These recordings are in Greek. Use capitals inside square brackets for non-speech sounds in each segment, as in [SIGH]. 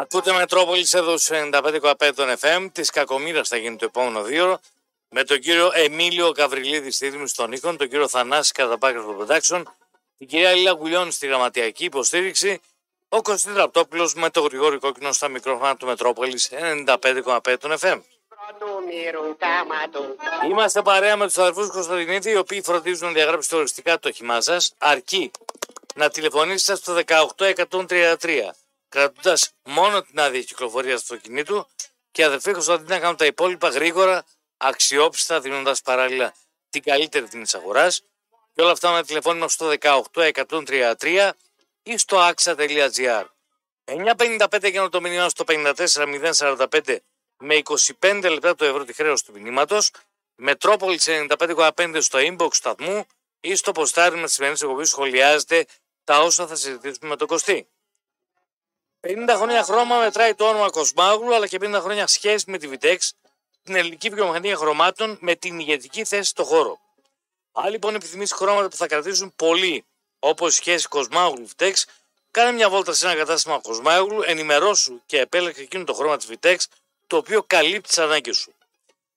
Ακούτε Μετρόπολης εδώ στους 95,5 των FM. Της κακομήρα θα γίνει το επόμενο δύο με τον κύριο Εμίλιο Καβριλίδη στη ρύθμιση των οίκων, τον κύριο Θανάση Καταπάκρα στο Production, την κυρία Λίλα Γουλιώνη στη γραμματιακή υποστήριξη, ο Κωστή Ραπτόπουλος με το γρηγόρη κόκκινο στα μικρόφωνα του Μετρόπολης 95,5 των FM. Είμαστε παρέα με τους αδερφούς Κωνσταντινίδη, οι οποίοι φροντίζουν να διαγράψετε οριστικά το όχημά σας, αρκεί να τηλεφωνήσετε στο 18133, κρατώντας μόνο την άδεια κυκλοφορία του αυτοκινήτου και αδερφοί Κωνσταντινίδη να κάνουν τα υπόλοιπα γρήγορα, αξιόπιστα, δίνοντας παράλληλα την καλύτερη τιμή τη αγοράς. Και όλα αυτά με τηλεφώνημα στο 18133 ή στο axa.gr. 9.55 για το μηνύμα στο 54.045 με 25 λεπτά το ευρώ τη χρέωση του μηνύματος. Μετρόπολης 95,5 στο inbox σταθμού ή στο ποστάρι της σημερινής εκπομπής σχολιάζετε τα όσα θα συζητήσουμε με τον Κωστή. 50 χρόνια χρώμα μετράει το όνομα Κοσμάγλου, αλλά και 50 χρόνια σχέση με τη Vitex, την ελληνική βιομηχανία χρωμάτων με την ηγετική θέση στο χώρο. Αν λοιπόν επιθυμείς χρώματα που θα κρατήσουν πολύ, όπως η σχέση Κοσμάγλου Vitex, κάνε μια βόλτα σε ένα κατάστημα Κοσμάγλου, ενημερώσου και επέλεξε εκείνο το χρώμα της Vitex, το οποίο καλύπτει τις ανάγκες σου.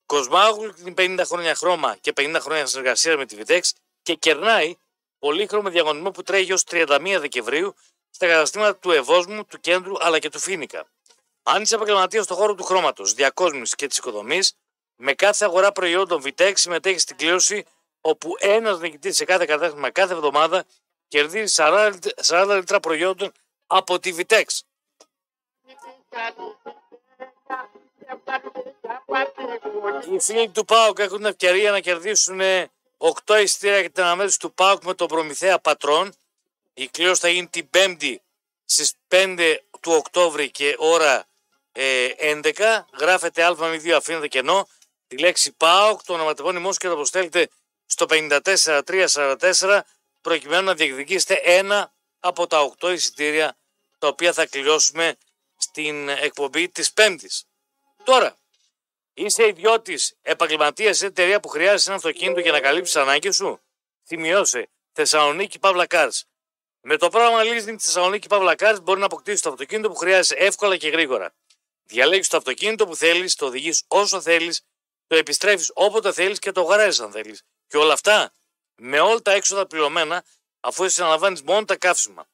Κοσμάγλου την 50 χρόνια χρώμα και 50 χρόνια συνεργασία με τη Vitex και κερνάει πολύχρωμο διαγωνισμό που τρέχει ως 31 Δεκεμβρίου στα καταστήματα του Ευόσμου, του Κέντρου αλλά και του Φίνικα. Αν είσαι επαγγελματίας στον χώρο του χρώματος, διακόσμησης και της οικοδομής, με κάθε αγορά προϊόντων Vitex συμμετέχεις στην κλήρωση όπου ένας νικητής σε κάθε κατάστημα κάθε εβδομάδα κερδίζει 40, 40 λίτρα προϊόντων από τη Vitex. Οι φίλοι του ΠΑΟΚ έχουν την ευκαιρία να κερδίσουν 8 εισιτήρια για την αναμέτρηση του ΠΑΟΚ με τον Προμηθέα Πατρών. Η κλήρωση θα γίνει την 5η στις 5 του Οκτώβρη και ώρα ε, 11. Γράφετε α με 2 αφήνετε κενό. Τη λέξη ΠΑΟΚ, το ονοματεπώνυμό και το αποστέλλετε στο 54344 προκειμένου να διεκδικήσετε ένα από τα 8 εισιτήρια τα οποία θα κληρώσουμε στην εκπομπή της Πέμπτης. Τώρα, είσαι ιδιώτης, επαγγελματίας σε εταιρεία που χρειάζεται ένα αυτοκίνητο για να καλύψεις τις ανάγκες σου; Θυμιώσε Θεσσαλονίκη Παύλα Cars. Με το πρόγραμμα leasing της Θεσσαλονίκη Παύλα Cars μπορεί να αποκτήσεις το αυτοκίνητο που χρειάζεσαι εύκολα και γρήγορα. Διαλέγεις το αυτοκίνητο που θέλεις, το οδηγείς όσο θέλεις, το επιστρέφεις όποτε θέλεις και το αγοράζει αν θέλεις. Και όλα αυτά με όλα τα έξοδα πληρωμένα αφού εσύ αναλαμβάνει μόνο τα καύσιμα.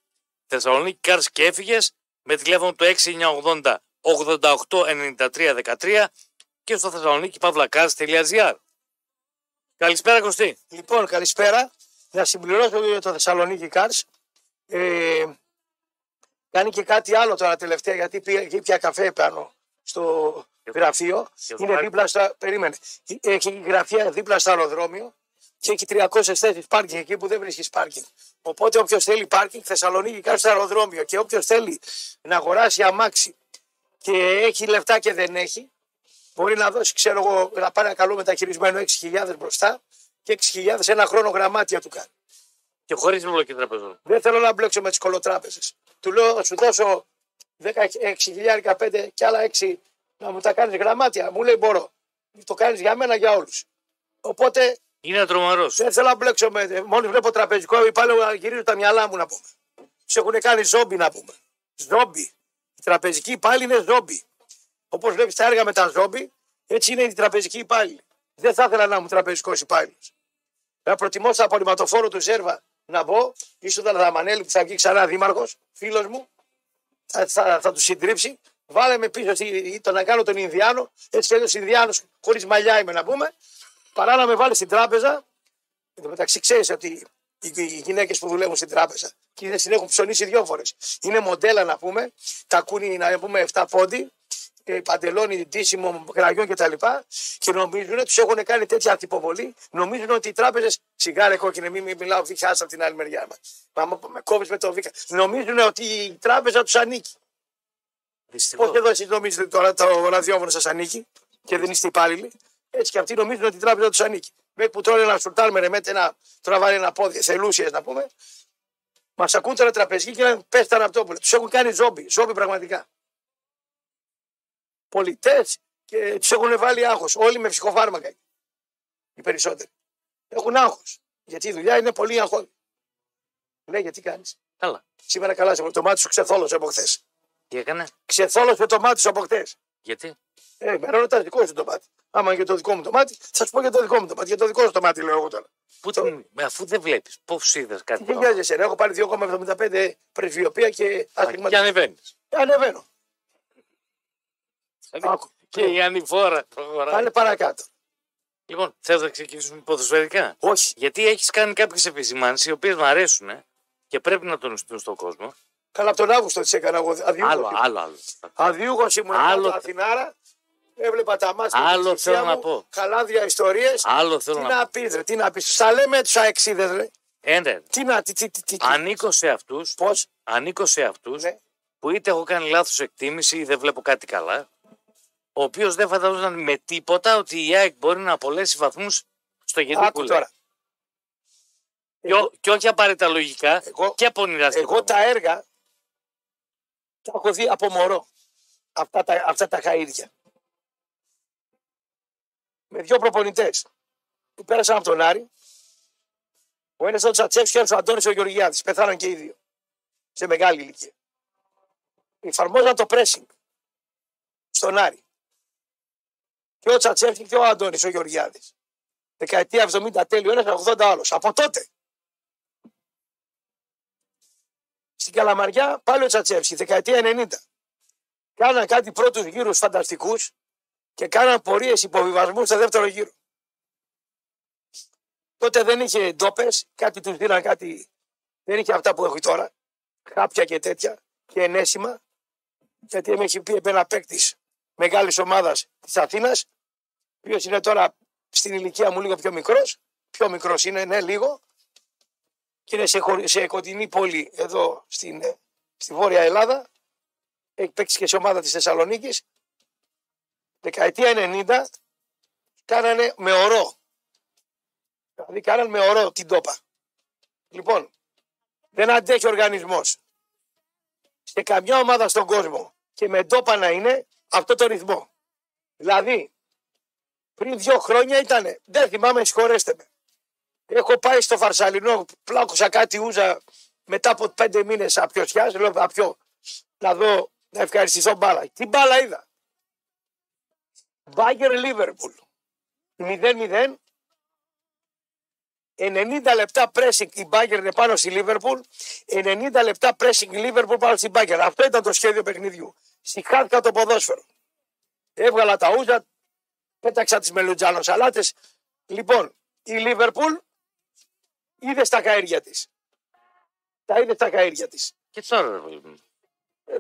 Θεσσαλονίκη Cars και έφυγες με τηλέφωνο το 6980 889313 και στο Θεσσαλονίκη παύλακάς.gr. Καλησπέρα Κωστή. Λοιπόν, καλησπέρα. Να συμπληρώσω για το Θεσσαλονίκη Cars. Ε, κάνει και κάτι άλλο τώρα τελευταία γιατί πήγε πια καφέ πάνω στο γραφείο. Είναι δίπλα στα. Περίμενε. Έχει γραφεία δίπλα στο αεροδρόμιο και έχει 300 θέσεις πάρκινγκ εκεί που δεν βρίσκεις πάρκινγκ. Οπότε όποιος θέλει πάρκινγκ, Θεσσαλονίκη κάνει στο αεροδρόμιο και όποιος θέλει να αγοράσει αμάξι και έχει λεφτά και δεν έχει, μπορεί να δώσει, ξέρω εγώ, να πάρει ένα καλό μεταχειρισμένο 6.000 μπροστά και 6.000 ένα χρόνο γραμμάτια του κάνει. Και χωρίς εμπλοκή τραπεζών. Δεν θέλω να μπλέξω με τις κολοτράπεζες. Του λέω, σου δώσω 16.000 και άλλα 6 να μου τα κάνεις γραμμάτια. Μου λέει μπορώ. Το κάνεις για μένα, για όλους. Οπότε είναι τρομερός. Δεν θέλω να μπλέξω με. Μόλις βλέπω τραπεζικό υπάλληλο, γυρίζω τα μυαλά μου να πούμε. Τους έχουν κάνει ζόμπι να πούμε. Ζόμπι. Οι τραπεζικοί υπάλληλοι είναι ζόμπι. Όπως βλέπεις τα έργα με τα ζόμπι, έτσι είναι οι τραπεζικοί υπάλληλοι. Δεν θα ήθελα να είμαι τραπεζικός υπάλληλος. Θα προτιμώ στα απορριμματοφόρο του Ζέρβα να μπω, ίσως τον Δαμανέλη που θα βγει ξανά δήμαρχος, φίλος μου, θα, θα, θα του συντρίψει. Βάλε με πίσω το να κάνω τον Ινδιάνο, έτσι κι Ινδιάνος χωρίς μαλλιά είμαι να πούμε, παρά να με βάλει στην τράπεζα. Εν τω μεταξύ, ξέρεις ότι οι γυναίκες που δουλεύουν στην τράπεζα και δεν έχουν ψωνίσει δύο φορές. Είναι μοντέλα να πούμε, τα κούνι να πούμε 7 πόντι, παντελόνι, ντύσιμο, κραγιόν κτλ. Και, και νομίζουν, τους έχουν κάνει τέτοια αντιποβολή, νομίζουν ότι οι τράπεζες, σιγάρε κόκκινε, μην, μην μιλάω βήχα από την άλλη μεριά μας. Μα με κόβεις με το βήχα. Νομίζουν ότι η τράπεζα τους ανήκει. Πώς εδώ εσείς νομίζετε τώρα το ραδιόφωνο σας ανήκει και δεν είστε υπάλληλοι; Έτσι και αυτοί νομίζουν ότι η τράπεζα τους ανήκει. Με που τρώνε ένα σουρτάλ με ρεμέτε, ένα τραβάρει ένα πόδι, θελούσιες να πούμε. Μας ακούν τώρα τραπεζικοί και λένε πες τα ραπτόπουλα. Τους έχουν κάνει ζόμπι, ζόμπι πραγματικά. Πολιτές και τους έχουν βάλει άγχος. Όλοι με ψυχοφάρμακα. Οι περισσότεροι. Έχουν άγχος. Γιατί η δουλειά είναι πολύ αγχώδη. Ναι, γιατί κάνεις; Καλά. Σήμερα καλά, σε το μάτι σου ξεθόλωσε από χθες. Τι έκανε, Ξεθόλωσε το μάτι σου από χτε. γιατί; Ε, με ρωτά δικό σου το μάτι. Άμα είναι και το δικό μου το μάτι, θα σου πω για το δικό μου το μάτι. Για το δικό σου το μάτι λέω εγώ τώρα. Πού την... ε, Αφού δεν βλέπεις, πώς είδες κάτι. Τι τέτοιο. νοιάζεσαι, ρε, έχω πάρει 2,75 πρεσβειοπία και Και αστιγματισμό. ανεβαίνεις. Ανεβαίνω. Άκου. Και η ανηφόρα προχωράει. Πάνε παρακάτω. Λοιπόν, θέλω να ξεκινήσουμε ποδοσφαιρικά; Όχι. Γιατί έχεις κάνει κάποιες επισημάνσεις οι οποίες μου αρέσουν ε, και πρέπει να τονιστούν στον κόσμο. Καλά, από τον Αύγουστο τις έκανα εγώ. Αδιούχος Άλλο, ήμουν. άλλο, άλλο. Αδιούχος ήμουν Άλλο- από Αθηνάρα. Έβλεπα τα μάτια Άλλο της θυσία θέλω να μου, πω. Καλάδια ιστορίες. Άλλο Τι θέλω να να πω. πει, ρε, τι να πεις. Στα λέμε τους αεξίδες, ρε. Ε, ναι. Τι να, τι, τι, τι, τι. Ανήκω σε αυτούς Πώς; ανήκω σε αυτούς Ναι. που είτε έχω κάνει λάθος εκτίμηση ή δεν βλέπω κάτι καλά. Ο οποίος δεν φανταζόταν με τίποτα ότι η ΑΕΚ μπορεί να απολέσει βαθμούς στο Άκου Γεντικούλα. τώρα. Και, ό- και όχι απαραίτητα λογικά Εγώ- και πονηραστικά. Εγώ τα έργα τα έχω δει από μωρό. Αυτά τα, αυτά τα χαΐρια. Με δύο προπονητές που πέρασαν από τον Άρη. Ο ένας ήταν ο Τσατσέφ και ο άλλος ο Αντώνης ο Γεωργιάδης. Πεθάναν και οι δύο. Σε μεγάλη ηλικία. Εφαρμόζαν το pressing στον Άρη. Και ο Τσατσέφ και ο Αντώνης ο Γεωργιάδης. Δεκαετία 70 τέλειο ένας, 80 άλλος. Από τότε. Στην Καλαμαριά πάλι ο Τσατσεύσκη, δεκαετία 90. Κάναν κάτι πρώτους γύρους φανταστικούς και κάναν πορείες υποβιβασμού στο δεύτερο γύρο. Τότε δεν είχε ντόπες, κάτι τους δίναν κάτι, δεν είχε αυτά που έχει τώρα, χάπια και τέτοια και ενέσιμα, γιατί με έχει πει ένα παίκτης μεγάλης ομάδας της Αθήνας, ο οποίος είναι τώρα στην ηλικία μου λίγο πιο μικρός, πιο μικρός είναι, ναι, λίγο, και είναι σε, χωρι- σε κοντινή πόλη εδώ στην, ε, στη Βόρεια Ελλάδα. Έχει παίξει και σε ομάδα της Θεσσαλονίκης. Δεκαετία 90 κάνανε με ορό. Δηλαδή κάνανε με ορό την τόπα. Λοιπόν, δεν αντέχει ο οργανισμός σε καμιά ομάδα στον κόσμο και με τόπα να είναι αυτό το ρυθμό. Δηλαδή, πριν δύο χρόνια ήταν, δεν θυμάμαι, συγχωρέστε με. Έχω πάει στο Φαρσαλινό, πλάκωσα κάτι ούζα μετά από πέντε μήνες απιωσιά. Λέω θα πιω να δω, να ευχαριστηθώ μπάλα. Τι μπάλα είδα; Μπάγκερ Λίβερπουλ. 0-0. 90 λεπτά pressing η Μπάγκερ είναι πάνω στη Λίβερπουλ. 90 λεπτά pressing η Λίβερπουλ πάνω στη Μπάγκερ. Αυτό ήταν το σχέδιο παιχνιδιού. Συχάθηκα το ποδόσφαιρο. Έβγαλα τα ούζα, πέταξα τις μελουτζάνος σαλάτε. Λοιπόν, η Λίβερπουλ είδε στα καέρια της. Τα είδε στα καέρια της. Και τώρα ρε παιδί μου.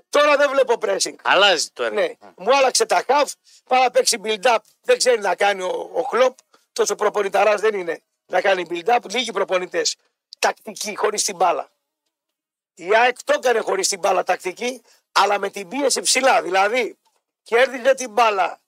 Τώρα δεν βλέπω pressing. Αλλάζει το έργο. Ναι, μου άλλαξε τα χαφ, πάει να παίξει build-up. Δεν ξέρει να κάνει ο, ο Κλοπ. Τόσο προπονηταράς δεν είναι να κάνει build-up. Λίγοι προπονητές. Τακτική, χωρίς την μπάλα. Η ΑΕΚ το έκανε χωρίς την μπάλα τακτική, αλλά με την πίεση ψηλά. Δηλαδή, κέρδιζε την μπάλα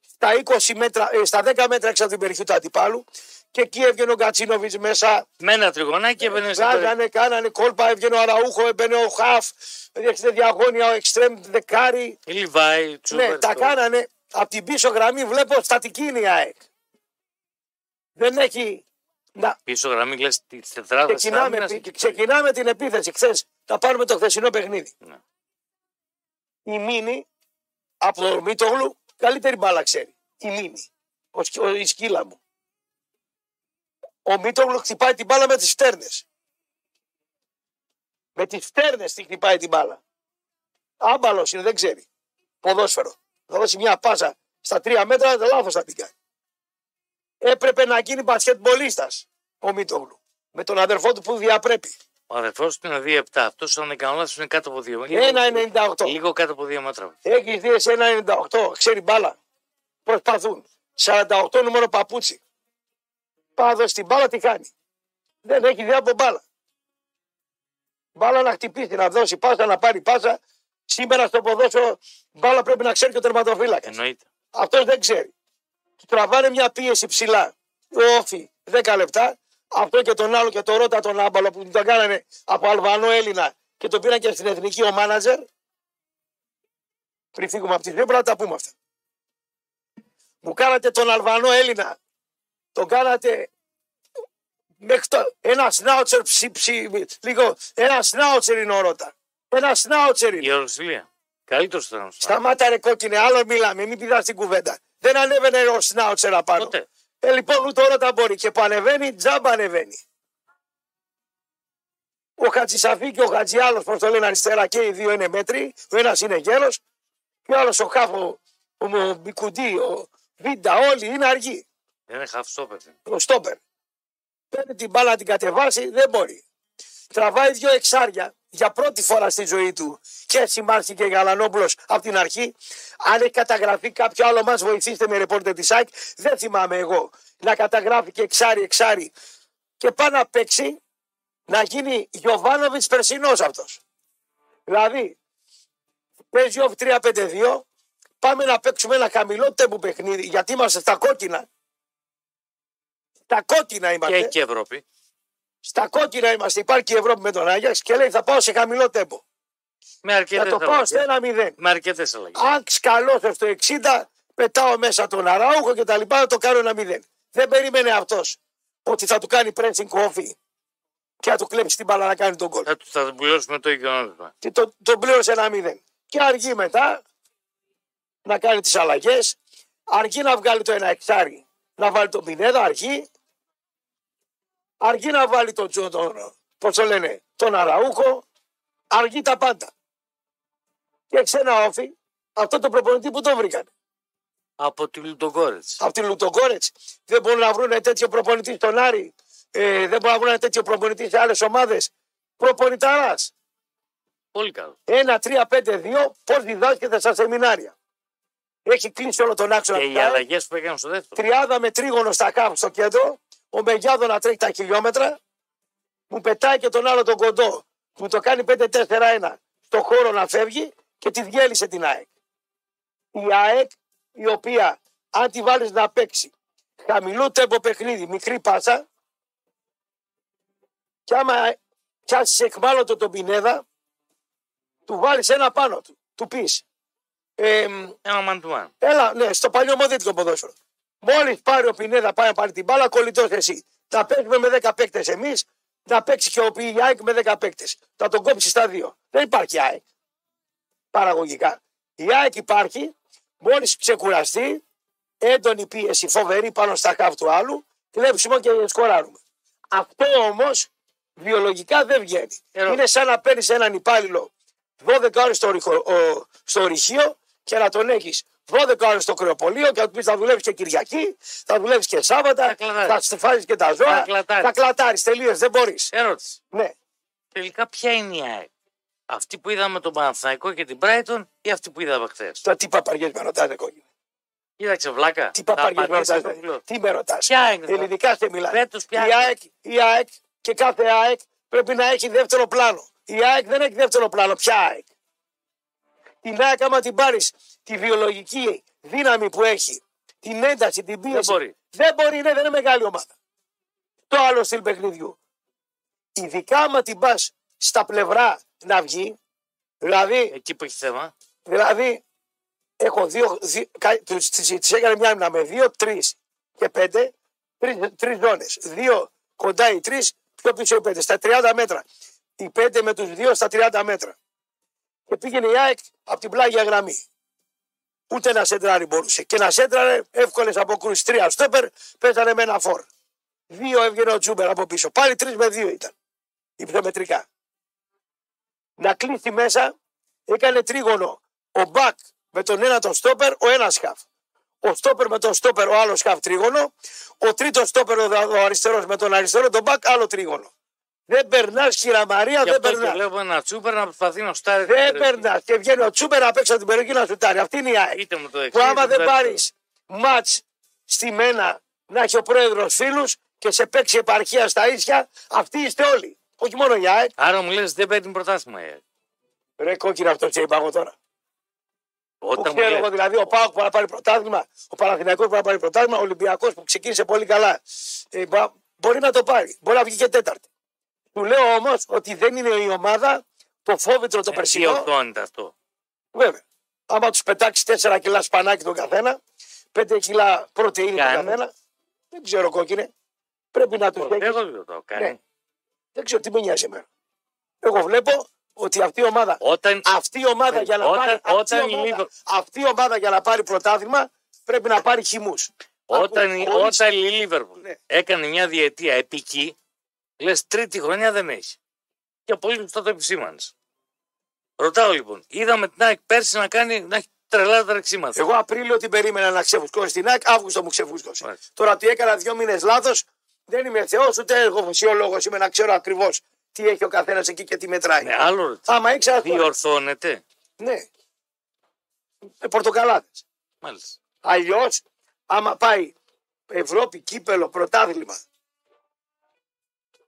στα, 20 μέτρα, ε, στα 10 μέτρα έξω από την περιοχή του αντιπάλου και εκεί έβγαινε ο Γκατσίνοβιτς μέσα. Με ένα τριγωνάκι έβαινε στην περιοχή. Βγάζανε, κάνανε κόλπα, έβγαινε ο Αραούχο, έμπαινε ο Χαφ, έρχεται διαγώνια ο Εξτρέμ δεκάρι. Η Λιβάη, Τσούπερ. Ναι, τα το- κάνανε. Από την πίσω γραμμή βλέπω στατική είναι η ΑΕΚ. Δεν έχει. Να, Πίσω γραμμή λε τη τετράδα ξεκινάμε, ξεκινάμε την επίθεση. Χθε θα πάρουμε το χθεσινό παιχνίδι. Ναι. Η Μίνη από το Μίτογλου καλύτερη μπάλα ξέρει. Η Μίνη. Ο, σκ- ο- η σκύλα μου. Ο Μίτογλου χτυπάει την μπάλα με τις φτέρνες. Με τις φτέρνες τη χτυπάει την μπάλα. Άμπαλος είναι, δεν ξέρει. Ποδόσφαιρο. Θα δώσει μια πάσα στα τρία μέτρα, λάθος θα την κάνει. Έπρεπε να γίνει μπασκετμπολίστας ο Μίτογλου. Με τον αδερφό του που διαπρέπει. Ο αδερφός του είναι 2-7. Αυτός, αν δεν κάνω λάθος, είναι κάτω από 2 μέτρα. 1,98. Λίγο κάτω από 2 μέτρα. Έχεις δει σε 1,98. Ξέρει μπάλα. Προσπαθούν. 48 νούμερο παπούτσι. Πάδο στην μπάλα τι κάνει. Δεν έχει δει από μπάλα. Μπάλα να χτυπήσει, να δώσει πάσα, να πάρει πάσα. Σήμερα στο ποδόσφαιρο μπάλα πρέπει να ξέρει και ο τερματοφύλακας. Εννοείται. Αυτός δεν ξέρει. Του τραβάνε μια πίεση ψηλά. Όφι 10 λεπτά. Αυτό και τον άλλο και τον Ρώτα τον άμπαλο που τον κάνανε από Αλβανό Έλληνα και τον πήραν και στην εθνική ο μάνατζερ. Πριν φύγουμε από τη δύο, πρέπει να τα πούμε αυτά. Μου κάνατε τον Αλβανό Έλληνα. Τον κάνατε μέχρι το, ένα σνάουτσερ ψι, ψι, λίγο, ένα σνάουτσερ είναι ο Ρώτα. Ένα σνάουτσερ είναι. Η Οροσιλία. Καλύτερος ήταν ο Σνάουτσερ. Σταμάτα ρε κόκκινε, άλλο μιλάμε, μην πηδά στην κουβέντα. Δεν ανέβαινε ο Σνάουτσερ απάνω. Ποτέ. Ε, λοιπόν, ούτε όλα τα μπορεί. Και που ανεβαίνει, τζάμπα ανεβαίνει. Ο Χατζησαφή και ο Χατζιάλος, πώς το λένε αριστερά, και οι δύο είναι μέτροι. Ο ένας είναι γέρος και ο άλλος ο Χάφο, ο, ο Μπικουντή, ο Βίντα, όλοι είναι αργοί. Δεν είναι half stopper. Ο Στόπερ. Παίρνει την μπάλα να την κατεβάσει, δεν μπορεί. Τραβάει δύο εξάρια για πρώτη φορά στη ζωή του και έτσι μάρθηκε Γαλανόπουλος από την αρχή. Αν έχει καταγραφεί κάποιο άλλο μας, βοηθήστε με ρεπόρτερ της ΑΕΚ, δεν θυμάμαι εγώ. Να καταγράφει και εξάρι, εξάρι και πάει να παίξει να γίνει Γιωβάνοβιτς περσινός αυτός. Δηλαδή, παίζει off 3-5-2, πάμε να παίξουμε ένα χαμηλό τέμπου παιχνίδι, γιατί είμαστε στα κόκκινα. Στα κόκκινα Και είμαστε. έχει και Ευρώπη. Στα κόκκινα είμαστε. Υπάρχει και η Ευρώπη με τον Άγιαξ και λέει θα πάω σε χαμηλό τέμπο. Με Θα αρκετέ το πάω στο 1-0. Με αρκετές αλλαγές. Αν σκαλώσω στο 60, πετάω μέσα τον Αράουχο και τα λοιπά, να το κάνω ένα 0. Δεν περίμενε αυτός ότι θα του κάνει pressing κόφι και θα του κλέψει την μπάλα να κάνει τον κόλ. Θα του θα πληρώσουμε το ίδιο νόμισμα. Και το, τον πλήρωσε ένα 0. Και αργεί μετά να κάνει τις αλλαγές. Αργεί να βγάλει το ένα εξάρι. Να βάλει τον Πινέδα, αργεί. Αργεί να βάλει τον, τον, τον πώς το λένε, τον Αραούχο. Αργεί τα πάντα. Και ξένα όφη, αυτό το προπονητή που το βρήκαν. Από τη Λουτογκόρετ. Από τη Λουτογκόρετ. Δεν μπορούν να βρουν τέτοιο προπονητή στον Άρη. Ε, δεν μπορούν να βρουν τέτοιο προπονητή σε άλλες ομάδες. Προπονηταράς. Πολύ καλό. 1-3-5-2, πώς διδάσκεται στα σεμινάρια. Έχει κλείσει όλο τον άξονα. Και του οι ΚΑΕ. αλλαγές που έκαναν στο δεύτερο. Τριάδα με τρίγωνο στα κάπου στο κέντρο. Ο Μεγιάδο να τρέχει τα χιλιόμετρα. Μου πετάει και τον άλλο τον κοντό. Μου το κάνει 5-4-1 στο χώρο να φεύγει και τη διέλυσε την ΑΕΚ. Η ΑΕΚ η οποία αν τη βάλεις να παίξει χαμηλό τέμπο παιχνίδι, μικρή πάσα και άμα πιάσεις εκμάλωτο τον Πινέδα του βάλεις ένα πάνω του. Του πεις εμ, Ένα man to man. Έλα, ναι, στο παλιό μοδίτικο ποδόσφαιρο. Μόλις πάρει ο Πινέδα, πάει να πάρει την μπάλα, κολλητός εσύ. Να παίξουμε με 10 παίκτες εμείς, να παίξει και ο η ΑΕΚ με 10 παίκτες. Θα τον κόψει στα δύο. Δεν υπάρχει ΑΕΚ. Παραγωγικά. Η ΑΕΚ υπάρχει, μόλις ξεκουραστεί, έντονη πίεση, φοβερή πάνω στα χαφ του άλλου, κλέψιμο και σκοράρουμε. Αυτό όμως βιολογικά δεν βγαίνει. Ερώτηση. Είναι σαν να παίρνεις έναν υπάλληλο 12 ώρες στο, ρηχο- ο- στο ρηχείο και να τον έχεις 12 ώρες στο κρεοπολείο και να του πεις θα δουλεύεις και Κυριακή, θα δουλεύεις και Σάββατα, Θα κλατάρεις. θα στεφάζεις και τα ζώα. Θα κλατάρεις. Θα κλατάρεις. Τελείως, δεν μπορείς. Ερώτηση. Ναι. Τελικά ποια είναι η ΑΕΚ; Αυτή που είδαμε τον Παναθηναϊκό και την Brighton ή αυτή που είδαμε χθες; Τώρα τι παπαριέ με ρωτάτε, κόκκινο. Κοίταξε βλάκα. Τι Θα παπαριέ με απαντήσω ρωτάτε. στο πλοίο. Τι με ρωτάς; Ποια είναι. τώρα; Ελληνικά σε μιλάει. Φέτος ποια Η είναι. ΑΕΚ, η ΑΕΚ και κάθε ΑΕΚ πρέπει να έχει δεύτερο πλάνο. Η ΑΕΚ δεν έχει δεύτερο πλάνο. Ποια ΑΕΚ; Την ΑΕΚ, άμα την πάρεις τη βιολογική δύναμη που έχει, την ένταση, την πίεση. Δεν μπορεί. Δεν μπορεί, ναι, δεν είναι μεγάλη ομάδα. Το άλλο στυλ παιχνιδιού. Ειδικά άμα την πας στα πλευρά να βγει, δηλαδή Εκεί που έχει θέμα. Δηλαδή, έχω δύο, δι- κα- τους- τις, τις έκανε μια άμυνα με δύο, τρεις και πέντε, τρεις, τρεις ζώνες. Δύο κοντά οι τρεις, πιο πίσω οι πέντε. Στα 30 μέτρα. Οι πέντε με τους δύο στα 30 μέτρα. Και πήγαινε η ΑΕΚ από την πλάγια γραμμή. Ούτε να σέντραρει μπορούσε. Και να σέντραρε εύκολες αποκρούσεις. Τρία στόπερ παίζανε με ένα φόρ. Δύο έβγαινε ο Τζούμπερ από πίσω. Πάλι τρεις με δύο ήταν. Υπνομετρικά. Να κλείσει μέσα έκανε τρίγωνο ο Μπακ με τον ένα τον στόπερ, ο ένας σκαφ. Ο στόπερ με τον στόπερ, ο άλλος σκαφ τρίγωνο. Ο τρίτος στόπερ, ο, ο αριστερός με τον αριστερό, τον Μπακ, άλλο τρίγωνο. Δεν περνάς, κυρία Μαρία, Γι' δεν αυτό και περνά. βλέπω ένα τσούπερ να προσπαθεί να στάρει. Δεν περνάς. Και βγαίνει ο Τσούπερ απ' έξω από την περιοχή να σουτάρει. Αυτή είναι η ΑΕΚ. Είτε με το Που δεξί. άμα είτε δεν με το πάρεις αριστερό. ματ στη μένα να έχει ο πρόεδρος φίλους και σε παίξει επαρχία στα ίσια, αυτοί είστε όλοι. Όχι μόνο η ΑΕΚ. Άρα μου λες δεν παίρνει πρωτάθλημα η ΑΕΚ. Ρε κόκκινο αυτό σε είπα εγώ τώρα. Που Όταν μου ξέρω λες, εγώ δηλαδή ο Πάοκ που να πάρει πρωτάθλημα, ο Παναθηναϊκός που να πάρει πρωτάθλημα, ο Ολυμπιακός που ξεκίνησε πολύ καλά. Ε, μπα- μπορεί να το πάρει. Μπορεί να βγει και τέταρτη. Του λέω όμως ότι δεν είναι η ομάδα το φόβητρο το ε, τι περσινό. οθόνη αυτό. Βέβαια. Άμα τους πετάξεις 4 κιλά σπανάκι τον καθένα, 5 κιλά πρωτεΐνη τον Κάνει. καθένα, δεν ξέρω κόκκινε. Πρέπει να τους έχει. Εγώ δεν το κάνει. Ναι. Δεν ξέρω τι με νοιάζει εμένα. Εγώ βλέπω ότι αυτή η ομάδα, Όταν, αυτή η ομάδα για να Όταν- πάρει, αυτή, όταν η η ομάδα, Λίβερ- αυτή η ομάδα για να πάρει πρωτάθλημα πρέπει να πάρει χυμούς. όταν, η- όταν η Λίβερπουλ Ναι. έκανε μια διετία επική, λες τρίτη χρονιά δεν έχει. Και πολύ σωστά το επισήμανες. Ρωτάω λοιπόν, είδαμε την ΑΕΚ πέρσι να, κάνει, να έχει τρελά τρεξίματα. Εγώ Απρίλιο την περίμενα να ξεφουσκώσει την ΑΕΚ, Αύγουστο μου ξεφούσκωσε. Μάλιστα. Τώρα ότι έκανα δύο μήνες λάθος, δεν είμαι Θεός ούτε εγώ φυσιολόγος. Είμαι να ξέρω ακριβώς τι έχει ο καθένας εκεί και τι μετράει. Ναι, άλλο ρωτάω. Άμα ήξερα. τώρα- Διορθώνεται. Ναι. Με πορτοκαλάδε. Μάλιστα. Αλλιώς, άμα πάει Ευρώπη, κύπελο, πρωτάθλημα,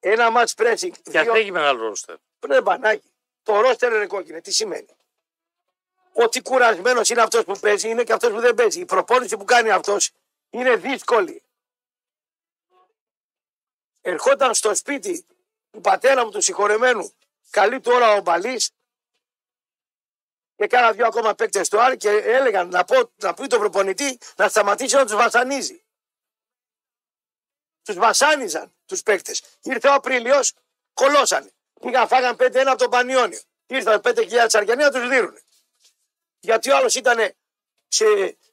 ένα μάτς pressing, Και αυτό δύο... έχει μεγάλο ρόστερ. Ναι, μπανάκι. Το ρόστερ είναι κόκκινο. Τι σημαίνει; Ότι κουρασμένος είναι αυτός που παίζει, είναι και αυτός που δεν παίζει. Η προπόνηση που κάνει αυτός είναι δύσκολη. Ερχόταν στο σπίτι του πατέρα μου του συγχωρεμένου, καλή του ώρα ο Μπαλής και κάνα δύο ακόμα παίκτες στο Άρη και έλεγαν να, πω, να πει τον προπονητή να σταματήσει να τους βασανίζει. Τους βασάνιζαν τους παίκτες. Ήρθε ο Απρίλιος, κολώσανε. Πήγαν, φάγαν 5-1 από τον Πανιόνιο. Ήρθαν 5.000 Αργιανοί να τους δίνουν. Γιατί ο άλλος ήταν σε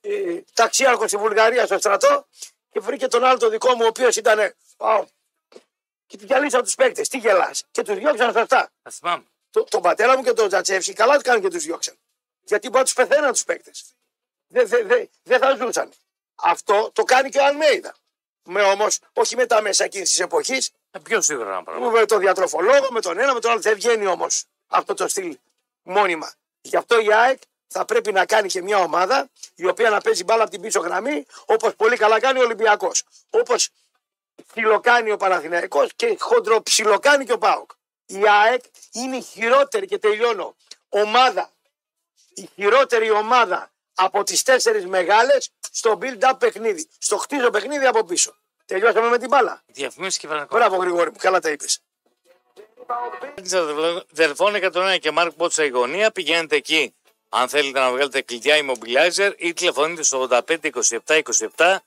ε, ταξίαρχος στη Βουλγαρίας στο στρατό και βρήκε τον άλλο το δικό μου, ο οποίος ήταν. Πάω. Και του γυαλίσαν τους παίκτες. Τι γελάς. Και τους διώξαν σωστά. Θα θυμάμαι. Το, τον πατέρα μου και τον Τζατσεύσκι καλά τους κάνουν και τους διώξαν. Γιατί μπορεί να τους πεθαίναν τους παίκτες. Δεν δε, δε, δεν θα ζούσαν. Αυτό το κάνει και ο Αλμέιδα. Με όμως, όχι με τα μέσα εκείνης της εποχής, Ε, Πιο σίγουρα ένα πράγμα. με τον διατροφολόγο, με τον ένα, με τον άλλο. Δεν βγαίνει όμως αυτό το στυλ μόνιμα. Γι' αυτό η ΑΕΚ θα πρέπει να κάνει και μια ομάδα η οποία να παίζει μπάλα από την πίσω γραμμή, όπως πολύ καλά κάνει ο Ολυμπιακός. Όπως ψιλοκάνει ο Παναθηναϊκός και χοντροψιλοκάνει και ο ΠΑΟΚ. Η ΑΕΚ είναι η χειρότερη και τελειώνω ομάδα. Η χειρότερη ομάδα από τις τέσσερις μεγάλες στο build-up παιχνίδι. Στο χτίζω παιχνίδι από πίσω. Τελειώσαμε με την μπάλα. Διαφημίσεις και πανεκό. Μπράβο Γρηγόρη μου, καλά τα είπες. Δελφών 101 και Μάρκ Πότσα η γωνία. Πηγαίνετε εκεί αν θέλετε να βγάλετε κλειδιά immobilizer ή τηλεφωνείτε στο 85 27 27.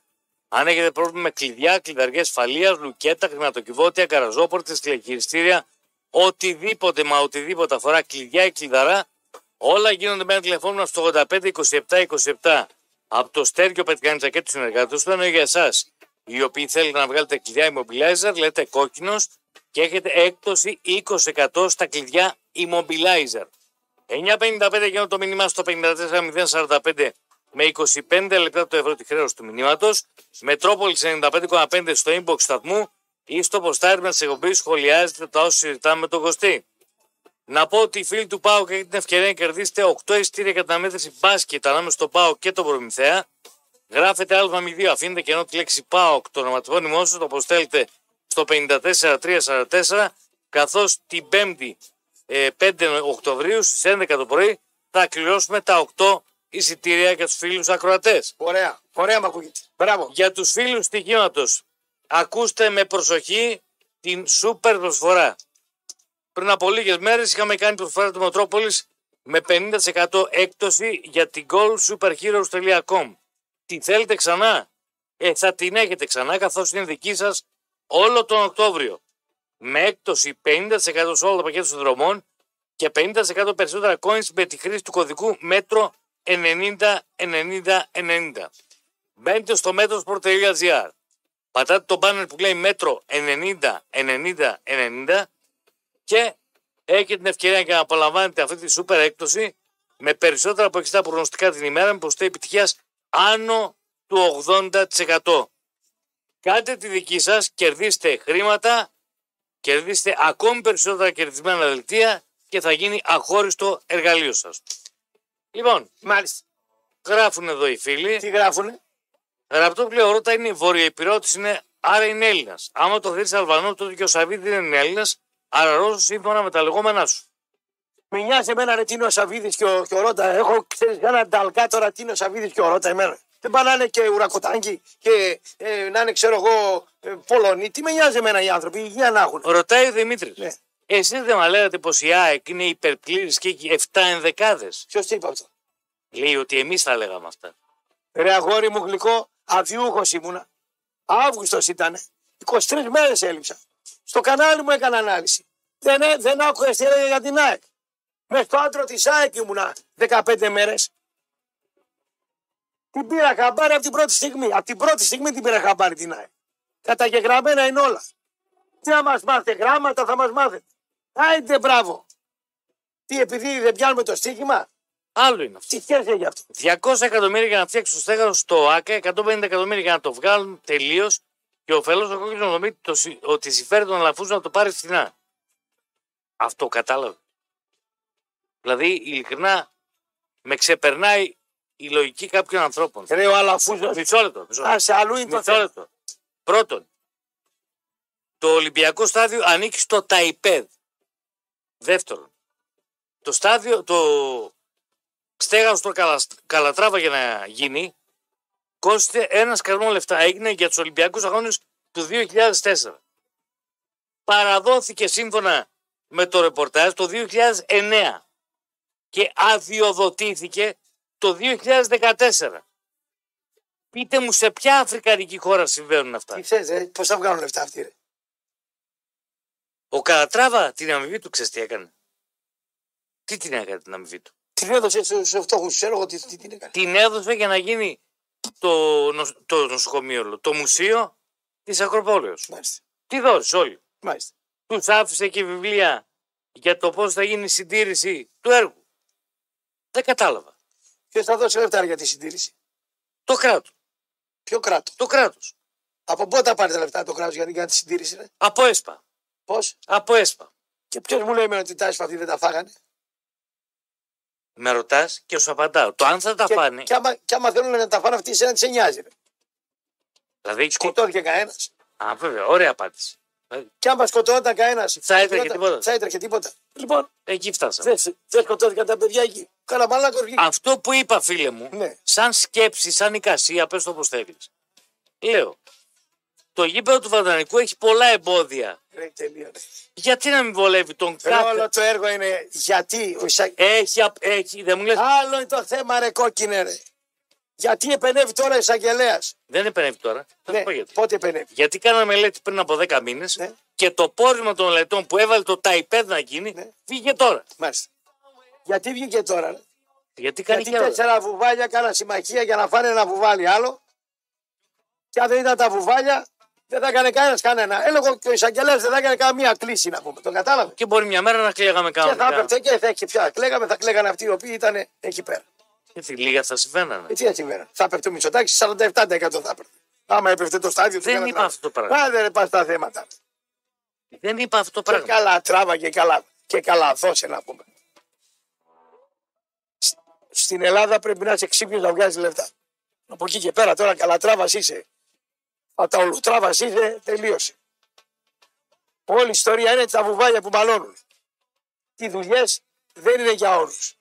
Αν έχετε πρόβλημα με κλειδιά, κλειδαριές ασφαλείας, λουκέτα, χρηματοκιβώτια, καραζόπορτες, τηλεχειριστήρια, οτιδήποτε μα οτιδήποτε αφορά κλειδιά ή κλειδαρά, όλα γίνονται με ένα τηλεφώνημα στο 85 27 27. Από το Στέργιο Πετκάνιτσα και τους συνεργάτες του, ενώ για εσάς οι οποίοι θέλετε να βγάλετε κλειδιά immobilizer, λέτε Κόκκινος και έχετε έκπτωση 20% στα κλειδιά immobilizer. 9.55 γίνονται το μήνυμα στο 54.045 με 25 λεπτά το ευρώ τη χρέωση του μηνύματος. Μετρόπολης 95,5 στο inbox σταθμού ή στο ποστάρισμα της εκπομπής σχολιάζετε τα όσα συζητάμε με τον Κωστή. Να πω ότι οι φίλοι του ΠΑΟΚ έχετε την ευκαιρία να κερδίσετε 8 εισιτήρια για την αναμέτρηση μπάσκετ ανάμεσα στο ΠΑΟΚ και τον Προμηθέα. Γράφετε α02, αφήνετε κενό τη λέξη ΠΑΟΚ, το ονοματιπώνυμό σας, το αποστέλετε στο 54344, καθώς την 5η ε, 5 Οκτωβρίου στις 11 το πρωί θα κληρώσουμε τα 8 εισιτήρια για τους φίλους ακροατές. Ωραία, ωραία μ' ακούγεται. Μπράβο. Για τους φίλους στοιχήματο, ακούστε με προσοχή την σούπερ προσφορά. Πριν από λίγες μέρες είχαμε κάνει προσφορά του Μετρόπολης με 50% έκπτωση για την goalsuperheroes.com. Τι θέλετε ξανά; Ε, θα την έχετε ξανά καθώς είναι δική σας όλο τον Οκτώβριο. Με έκπτωση 50% σε όλα τα πακέτα των δρομών και 50% περισσότερα coins με τη χρήση του κωδικού μέτρο 90 90 90. Μπαίνετε στο μέτρο.gr. Πατάτε το banner που λέει μέτρο 90 90 90 και έχετε την ευκαιρία για να απολαμβάνετε αυτή τη σούπερ έκπτωση με περισσότερα από 60 προγνωστικά την ημέρα με ποσοστό επιτυχίας άνω του 80%. Κάντε τη δική σας, κερδίστε χρήματα, κερδίστε ακόμη περισσότερα κερδισμένα δελτία και θα γίνει αχώριστο εργαλείο σας. Λοιπόν, Μάλιστα. γράφουν εδώ οι φίλοι. Τι γράφουνε; Γραπτό βιβλίο Ρώτα είναι βορειοϊπηρώτη, είναι, άρα είναι Έλληνας. Άμα το θέλεις Αλβανό, τότε και ο Σαββίδη δεν είναι Έλληνας, άρα Ρώσο σύμφωνα με τα λεγόμενά σου. Με νοιάζει εμένα ρε Τίνο Σαββίδη και, ο- και ο Ρότα. Έχω ξέρεις ένα νταλκά τώρα Τίνο Σαββίδη και ο Ρότα εμένα. Δεν πάνε να είναι και ουρακοτάγκη και ε, να είναι ξέρω εγώ ε, Πολωνοί. Τι με νοιάζει εμένα οι άνθρωποι, υγεία να έχουν. Ρωτάει ο Δημήτρης. Ναι. Εσείς δεν μας λέγατε πως η ΑΕΚ είναι υπερπλήρη και έχει 7 ενδεκάδες; Ποιος τι είπε αυτό; Λέει ότι εμείς τα λέγαμε αυτά. Ρε αγόρι μου γλυκό, αδιούχος ήμουνα. Αύγουστος ήταν. 23 μέρες έλειψα. Στο κανάλι μου έκανα ανάλυση. Δεν, έ- δεν άκουγα τι έλεγε για την ΑΕΚ. Μες στο άντρο της ΑΕΚ ήμουνα 15 μέρες. Την πήρα χαμπάρι από την πρώτη στιγμή. Από την πρώτη στιγμή την πήρα χαμπάρι την ΑΕΚ. Καταγεγραμμένα είναι όλα. Τι να μας μάθετε, γράμματα θα μας μάθετε. Άιντε μπράβο. Τι επειδή δεν πιάνουμε το στοίχημα, Άλλο είναι αυτό. τι σχέση έχει αυτό. 200 εκατομμύρια για να φτιάξουν το στέγαστο στο ΑΚΑ, 150 εκατομμύρια για να το βγάλουν τελείως και ο Φελό ο κόκκινος νομίζει το συ- ότι συμφέρει τον Αλαφούζο να το πάρει φθηνά. Αυτό κατάλαβε. Δηλαδή, ειλικρινά, με ξεπερνάει η λογική κάποιων ανθρώπων. Ρε ο Αλαφούζο. Μισό λεπτό. Μισό λεπτό. Α, σε αλλού είναι το Μισό θέμα. λεπτό. Πρώτον, το Ολυμπιακό στάδιο ανήκει στο ΤΑΙΠΕΔ. Δεύτερον, το στάδιο, το στέγαστο στο Καλα- Καλατράβα για να γίνει, κόστησε ένα σκαρμό λεφτά. Έγινε για τους Ολυμπιακούς Αγώνες του 2004. Παραδόθηκε σύμφωνα με το ρεπορτάζ το 2009 και αδειοδοτήθηκε το 2014. Πείτε μου σε ποια αφρικανική χώρα συμβαίνουν αυτά. Τι ξέρει, ρε, πώς θα βγάλουν λεφτά αυτοί. Ρε; Ο Καλατράβα την αμοιβή του ξέρεις τι έκανε. Τι την έκανε την αμοιβή του; Την έδωσε στους φτωχούς. Ξέρω εγώ τι, τι την έκανε. Την έδωσε για να γίνει το, νοσ- το νοσοκομείο, λέω, το μουσείο της Ακροπόλεως. Μάλιστα. Τι δώσεις όλοι. Μάλιστα. Τους άφησε και βιβλία για το πώς θα γίνει η συντήρηση του έργου. Δεν κατάλαβα. Ποιος θα δώσει λεφτά για τη συντήρηση; Το κράτος. Ποιο κράτος; Το κράτος. Από πότε θα πάρει τα λεφτά το κράτος για την κάνει τη συντήρηση. Ρε; Από ΕΣΠΑ. Πώς; Από ΕΣΠΑ. Και ποιος μου λέει εμένα ότι τα έσπα αυτοί δεν τα φάγανε; Με ρωτάς και σου απαντάω. Το αν θα τα και, φάνε. και, άμα, και άμα θέλουν να τα φάνε αυτοί, εσένα τι σε νοιάζει. Ρε. Δηλαδή, τι- Σκοτώθηκε κανένας. Α, βέβαια, ωραία απάντηση. Δηλαδή, Και άμα σκοτώταν κανένα. Θα έτρεχε τίποτα. Θα έτρεχε τίποτα. Λοιπόν, Εκεί φτάσαμε. δεν δεν σκοτώθηκαν τα παιδιά εκεί. Κάνα μαλάκο βγήκε. Αυτό που είπα, φίλε μου, Ναι. σαν σκέψη, σαν εικασία, πες το όπως θέλεις. Λέω, το γήπεδο του Βατανικού έχει πολλά εμπόδια. Ρε, τελείω. ρε. Γιατί να μην βολεύει τον Ρε, κάθε... Όλο το έργο είναι γιατί. Ο Ισα... Έχει, απ- έχει, δεν μου λες, Άλλο είναι το θέμα, ρε κόκκινε, ρε. Γιατί επενεύει τώρα ο εισαγγελέας; δεν επενεύει τώρα. Θα Ναι, σου πω γιατί. πότε επενεύει; Γιατί κάναμε μελέτη πριν από 10 μήνες Ναι. και το πόρισμα των μελετών που έβαλε το ΤΑΙΠΕΔ να γίνει Ναι. βγήκε τώρα. Μάλιστα. Γιατί βγήκε τώρα, ρε; Γιατί κάνει Γιατί καιρό. τέσσερα βουβάλια κάνα συμμαχία για να φάνε ένα βουβάλι άλλο. Και αν δεν ήταν τα βουβάλια, δεν θα έκανε κανένας κανένα. Έλεγα και ο εισαγγελέας δεν θα έκανε καμία κλίση να πούμε. Το κατάλαβες; Και μπορεί μια μέρα να κλαίγαμε Και θα κανονικά. έπεφτε και θα έχει πια. Κλαίγαμε, θα κλαίγανε αυτοί οι οποίοι ήταν εκεί πέρα. Γιατί λίγα θα συμβαίνανε. Ε, τι έτσι σήμερα. Θα έπεφτε ο Μητσοτάκη, 47% θα έπεφτε. Άμα έπεφτε το στάδιο του Δεν Καλατράβα. είπα αυτό το πράγμα. Άντε ρε πας τα θέματα. Δεν είπα αυτό το Και πράγμα. καλά τράβα και καλά, και καλά δώσε να πούμε. Σ- Στην Ελλάδα πρέπει να είσαι ξύπνιος να βγάζεις λεφτά. Από εκεί και πέρα τώρα καλά τράβας είσαι. Αταολουτράβας είσαι, τελείωσε. Όλη η ιστορία είναι τα βουβάλια που μαλώνουν. Οι δουλειές δεν είναι για όλους.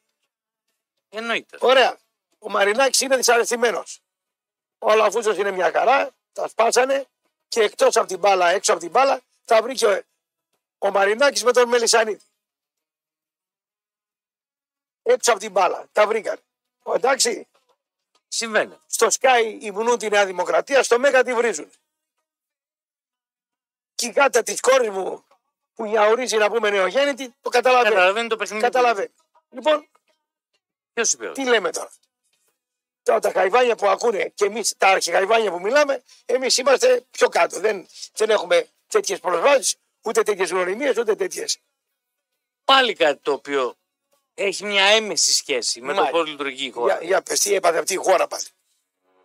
Εννοείται. Ωραία. Ο Μαρινάκης είναι δυσαρεστημένος. Ο Αλαφούζος είναι μια χαρά, τα σπάσανε και εκτός από την μπάλα, έξω από την μπάλα, τα βρήκε ο, ο Μαρινάκης με τον Μελισανίδη. Έξω από την μπάλα, τα βρήκαν. Ο, εντάξει, Συμβαίνει. στο Sky υμνούν τη Νέα Δημοκρατία, στο Μέγα τη βρίζουν. Και η γάτα της κόρης μου που γιαουρίζει να πούμε νεογέννητη, το καταλαβαίνει. Καταλαβαίνει το παιχνίδι. Καταλαβαίνει. Λοιπόν, Ποιος είπε. τι λέμε τώρα; Τώρα τα χαϊβάνια που ακούνε και εμείς τα αρχιχαϊβάνια που μιλάμε, εμείς είμαστε πιο κάτω. Δεν, δεν έχουμε τέτοιες προσβάσεις, ούτε τέτοιες γνωριμίες, ούτε τέτοιες. Πάλι κάτι το οποίο έχει μια έμεση σχέση με το Μάλιστα. πώς λειτουργεί η χώρα. Για, για πες, τι έπαθε αυτή η χώρα πάλι.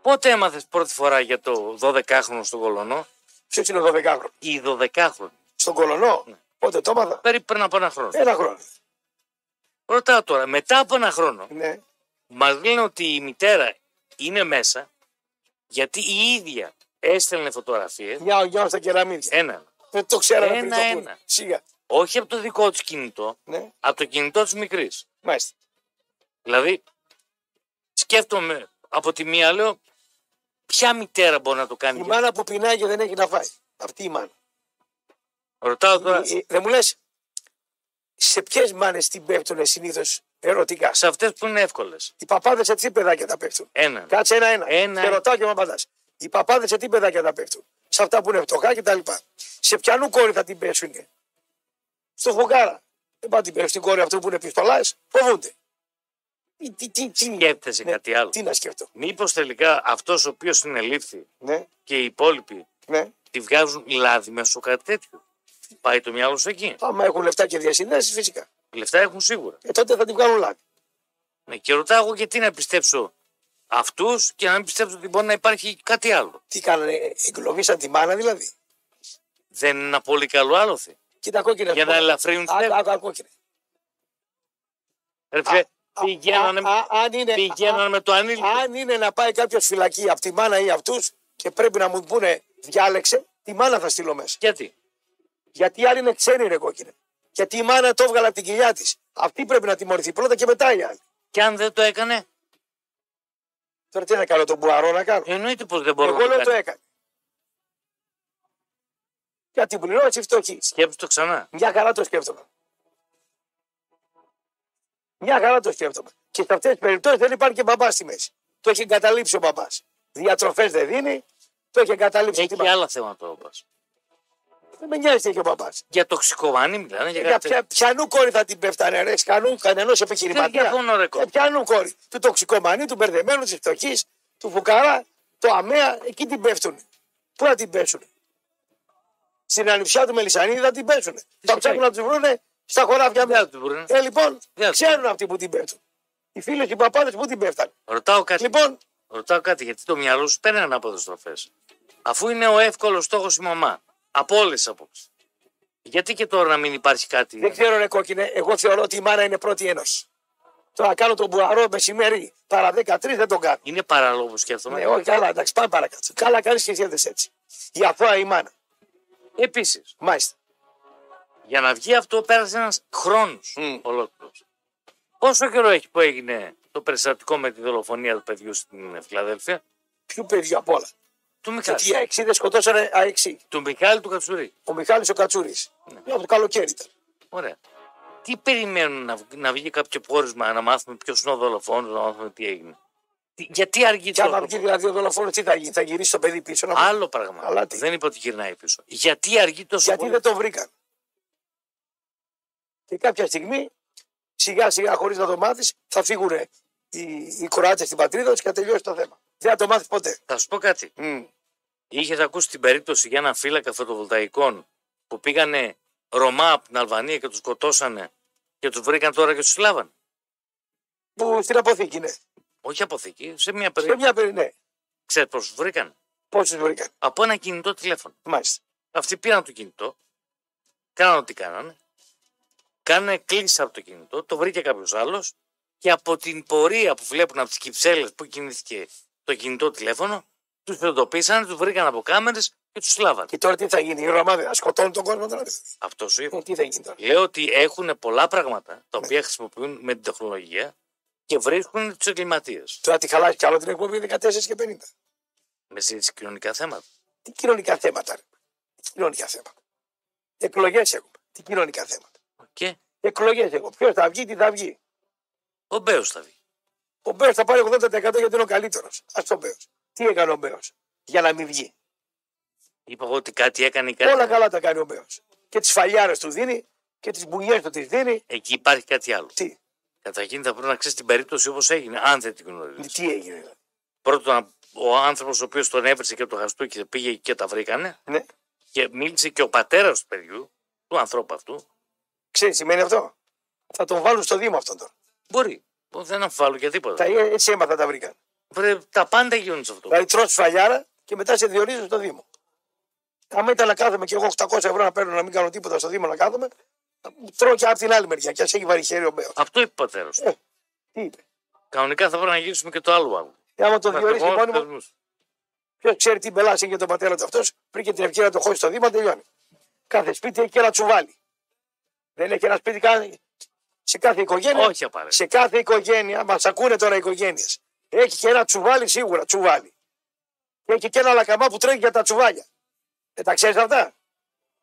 Πότε έμαθες πρώτη φορά για το 12χρονο στον Κολονό; Ποιος είναι ο 12χρονο. ή 12χρονο. Στον Κολονό; Ναι. Πότε το έμαθα; Περίπου πριν από ένα χρόνο. Ένα χρόνο. Ρωτάω τώρα, μετά από ένα χρόνο, Ναι. μας λένε ότι η μητέρα είναι μέσα γιατί η ίδια έστελνε φωτογραφίες. Μια γεια στα κεραμίδια. Ένα. Δεν το ξέραμε πριν το Ένα-ένα. πούνε. Σιγά. Όχι από το δικό τους κινητό, Ναι. από το κινητό της μικρής. Μάλιστα. Δηλαδή, σκέφτομαι από τη μία, λέω, ποια μητέρα μπορεί να το κάνει. Η και- μάνα που πεινάει και δεν έχει να φάει. Αυτή η μάνα. Ρωτάω τώρα, Ε, ε, Δεν μου λες, σε ποιες μάνες την πέφτουν συνήθως ερωτικά; σε αυτές που είναι εύκολες. Οι παπάδες σε τι παιδάκια τα πέφτουν; Ένα. Κάτσε ένα-ένα. Ένα. Και ρωτάω και με απαντά. Οι παπάδες σε τι παιδάκια τα πέφτουν; Σε αυτά που είναι φτωχά κτλ. Σε ποιανού κόρη θα την πέσουν. Στο φουγκάρα. Δεν πάω την πέφτει στην κόρη αυτό που είναι πιστολά. Φοβούνται. Τι, τι, τι, τι, Σκέφτεσαι ναι, κάτι άλλο. τι να σκέφτω. Μήπως τελικά αυτός ο οποίος συνελήφθη Ναι, και οι υπόλοιποι ναι. τη βγάζουν λάδι μέσω κάτι τέτοιο. Πάει το μυαλό σου εκεί. Άμα έχουν λεφτά και διασυνδέσεις, φυσικά. Λεφτά έχουν σίγουρα. Ε, τότε θα την βγάλουν λάδι. Ναι, και ρωτάω εγώ γιατί να πιστέψω αυτούς και να μην πιστέψω ότι μπορεί να υπάρχει κάτι άλλο. Τι κάνανε, εγκλωβίσαν τη μάνα δηλαδή. Δεν είναι ένα πολύ καλό άλοθη. Κοίτα κόκκινα. Για να ελαφρύνουν την Άκου, αίμα. άκου, άκου, κόκκινα. Ρε φίλε, Α, πηγαίνανε, α, α, αν είναι- πηγαίνανε α, με το ανήλικο. Αν είναι να πάει κάποιος φυλακή από τη μάνα ή αυτούς και πρέπει να μου πούνε διάλεξε, τη μάνα θα στείλω μέσα. Γιατί. Γιατί οι άλλοι είναι ξένοι ρε κόκκινε. Γιατί η μάνα το έβγαλε από την κοιλιά της. Αυτή πρέπει να τιμωρηθεί πρώτα και μετά οι άλλοι. Και αν δεν το έκανε, Τώρα τι να κάνω, τον Μπουαρό να κάνω; εννοείται πως δεν μπορεί Εγώ να λέω το το κάνει. έκανε. Για την πληρώσει φτωχή. Σκέψου το ξανά. Μια χαρά το σκέφτομαι. Μια χαρά το σκέφτομαι. Και σε αυτές τις περιπτώσεις δεν υπάρχει και μπαμπάς στη μέση. Το έχει εγκαταλείψει ο μπαμπάς. Διατροφές δεν δίνει, το έχει εγκαταλείψει. Έχει Τι άλλα θέματα ο πας. Δεν με νοιάζει τι έχει ο μπαμπάς. Για τοξικομανή μιλάνε. Για Για κάτι ποια, ποιανού κόρη θα την πέφτανε, ρε, κανού, κανενός τέτοιο. επιχειρηματίας. διαφωνώ, ρε, Ε, κόρη. ποιανού κόρη. Του τοξικομανή, του μπερδεμένου, της φτωχής, του φουκαρά, το αμαία, εκεί την πέφτουν. Πού να την πέσουν. Στην ανιψιά του Μελισανίδη θα την πέσουν. Θα ψάχνουν να τους βρούνε στα χωράφια Δεν θα μέσα. τους βρούνε. Ε, λοιπόν, Δεν θα ξέρουν αυτοί που την πέφτουν. Οι φίλοι και οι παπάδες που την πέφτανε. Ρωτάω κάτι. Λοιπόν, Ρωτάω κάτι γιατί το μυαλό σου παίρνει ανάποδε στροφέ. Αφού είναι ο εύκολος στόχος η μαμά. Από όλες τις απόψεις. Γιατί και τώρα να μην υπάρχει κάτι; δεν ξέρω, ρε κόκκινε, εγώ θεωρώ ότι η μάνα είναι πρώτη ένωση. Τώρα κάνω τον μπουαρό μεσημέρι παρά 13 δεν τον κάνω. Είναι παράλογο που σκέφτομαι. Ναι, όχι, καλά, εντάξει, πάμε παρακάτω. Καλά κάνεις και σκέφτεσαι έτσι. Η αθώα η μάνα. Επίσης, Μάλιστα. για να βγει αυτό πέρασε ένας χρόνος Μμ. ολόκληρος. Πόσο καιρό έχει που έγινε το περιστατικό με τη δολοφονία του παιδιού στην Φιλαδέλφια, Ποιου παιδιού απ' όλα. του Και Μιχάλη. τι αεξίδες σκοτώσανε αεξί. Του Μιχάλη του Κατσουρί. Ο Μιχάλης ο Κατσούρη. Ναι. Για το καλοκαίρι ήταν. Ωραία. Τι περιμένουν να, βγ- να βγει κάποιο πόρισμα, να μάθουμε ποιος είναι ο δολοφόνος, να μάθουμε τι έγινε; Τι- γιατί αργεί Και άμα τόσο. βγει δηλαδή ο δολοφόνος, τι θα γίνει, θα γυρίσει το παιδί πίσω. Να... Άλλο πράγμα. Αλλά τι; Δεν είπα ότι γυρνάει πίσω. Γιατί αργεί τόσο Γιατί πολύ; δεν το βρήκαν. Και κάποια στιγμή, σιγά σιγά χωρίς να το μάθεις, θα φύγουν οι, οι Κροάτες στην πατρίδα τους και θα τελειώσει το θέμα. Δεν θα το μάθεις ποτέ. Θα σου πω κάτι. Μμ. Είχες ακούσει την περίπτωση για έναν φύλακα φωτοβολταϊκών που πήγανε Ρωμά από την Αλβανία και τους σκοτώσανε και τους βρήκαν τώρα και τους συλλάβαν. Που στην αποθήκη είναι. Όχι αποθήκη, σε μια Σε περίπτωση. μια περί, ναι. Ξέρεις πώς τους βρήκαν; Πόσου βρήκαν; Από ένα κινητό τηλέφωνο. Μάλιστα. Αυτοί πήραν το κινητό, κάναν ό,τι κάνανε, κάνανε κλίση από το κινητό, το βρήκε κάποιος άλλος και από την πορεία που βλέπουν από τις κυψέλες που κινήθηκε το κινητό τηλέφωνο, τους εντοπίσανε, τους βρήκαν από κάμερες και τους συλλάβανε. Και τώρα τι θα γίνει, οι Ρωμάδε θα σκοτώνουν τον κόσμο τώρα. Αυτό σου είπα. Ε, τι θα γίνει τώρα. Λέω ότι έχουν πολλά πράγματα τα οποία χρησιμοποιούν με την τεχνολογία και βρίσκουν τους εγκληματίες. Τώρα τη χαλάσει κι άλλο την εκπομπή 14 και 50. Με συζήτηση κοινωνικά θέματα. Τι κοινωνικά θέματα, ρε. Τι κοινωνικά θέματα. Εκλογές έχουμε. Τι κοινωνικά θέματα. Και Εκλογές έχουμε. Ποιος θα βγει, τι θα βγει. ο Μπέος θα βγει. Ο Μπέος θα πάρει 80% γιατί είναι ο καλύτερος. Α το Μπέος. Τι έκανε ο Μπέος για να μην βγει. Είπα εγώ ότι κάτι έκανε ή κάτι. Όλα έκανε. καλά τα κάνει ο Μπέος. Και τις φαλιάρες του δίνει και τις μπουνιέ του τις δίνει. Εκεί υπάρχει κάτι άλλο. Τι, Καταρχήν θα πρέπει να ξέρεις την περίπτωση όπως έγινε, αν δεν την γνωρίζεις. τι έγινε. δηλαδή. Πρώτον, ο άνθρωπος ο οποίος τον έβρισε και το χαστούκι πήγε και τα βρήκανε Ναι. και μίλησε και ο πατέρας του παιδιού, του ανθρώπου αυτού. Ξέρεις, σημαίνει αυτό; Θα τον βάλουν στο Δήμο αυτόν τώρα. Μπορεί. Δεν αμφιβάλλω για τίποτα. Τα, έτσι έμαθα τα βρήκαν. Βρε, τα πάντα γίνουν σε αυτό. Δηλαδή τρώ φαλιάρα και μετά σε διορίζουν στο Δήμο. Αν ήταν να κάθομαι και εγώ 800 ευρώ να παίρνω να μην κάνω τίποτα στο Δήμο να κάθομαι, τρώω και από την άλλη μεριά. Και ας έχει βαρύ χέρι ο Μπέος. Αυτό είπε ο πατέρας του. Ε, τι είπε. Κανονικά θα πρέπει να γυρίσουμε και το άλλο άλλο. Και άμα το Να διορίσει ερχόμαστε μόνιμο, θεσμούς. ποιος ξέρει τι μπελάσει για τον πατέρα του αυτός, πριν και την ευκαιρία να το χώσει στο Δήμο, τελειώνει. Κάθε σπίτι έχει και ένα τσουβάλι. Δεν έχει ένα σπίτι καν- σε κάθε οικογένεια. Όχι απαραίτητα. Σε κάθε οικογένεια, μας ακούνε τώρα οι οικογένειες. Έχει και ένα τσουβάλι σίγουρα, τσουβάλι. Και έχει και ένα λακαμά που τρέχει για τα τσουβάλια. Δεν τα ξέρεις αυτά;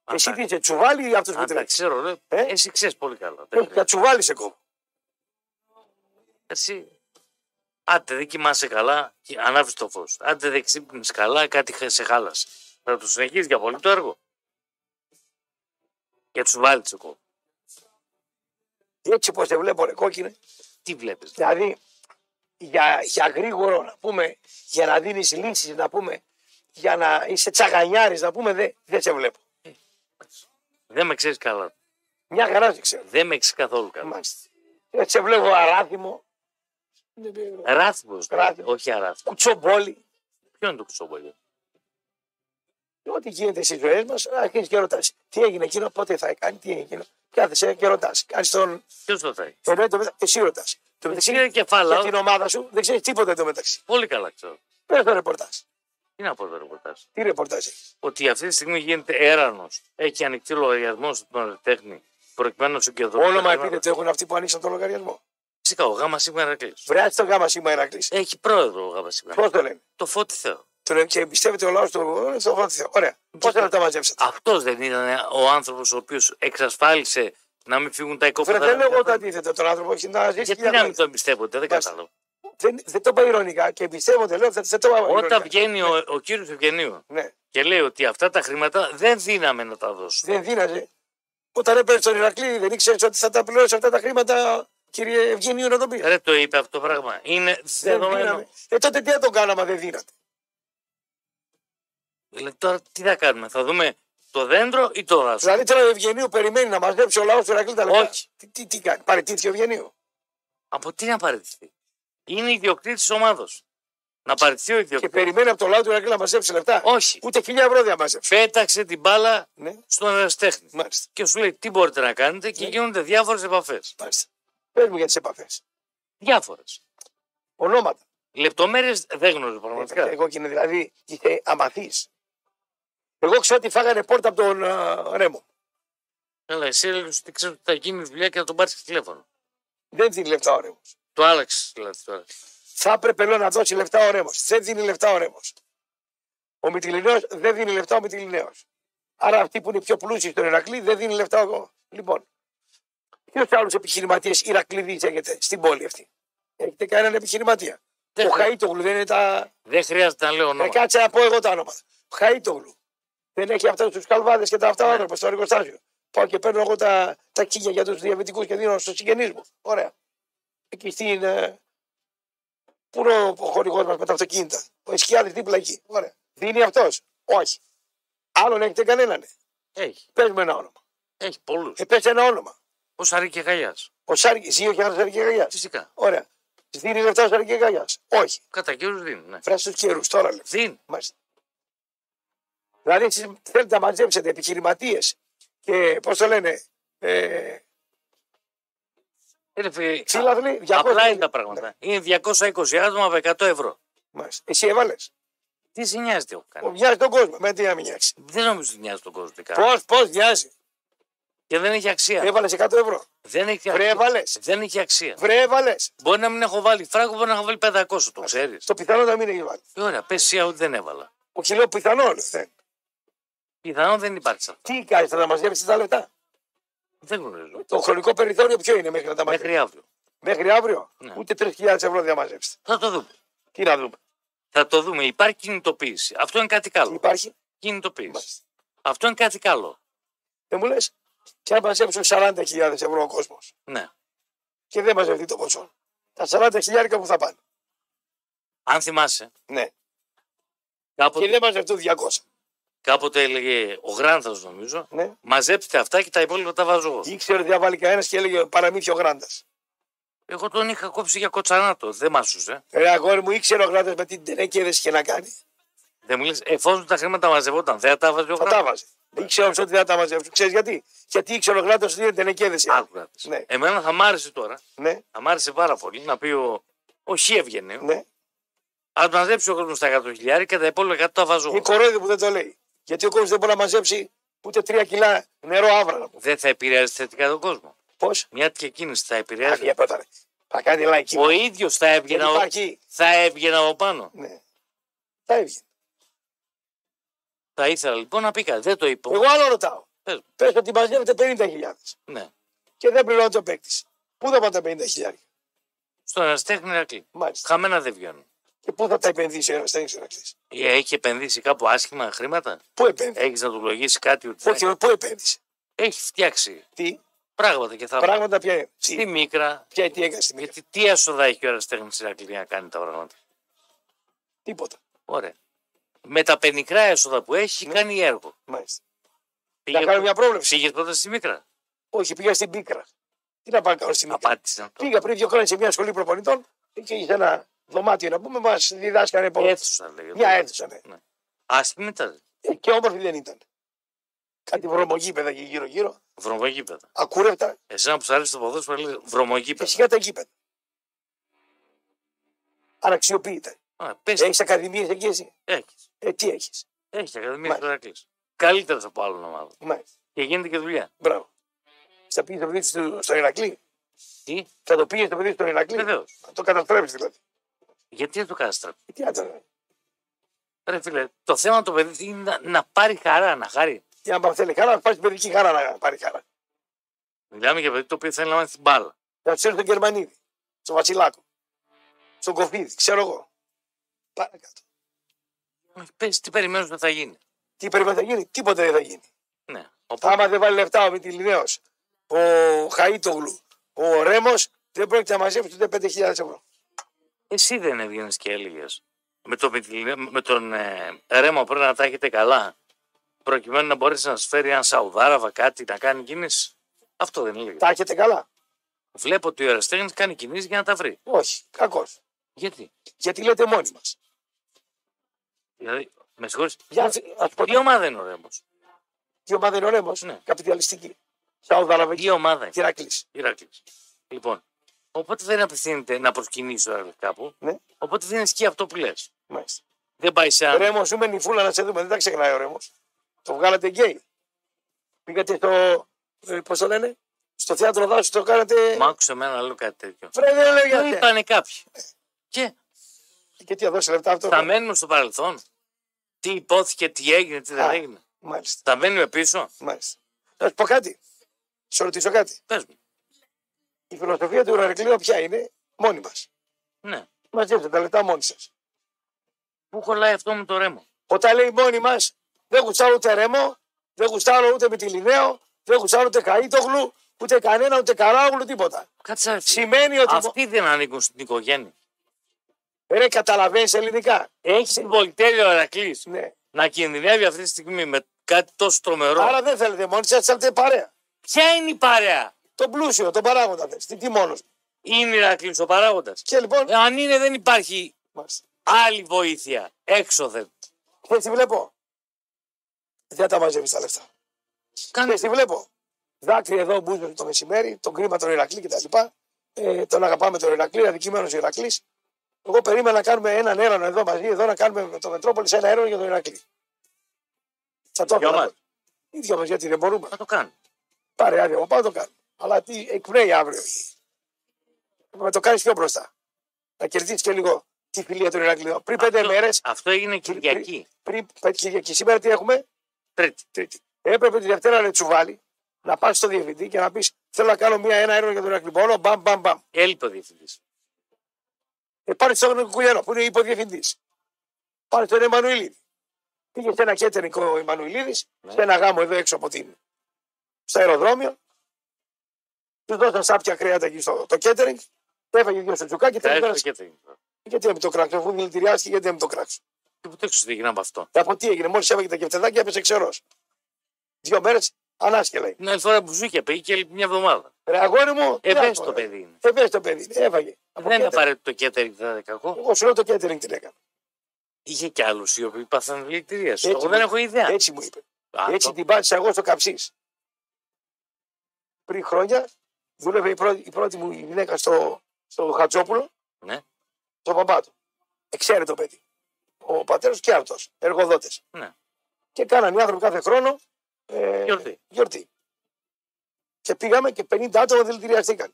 Αν Εσύ τα- τι είσαι, τσουβάλι ή αυτός που Αν τα τρέχει. ξέρω, ρε, Ε; εσύ ξέρεις πολύ καλά. Δεν Έχει τα τσουβάλι σε κόμμα. Εσύ. Άντε δεν κοιμάσαι καλά, και ανάβεις το φως. Άντε δεν ξύπνει καλά, κάτι χα- σε χάλασε. Θα το συνεχίσεις για πολύ το έργο. Και τους βάλεις το κόμμα. Έτσι πώ σε βλέπω, ρε κόκκινε. Τι βλέπεις. Δηλαδή, για, για γρήγορο να πούμε, για να δίνεις λύσεις, να πούμε, για να είσαι τσαγανιάρης, να πούμε, δεν δεν σε βλέπω. Δεν με ξέρεις καλά. Μια χαρά σε ξέρω. Δεν με ξέρει καθόλου καλά. Μάλιστα. Έτσι σε βλέπω αράθιμο, Ράθμο. Ράθυμος. Όχι αράθμος. κουτσομπόλι. Ποιο είναι το κουτσόμπολιο. Ό,τι γίνεται στις ζωές μας, αρχίζεις και ρωτάς. Τι έγινε εκείνο, πότε θα κάνει, τι έγινε εκείνο. Κάθεσαι και ρωτάς. Κάνεις τον. Ποιος το θέλει; Ενώ το μετα- εσύ ρωτάς. Το μεταξύ είναι κεφάλαιος. για την ομάδα σου δεν ξέρεις τίποτα το μεταξύ. Πολύ καλά ξέρω. Πες το ρεπορτάζ. Τι να πω το ρεπορτάζ; Τι ρεπορτάζ έχεις; Ότι αυτή τη στιγμή γίνεται έρανος. Έχει ανοιχτεί λογαριασμό στον τέχνη προκειμένου να σου και εδώ. Όνομα επίθετο έχουν αυτοί που ανοίξαν το λογαριασμό. Φυσικά ο γάμα σήμερα κλείσει. Βρεάτσε το γάμα σήμα Ηρακλή. Έχει πρόεδρο ο γάμα σήμερα. Πώς το λένε; Το φώτι Θεό. Το λένε και εμπιστεύεται ο λαός στο στο φώτι Θεό. Ωραία. Πόσα λεπτά μαζέψατε. Αυτός δεν ήταν ο άνθρωπος ο οποίος εξασφάλισε να μην φύγουν τα Βρε, οικόπεδα. δεν λέω εγώ το αντίθετο. Τον άνθρωπο έχει να ζήσει. Γιατί χιλιά να μην χρόνια. το εμπιστεύονται, δεν Μάλιστα. κατάλαβα. Δεν, δεν το είπα ηρωνικά και εμπιστεύονται. Λέω, δεν, δεν το είπα Όταν ηρωνικά. βγαίνει ο, ο κύριος Ευγενίου Ναι. και λέει ότι αυτά τα χρήματα δεν δίναμε να τα δώσουμε. Δεν δίναζε. Όταν έπαιρνε τον Ηρακλή, δεν ήξερες ότι θα τα πληρώσεις αυτά τα χρήματα, κύριε Ευγενίου, να το πεις. Ρε το είπε αυτό το πράγμα. Είναι Δεν δεδομένο. δίναμε. Ε, τότε τι θα τον κάναμε, αν δεν δίνατε. Δηλαδή, τώρα τι θα κάνουμε, θα δούμε το δέντρο ή το δάσο; Δηλαδή τώρα ο Ευγενίου περιμένει να μαζέψει ο λαός του Ηρακλή τα λεφτά. Όχι. Τι, τι, τι κάνει, παρετήθηκε ο Ευγενίου; Από τι να παραιτηθεί. Είναι ιδιοκτήτης της ομάδος. Να παραιτηθεί ο Και ιδιοκτήτης. περιμένει από το λαό του Ηρακλή να μαζέψει λεφτά. Όχι. Ούτε χιλιά ευρώ δεν μαζέψει. Πέταξε την μπάλα Ναι, στον εραστέχνη. μάλιστα. Και σου λέει τι μπορείτε να κάνετε και Ναι. γίνονται διάφορες επαφές. μάλιστα. Πε μου για τις επαφές. Διάφορες. Ονόματα. Λεπτομέρειες δεν γνωρίζω πραγματικά. Εγώ και είναι δηλαδή είσαι αμαθή. Εγώ ξέρω ότι φάγανε πόρτα από τον α, Ρέμο. Καλά, εσύ έλεγες ότι ξέρεις ότι θα γίνει δουλειά και θα τον πάρεις τηλέφωνο. Δεν δίνει λεφτά ο Ρέμος. Το άλλαξες δηλαδή τώρα. Θα έπρεπε λέω, να δώσει λεφτά ο Ρέμος. Δεν δίνει λεφτά ο Ρέμος. Ο Μητυλινέος δεν δίνει λεφτά ο Μητυλινέος. Άρα αυτοί που είναι πιο πλούσιοι στον Ηρακλή δεν δίνει λεφτά ο. Λοιπόν, ποιου άλλους επιχειρηματίες Ηρακλήδη έχετε στην πόλη αυτή; Έχετε κανέναν επιχειρηματία; Δεν ο χρειάζεται. Χαΐτογλου δεν είναι τα. Δεν χρειάζεται να λέω Ε, όνομα. κάτσε να πω εγώ τα όνοματα. Ο Χαΐτογλου. Δεν έχει αυτά τους καλβάδες και τα αυτά Ναι. άνθρωπος στο εργοστάσιο. Πάω και παίρνω εγώ τα, τα κίγια για τους διαβητικούς και δίνω στου συγγενείς μου. Ωραία. Εκεί στην. Ε, πού είναι ο χορηγός μας με τα αυτοκίνητα. Ο Ισκιάδη δίπλα εκεί. Ωραία. Δίνει αυτός. Όχι. Άλλον έχετε κανέναν. Έχει. Πες μου ένα όνομα. Έχει πολλούς. Ε, πες ένα όνομα. Ο Σαρή και Γαλιά. Ο Σάρκη, εσύ όχι άλλος Σάρκη Γαγιά. Φυσικά. Ωραία. Δίνει λεφτά ο Σάρκη Γαγιά. Όχι. Κατά κύριου δίνει. Ναι. Φράσει του καιρούς τώρα λέω. Δίνει. Μάλιστα. Δηλαδή, εσείς θέλετε να μαζέψετε επιχειρηματίες και πώς το λένε, ε, Είναι φι- ξύλαθλοι, 200 Απλά είναι τα πράγματα. Είναι 220 άτομα με 100 ευρώ. Μάλιστα. Εσύ έβαλες. Τι σε νοιάζει τι έχω κάνει; Μοιάζει τον κόσμο. Με τι να μην νοιάξει. Δεν νομίζω ότι νοιάζει τον κόσμο τι κάνω. Πώς, πώς νοιάζει. Και δεν έχει αξία. Έβαλες 100 ευρώ. Δεν έχει Βρε, αξία. έβαλες. Δεν έχει αξία. Βρε, έβαλες. Μπορεί να μην έχω βάλει φράγκο, μπορεί να έχω βάλει 500, το ξέρεις. Στο πιθανό να μην έχει βάλει. Ωραία, πες εσύ ότι δεν έβαλα. Όχι, λέω πιθανό. λέω, δεν. Πιθανόν δεν υπάρχει αυτό. Τι κάνεις, θα τα μαζέψεις τα λεφτά. Δεν γνωρίζω. Το χρονικό περιθώριο ποιο είναι μέχρι να τα μαζέψεις; Μέχρι αύριο. Μέχρι αύριο; Ναι. Ούτε 3.000 ευρώ δεν μαζέψετε. Θα το δούμε. Τι να δούμε; Θα το δούμε. Υπάρχει κινητοποίηση. Αυτό είναι κάτι καλό. Υπάρχει. Κινητοποίηση. Μάλιστα. Αυτό είναι κάτι καλό. Δεν μου λες; Και αν μαζέψουν 40.000 ευρώ ο κόσμος Ναι. και δεν μαζευτεί το ποσό. Τα 40 χιλιάρικα που θα πάνε. Αν θυμάσαι, Ναι. Και κάποτε, δεν μαζευτούν 200. Κάποτε έλεγε ο Γράνθας νομίζω, Ναι. μαζέψτε αυτά και τα υπόλοιπα τα βάζω εγώ. Ήξερε ότι θα βάλει κανένας και έλεγε παραμύθι ο Γράντα. Εγώ τον είχα κόψει για κοτσανάτο. Δεν μάσουσε. Ρε αγόρι μου, ήξερε ο Γράντα με την τενέκη έδεση και να κάνει. Δεν μου λες, εφόσον τα χρήματα μαζευόταν, δεν θα τα βάζει ο Θα τα Γράνθας. βάζει. Ήξερε όμως ότι δεν θα τα μαζεύσουν. Ξέρεις γιατί; Γιατί ήξερε ο Γράντα ότι είναι τενέκη έδεση. Άκουγα. Ναι. Εμένα θα μ' άρεσε τώρα, Ναι, θα μ' άρεσε πάρα πολύ να πει ο, ο Χ Ευγενίου, ναι. αν μαζέψει ο κόσμος στα 100 χιλιάρια και τα υπόλοιπα 100 τα βάζω Είναι εγώ. κορόιδο που δεν το λέει. Γιατί ο κόσμος δεν μπορεί να μαζέψει ούτε τρία κιλά νερό άβρα. να πούμε. Δεν θα επηρεάζει θετικά τον κόσμο. Πώς; Μια τέτοια κίνηση θα Αχ, επηρεάζει. για πέταρε. Θα κάνει λαϊκή. Ο ίδιος θα Δεν έβγαινε, ο- υπάρχει. θα έβγαινε από πάνω. Ναι. Θα έβγαινε. Θα ήθελα λοιπόν να πει κάτι. Δεν το είπα. Εγώ άλλο ρωτάω. Πες μου. Πες ότι μαζεύετε 50.000 Ναι. και δεν πληρώνει το παίκτη. Πού θα πάνε τα 50.000. Στον Εραστέχνη Ρακλή. Μάλιστα. Χαμένα δεν βγαίνουν. Και πού θα τα επενδύσει ένα τέχνη να κλείσει. Ε, Έχει επενδύσει κάπου άσχημα χρήματα; Πού επένδυσε; Έχεις να του λογίσεις κάτι ότι. θα- Όχι, πού επένδυσε; Έχει φτιάξει Τι; Πράγματα και θα Πράγματα ποια είναι. Στη Τι, Μίκρα. ποια, τι έκανε στη Μίκρα; Γιατί τι έσοδα έχει ο Εραστέχνη στην Ηρακλή να κάνει τα πράγματα; Τίποτα. Ωραία. Με τα πενικρά έσοδα που έχει, Ναι. κάνει έργο. Μάλιστα. Πήγε, Να κάνω μια πρόβλεψη. πήγες τότε στη Μίκρα; Όχι, πήγα στην Πίκρα. Τι να πάω να κάνω στη Μίκρα; Απάντησε αυτό. Πήγα πριν δύο χρόνια σε μια σχολή προπονητών και σε ένα δωμάτιο να πούμε, μας διδάσκανε από Αίθουσα λέγεται. μια αίθουσα. Ναι. Άσχημη ήταν. Ε, Και όμορφη δεν ήταν. Κάτι βρωμογείπεδα και γύρω-γύρω. Βρωμογείπεδα. Ακούρευτα Εσένα που σου αρέσει το ποδόσφαιρο λέει και βρωμογείπεδα. σιγά τα γήπεδα. Αναξιοποιείται. Α, πες, Έχεις ακαδημίες εκεί εσύ; έχεις. Ε, τι έχεις; Έχεις ακαδημία Μάλιστα. Ηρακλής. Καλύτερα από άλλων ομάδων. Μάλιστα. Και γίνεται και δουλειά. Μπράβο. Θα πήγε το παιδί σου στον Ηρακλή; Τι, Θα το πήγε το παιδί στον Ηρακλή; βεβαίως. Θα το καταστρέψεις δηλαδή. Γιατί δεν το κάνει τραπ. Ε, Τι άτομα. Ρε φίλε, το θέμα του παιδί είναι να, να πάρει χαρά, να χαρεί. Τι αν θέλει χαρά, να πάρει την παιδική χαρά να πάρει χαρά. Μιλάμε για παιδί το οποίο θέλει να μάθει την μπάλα. Θα του στον Γερμανίδη, στον Βασιλάκο, στον Κοφίδη, ξέρω εγώ. Παρακάτω. Πες τι περιμένουν ότι θα γίνει. Τι πρέπει να γίνει, τίποτα δεν θα γίνει. Ναι. Οπότε, Άμα δεν βάλει λεφτά ο Μητυλινέος, ο Χαΐτογλου, ο Ρέμος, δεν πρόκειται να μαζέψει ούτε 5.000 ευρώ. Εσύ δεν έβγαινες και έλεγες με, το, Μητυλινέ- με τον ε, Ρέμο πρέπει να τα έχετε καλά. Προκειμένου να μπορέσει να σου φέρει ένα Σαουδάραβα κάτι να κάνει κίνηση. Αυτό δεν έλεγες. Τα έχετε καλά. Βλέπω ότι ο Εραστέχνη κάνει κινήσεις για να τα βρει. Όχι, κακός. Γιατί; Γιατί λέτε μόνοι μας. Δηλαδή, με συγχωρείς, Για να σου πω τι ομάδα είναι ο Ρέμος. τι ομάδα είναι ο Ρέμος, Ναι. καπιταλιστική. Σαουδαραβική, Τι ομάδα είναι. Κυράκλη. Ηράκλης. Λοιπόν, οπότε δεν απευθύνεται να προσκυνήσει ο Ηράκλης κάπου. Ναι, Οπότε δεν ισχύει αυτό που λες. μάλιστα. Δεν πάει σε ένα. Ρέμο, ζούμε νυφούλα να σε δούμε. Δεν τα ξεχνάει ο Ρέμο. Το βγάλατε γκέι. Πήγατε στο. Ε, Πώς το λένε, στο θέατρο δάσου το κάνατε. Μ' άκουσε εμένα λέω κάτι τέτοιο. Φρέ, δεν λέω Το γιατί. είπανε κάποιοι. Και Και τι θα δώσει λεφτά αυτό; θα μένουμε στο παρελθόν. Τι υπόθηκε, τι έγινε, τι δεν Α. έγινε. Μάλιστα. Θα μένουμε πίσω. Μάλιστα. Να σου πω κάτι. Σε ρωτήσω κάτι. Πες μου. Η φιλοσοφία του Ηρακλείου ποια είναι, μόνοι μας. Ναι. Μαζέψτε τα λεφτά μόνοι σας. Πού κολλάει αυτό με το ρέμο; Όταν λέει μόνοι μας, δεν γουστάρω ούτε ρέμο, δεν γουστάρω ούτε με τη Λινέο, δεν γουστάρω ούτε Καΐτογλου, ούτε κανένα, ούτε Καράγλου, τίποτα. Κάτσε ρε φίλε. Σημαίνει ότι. Αυτοί δεν ανήκουν στην οικογένεια. Ρε, καταλαβαίνεις ελληνικά. Έχεις την πολυτέλεια ο Ερακλής Ναι. να κινδυνεύει αυτή τη στιγμή με κάτι τόσο τρομερό; Άρα δεν θέλετε μόνοι σας, θέλετε παρέα. Ποια είναι η παρέα; Τον πλούσιο, τον παράγοντα θες. Τι, τι μόνος. Είναι Ηρακλής ο παράγοντας. Και λοιπόν. Αν είναι δεν υπάρχει Μάλιστα. άλλη βοήθεια. Έξωθεν. Και τι βλέπω. Δεν τα μαζεύει τα λεφτά. Κάνε Και τι βλέπω. Δάκρυ εδώ μπούζο το μεσημέρι, τον κρίμα τον Ηρακλή κτλ. Ε, τον αγαπάμε τον Ηρακλή, αδικημένος Ηρακλής. Εγώ περίμενα να κάνουμε έναν έρανο εδώ μαζί, εδώ να κάνουμε με το Μετρόπολης ένα έρανο για τον Ηρακλή. Θα το Δυο έκανα. μας. Οι δυο μας, γιατί δεν μπορούμε. να το κάνω. Πάρε άδεια, εγώ πάω να το κάνω. Αλλά τι εκπνέει αύριο. Να το κάνεις πιο μπροστά. Να κερδίσεις και λίγο τη φιλία των Ηρακλείων. Πριν πέντε Αυτό- μέρε, Αυτό έγινε Κυριακή. πριν πέντε Κυριακή, σήμερα τι έχουμε, Τρίτη. Τρίτη. Έπρεπε τη Δευτέρα να τσουβάλει, να πας στο διευθυντή και να πεις: Θέλω να κάνω μία, ένα έργο για τον Ηρακλή. Μπορώ, μπαμ, μπαμ, μπαμ. Έλειπε ο διευθυντής. Ε, πάρε στον Κουκουλιανό που είναι υποδιευθυντής. Πάρε στον Εμμανουηλίδη. Πήγε σε ένα κέτερινγκ ο Εμμανουηλίδης, Ναι. σε ένα γάμο εδώ έξω από την. στο αεροδρόμιο. Τους δώσαν σάπια κρέατα εκεί στο το κέτερινγκ. Έφαγε δύο σουτζουκάκι και Θα έρθει τελικά. το κέντρο. Γιατί να μην το κράξω, αφού δηλητηριάστηκε, γιατί να μην το κράξω. Και που το έξω τι έγινε από αυτό. Από τι έγινε, μόλις έφαγε τα κεφτεδάκια έπεσε ξερός. Δύο μέρες ανάσκελα. Την άλλη φορά που ζούκια πήγε και έλειπε μια εβδομάδα. Ρε αγόρι μου, τι να Ευαίσθητο πω, ρε. παιδί είναι. Ευαίσθητο παιδί, είναι, έφαγε. Από Δεν είναι catering. απαραίτητο το κέντρο δεν είναι κακό. Εγώ σου λέω το catering την έκανα. Είχε κι άλλους οι οποίοι πάθαν δηλητηρία. Έτσι Εγώ μου- δεν έχω ιδέα. Έτσι μου είπε. Α, Έτσι το- την πάτησα εγώ στο καψί. Πριν χρόνια δούλευε η πρώτη, η πρώτη μου γυναίκα στο, στο Χατζόπουλο, Ναι, το παπά του. Εξαίρετο παιδί. Ο πατέρας και αυτό, εργοδότε. ναι. Και κάναν οι άνθρωποι κάθε χρόνο ε, Γιορτή. γιορτή. Και πήγαμε και 50 άτομα δηλητηριαστήκαν.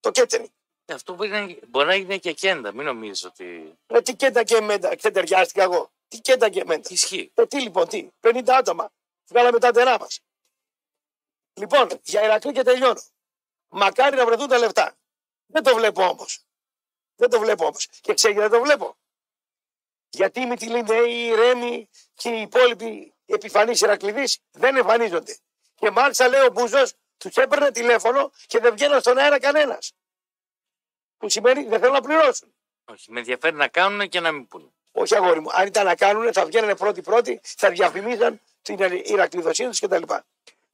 Το catering. Ε, Αυτό μπορεί να, μπορεί να είναι και κέντα. Μην νομίζεις ότι Ρε τι κέντα και μέντα, ξετεριάστηκα εγώ. Τι κέντα και μέντα. ισχύει. Ε, τι λοιπόν, τι, 50 άτομα. Βγάλαμε τα τερά μας. Λοιπόν, για Ηρακλή και τελειώνω. Μακάρι να βρεθούν τα λεφτά. Δεν το βλέπω όμως. Δεν το βλέπω όμως. Και ξέρει γιατί δεν το βλέπω. Γιατί οι Μυτιλίνοι, οι Ρέμοι και οι υπόλοιποι επιφανείς Ηρακλειδεί δεν εμφανίζονται. Και μάλιστα λέει ο Μπούζο Τους έπαιρνε τηλέφωνο και δεν βγαίναν στον αέρα κανένας. Που σημαίνει δεν θέλουν να πληρώσουν. Όχι, με ενδιαφέρει να κάνουν και να μην πούνε. Όχι αγόρι μου. Αν ήταν να κάνουν, θα βγαίνανε πρώτοι-πρώτοι, θα διαφημίζαν την Ηρακλειδοσύνη τους κτλ.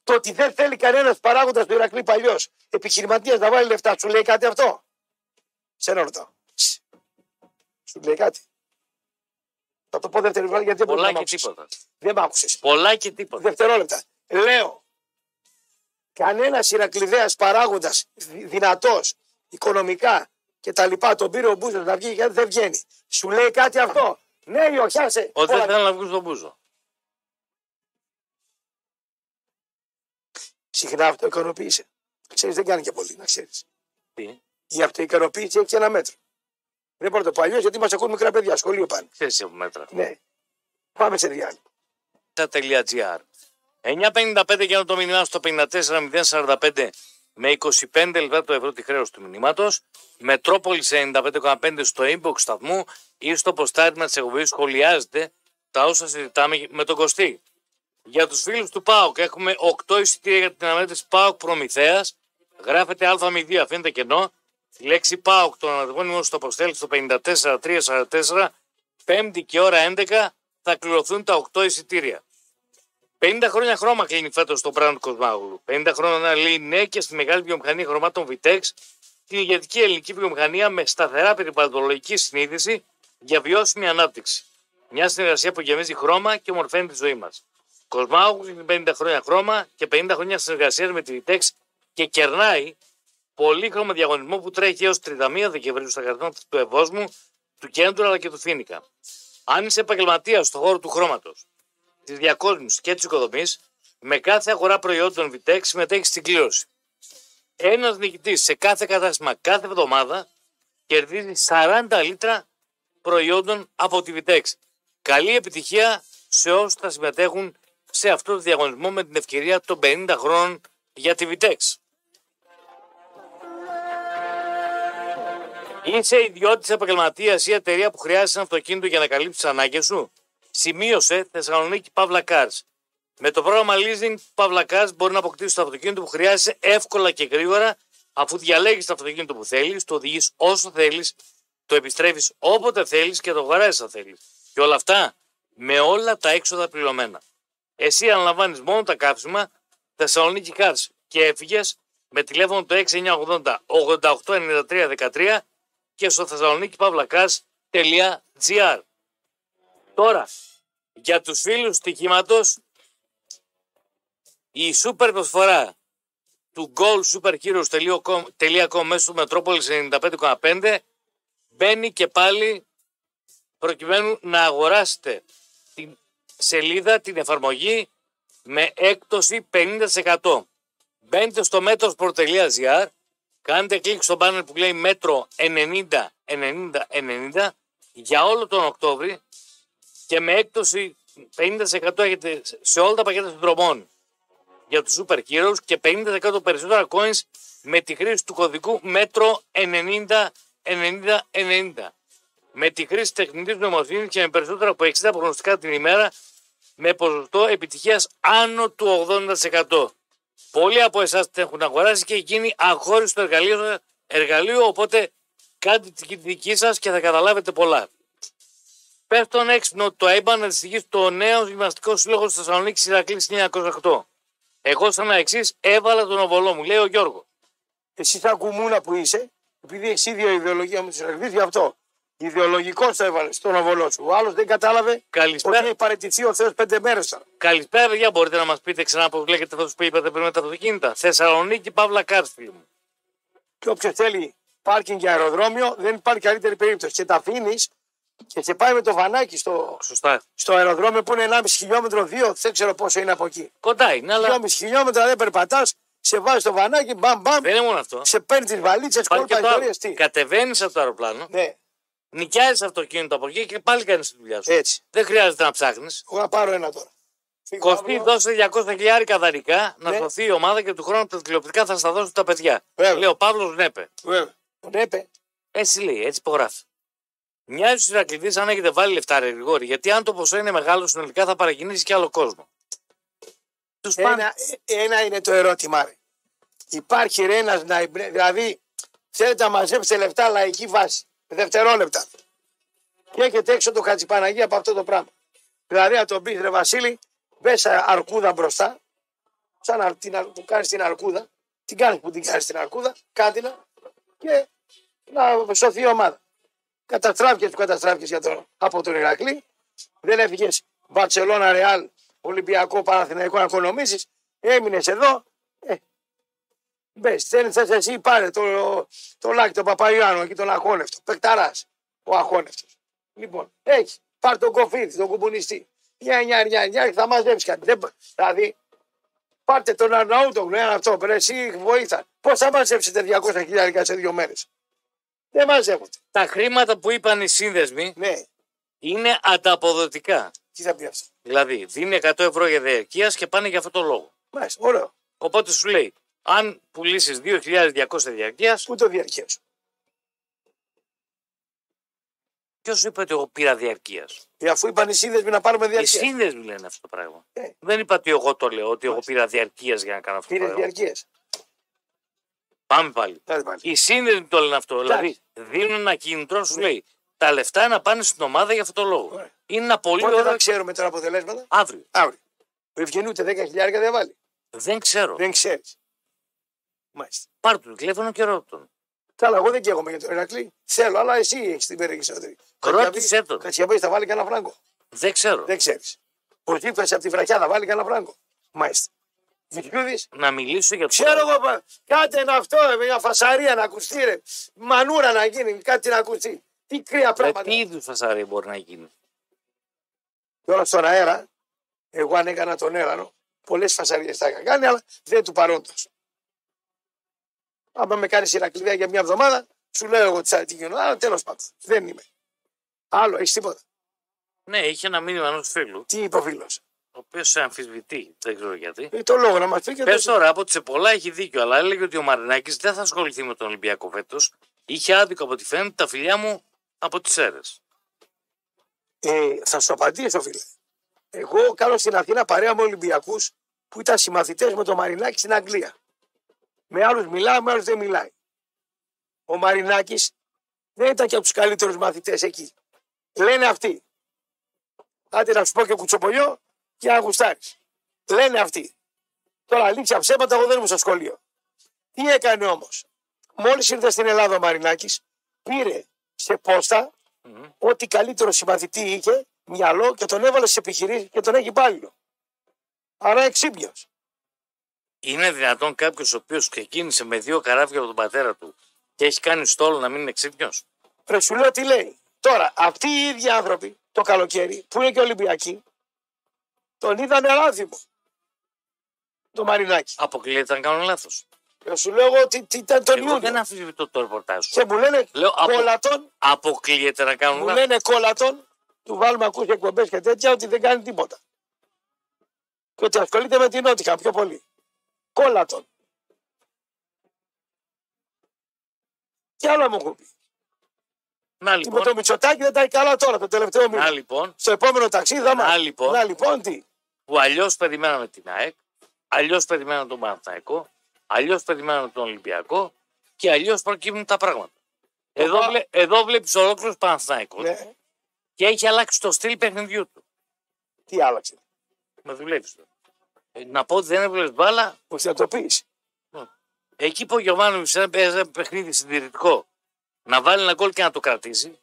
Το ότι δεν θέλει κανένας παράγοντας του Ηρακλή παλιός επιχειρηματίας να βάλει λεφτά, σου λέει κάτι αυτό; Σε ένα ρωτάω. Σου λέει κάτι. Θα το πω δεύτερη φορά γιατί δεν μπορεί Πολλά να μ' και άκουσες. τίποτα. Δεν μ' άκουσες. Πολλά και τίποτα. Δευτερόλεπτα. Λέω. Κανένας Ηρακλειδέας παράγοντας δυνατός οικονομικά και τα λοιπά, τον πήρε ο Μπούζος να βγει γιατί δεν βγαίνει. Σου λέει κάτι αυτό; Ναι, ή όχι, άσε. Ότι δεν Όλα. θέλουν να βγουν στον Μπούζο. Συχνά αυτοικανοποίησε. Ξέρεις, δεν κάνει και πολύ, να ξέρεις. Τι, Η αυτοικανοποίηση έχει και ένα μέτρο. Δεν μπορεί να το πω αλλιώς γιατί μας ακούν μικρά παιδιά. Σχολείο πάνε. ξέρεις από μέτρα. Ναι. Πάμε σε διάλειμμα. Στα.gr 9.55 για το μηνύμα στο 54.045 με 25 λεπτά το ευρώ τη χρέωση του μηνύματος. Μετρόπολης 95,5 στο inbox σταθμού ή στο ποστάρισμα τη εκπομπή σχολιάζεται τα όσα συζητάμε με τον Κωστή. Για τους φίλους του ΠΑΟΚ έχουμε 8 εισιτήρια για την αναμέτρηση ΠΑΟΚ Προμηθέας. Γράφεται Α02, αφήνεται κενό. Τη λέξη ΠΑΟΚ τον αναδεγόνιμο στο αποστέλει στο 54-344. Πέμπτη και ώρα 11 θα κληρωθούν τα 8 εισιτήρια. 50 χρόνια χρώμα κλείνει φέτος το brand Κοσμάγουλου. 50 χρόνια λέει ναι και στη μεγάλη βιομηχανία χρωμάτων Vitex, την ηγετική ελληνική βιομηχανία με σταθερά περιβαλλοντολογική συνείδηση για βιώσιμη ανάπτυξη. Μια συνεργασία που γεμίζει χρώμα και ομορφαίνει τη ζωή μας. Κοσμάγουλου κλείνει 50 χρόνια χρώμα και 50 χρόνια συνεργασίας με τη Vitex και κερνάει πολύχρωμο διαγωνισμό που τρέχει έως 31 Δεκεμβρίου στα καρτώνα του Ευόσμου, του Κέντρου αλλά και του Φίνικα. Αν είσαι επαγγελματίας στον χώρο του χρώματος, της διακόσμησης και της οικοδομής, με κάθε αγορά προϊόντων Vitex συμμετέχεις στην κλήρωση. Ένας νικητής σε κάθε κατάστημα κάθε εβδομάδα κερδίζει 40 λίτρα προϊόντων από τη Vitex. Καλή επιτυχία σε όσους θα συμμετέχουν σε αυτό το διαγωνισμό με την ευκαιρία των 50 χρόνων για τη Vitex. Είσαι ιδιώτης επαγγελματίας ή εταιρεία που χρειάζεται ένα αυτοκίνητο για να καλύψεις τις ανάγκες σου; Σημείωσε Θεσσαλονίκη Παύλα Cars. Με το πρόγραμμα Leasing Παύλα Cars μπορεί να αποκτήσει το αυτοκίνητο που χρειάζεσαι εύκολα και γρήγορα αφού διαλέγεις το αυτοκίνητο που θέλεις, το οδηγείς όσο θέλεις, το επιστρέφεις όποτε θέλεις και το αγοράζει αν θέλεις. Και όλα αυτά με όλα τα έξοδα πληρωμένα. Εσύ αναλαμβάνεις μόνο τα κάψιμα Θεσσαλονίκη Cars και έφυγες με τηλέφωνο το 6980 8893 13 και στο Θεσσαλονίκη Παύλακάς.gr. Τώρα, για τους φίλους στοιχήματος, η σούπερ προσφορά του goalsuperheroes.com μέσω του Μετρόπολης 95,5 μπαίνει και πάλι προκειμένου να αγοράσετε την σελίδα, την εφαρμογή με έκπτωση 50%. Μπαίνετε στο μέτρος.gr Κάντε κλικ στο banner που λέει μέτρο 90 90 90 για όλο τον Οκτώβρη και με έκπτωση 50% έχετε σε όλα τα πακέτα συνδρομών για τους Super Heroes και 50% περισσότερα coins με τη χρήση του κωδικού μέτρο 90 90 90. Με τη χρήση τεχνητής νοημοσύνης και με περισσότερα από 60 προγνωστικά την ημέρα με ποσοστό επιτυχίας άνω του 80%. Πολλοί από εσάς την έχουν αγοράσει και γίνει αγόριστο εργαλείο, εργαλείο οπότε κάντε τη δική σας και θα καταλάβετε πολλά. Πέφτον έξυπνο το ΕΙΜΠΑ να δυστυχεί στο νέο γυμναστικό σύλλογο στη Θεσσαλονίκη Ηρακλή 1908. Εγώ σαν εξή έβαλα τον οβολό μου, λέει ο Γιώργος. Εσύ σαν κουμούνα που είσαι, επειδή έχεις ίδια ιδεολογία με τους Ηρακλεί, γι' αυτό. Ιδεολογικό το έβαλε στον οβολό σου. Ο άλλος δεν κατάλαβε Καλησπέρα. ότι έχει παραιτηθεί ο Θεός πέντε μέρες τώρα. Καλησπέρα, παιδιά. Μπορείτε να μας πείτε ξανά πώς λέγεται αυτό που είπατε πριν με τα αυτοκίνητα. Θεσσαλονίκη Παύλα Κάρτ, φίλοι μου. Και όποιος θέλει πάρκινγκ για αεροδρόμιο, δεν υπάρχει καλύτερη περίπτωση. Και τα αφήνεις και σε πάει με το βανάκι στο, Σωστά. στο αεροδρόμιο που είναι 1,5 χιλιόμετρο, 2, δεν ξέρω πόσο είναι από εκεί. Κοντά είναι, αλλά 2,5 χιλιόμετρα δεν περπατάς, σε βάζεις το βανάκι, μπαμ μπαμ, δεν είναι μόνο αυτό. σε παίρνεις τις βαλίτσες, Υπάρχει κόλπα και το άλλο. ιστορίε. Τι. Κατεβαίνεις από το αεροπλάνο, Ναι, νοικιάζεις αυτοκίνητο από εκεί και πάλι κάνεις τη δουλειά σου. έτσι. Δεν χρειάζεται να ψάχνεις. Εγώ να πάρω ένα τώρα. Φύγω Κωστή, αύριο. δώσε 200 χιλιάρικα δανεικά να Ναι. σωθεί η ομάδα και του χρόνου τα τηλεοπτικά θα στα δώσουν τα παιδιά. Βέβαια. Λέει ο Παύλος Νέπε. Βέβαια. Τον έπε. Έτσι λέει, έτσι υπογράφει. Μοιάζει στους Ηρακλήδη αν έχετε βάλει λεφτά, ρε Γρηγόρη, γιατί αν το ποσό είναι μεγάλο συνολικά θα παρακινήσει και άλλο κόσμο. Τους πάνε. Ένα, ένα είναι το ερώτημα. Ρε. Υπάρχει ρε ένας να εμπνε- δηλαδή θέλετε να μαζέψετε λεφτά λαϊκή βάση, δευτερόλεπτα. Και έχετε έξω το Χατζηπαναγία από αυτό το πράγμα. Δηλαδή να τον πεις ρε Βασίλη, μπες αρκούδα μπροστά, σαν να την, αρ- που κάνεις την αρκούδα, την κάνεις που την κάνεις την αρκούδα, κάτι να, και να σωθεί η ομάδα. Καταστράφηκες που καταστράφηκες για τον, από τον Ηρακλή, δεν έφυγες Μπαρσελόνα, Ρεάλ, Ολυμπιακό, Παναθηναϊκό να οικονομήσεις. Έμεινες εδώ. Ε, Μπες, θέλει θες εσύ, πάρε το, το Λάκη, τον Παπαϊάνο εκεί, τον Αχώνευτο. Πεκταράς. Ο Αχώνευτος. Λοιπόν, έχει. Πάρε τον κοφίδι, τον κουμπουνιστή. Μια, μια, μια, μια, θα μαζέψει κάτι. Δεν, δηλαδή, πάρτε τον Αρναούτογλου, ένα αυτό, ρε, εσύ βοήθα. Πώς θα μαζέψετε 200 χιλιάρικα σε δύο μέρες; Δεν μαζεύονται. Τα χρήματα που είπαν οι σύνδεσμοι Ναι, είναι ανταποδοτικά. τι θα πει αυτό; Δηλαδή, δίνει 100 ευρώ για διαρκείας και πάνε για αυτό το λόγο. Μάλιστα, ωραίο. Οπότε σου λέει, αν πουλήσεις 2.200 διαρκεία, Πού το διαρκείας; Σου. ποιο σου είπε ότι εγώ πήρα διαρκείας; Ε, αφού είπαν οι σύνδεσμοι να πάρουμε Οι διαρκείας. σύνδεσμοι λένε αυτό το πράγμα. Ε. Δεν είπα ότι εγώ το λέω, ότι εγώ πήρα διαρκείας για να κάνω αυτό το Πήρες πράγμα. διαρκείας. Πάμε πάλι. πάλι. Οι σύνδεσμοι το λένε αυτό. Δηλαδή, δίνουν ένα κίνητρο, σου λέει, τα λεφτά να πάνε στην ομάδα για αυτό το λόγο. Ωραία. Είναι ένα πολύ Πότε ωραίο. θα ξέρουμε τώρα αποτελέσματα; Αύριο. Αύριο. Ο Ευγενή ούτε 10 χιλιάρικα δεν βάλει. Δεν ξέρω. Δεν ξέρεις. Μάλιστα. Πάρ' του τηλέφωνο και ρώτα τον. Καλά, εγώ δεν καίγομαι για τον Ερακλή. Θέλω, αλλά εσύ έχεις την περισσότερη. Ρώτησέ τον. Κατσιαμπή θα βάλει κανένα φράγκο. Δεν ξέρω. Δεν ξέρεις. Ο Ζήφα από τη βραχιά θα βάλει κανένα φράγκο. Μάλιστα. Βιτιούδη. Να μιλήσω για το. Ξέρω εγώ, πα- κάτι είναι αυτό, ε, μια φασαρία να ακουστεί, ρε. Μανούρα να γίνει, κάτι να ακουστεί. Τι κρύα Ε, πράγματα. τι είδους φασαρία μπορεί να γίνει; Τώρα στον αέρα, εγώ αν έκανα τον έρανο, πολλές φασαρίες θα είχα κάνει, αλλά δεν του παρόντος. Άμα με κάνεις Ηρακλήδια για μια εβδομάδα, σου λέω εγώ τι θα τι γίνω. Αλλά τέλος πάντων, δεν είμαι. Άλλο, έχεις τίποτα. Ναι, είχε ένα μήνυμα ενός φίλου, Τι είπε ο φίλος; ο οποίος σε αμφισβητεί. Δεν ξέρω γιατί. Ε, το λόγο να μα πει και Πες το... τώρα, από τι πολλά έχει δίκιο, αλλά έλεγε ότι ο Μαρινάκης δεν θα ασχοληθεί με τον Ολυμπιακό φέτος. Είχε άδικο από ό,τι φαίνεται τα φιλιά μου από τις αίρε. ε, θα σου απαντήσω, φίλε. Εγώ κάνω στην Αθήνα παρέα με Ολυμπιακούς που ήταν συμμαθητές με τον Μαρινάκη στην Αγγλία. Με άλλους μιλάει, με άλλους δεν μιλάει. Ο Μαρινάκης δεν ήταν και από τους καλύτερους μαθητές εκεί. Λένε αυτοί. Άντε να σου πω και κουτσοπολιό και να γουστάρει. Λένε αυτοί. Τώρα αλήθεια ψέματα, εγώ δεν ήμουν στο σχολείο. Τι έκανε όμως; Μόλις ήρθε στην Ελλάδα ο Μαρινάκης, πήρε σε πόστα ό,τι καλύτερο συμμαθητή είχε, μυαλό και τον έβαλε σε επιχειρήσεις και τον έχει υπάλληλο. Άρα εξήπιο. Είναι δυνατόν κάποιος ο οποίος ξεκίνησε με δύο καράβια από τον πατέρα του και έχει κάνει στόλο να μην είναι ξύπνιος; Ρε σου λέω τι λέει. Τώρα, αυτοί οι ίδιοι άνθρωποι το καλοκαίρι που είναι και Ολυμπιακοί, τον είδανε ράδιμο. Το Μαρινάκι. Αποκλείεται να κάνω λάθος. Ρε σου λέω εγώ τι, τι ήταν τον Εγώ δεν Ιούνιο. αμφισβητώ το ρεπορτάζ σου. Και μου λένε Λέω, απο- κόλατον, Αποκλείεται να κάνω μου λάθος. λένε κόλατον, του βάλουμε ακούς εκπομπές και τέτοια ότι δεν κάνει τίποτα. Και ότι ασχολείται με την Νότιχα πιο πολύ. Κόλατον. Τι άλλο μου έχουν πει. Να Και με λοιπόν, το Μητσοτάκι δεν τα έχει καλά τώρα, το τελευταίο μήνα. να λοιπόν, Στο επόμενο ταξίδι θα Να, μάθει. λοιπόν. Να λοιπόν τι; που αλλιώς περιμέναμε την ΑΕΚ, αλλιώς περιμέναμε τον Παναθηναϊκό, αλλιώς περιμέναμε τον Ολυμπιακό και αλλιώς προκύπτουν τα πράγματα. Εδώ, Πα- βλέ, εδώ βλέπεις ολόκληρος Παναθηναϊκός Ναι. και έχει αλλάξει το στυλ παιχνιδιού του. Τι άλλαξε; Με δουλεύει τώρα. Ε, να πω ότι δεν έβλεπες μπάλα, Πώς θα το πεις. εκεί που ο Γιωβάνο παίζει ένα παιχνίδι συντηρητικό να βάλει ένα γκολ και να το κρατήσει,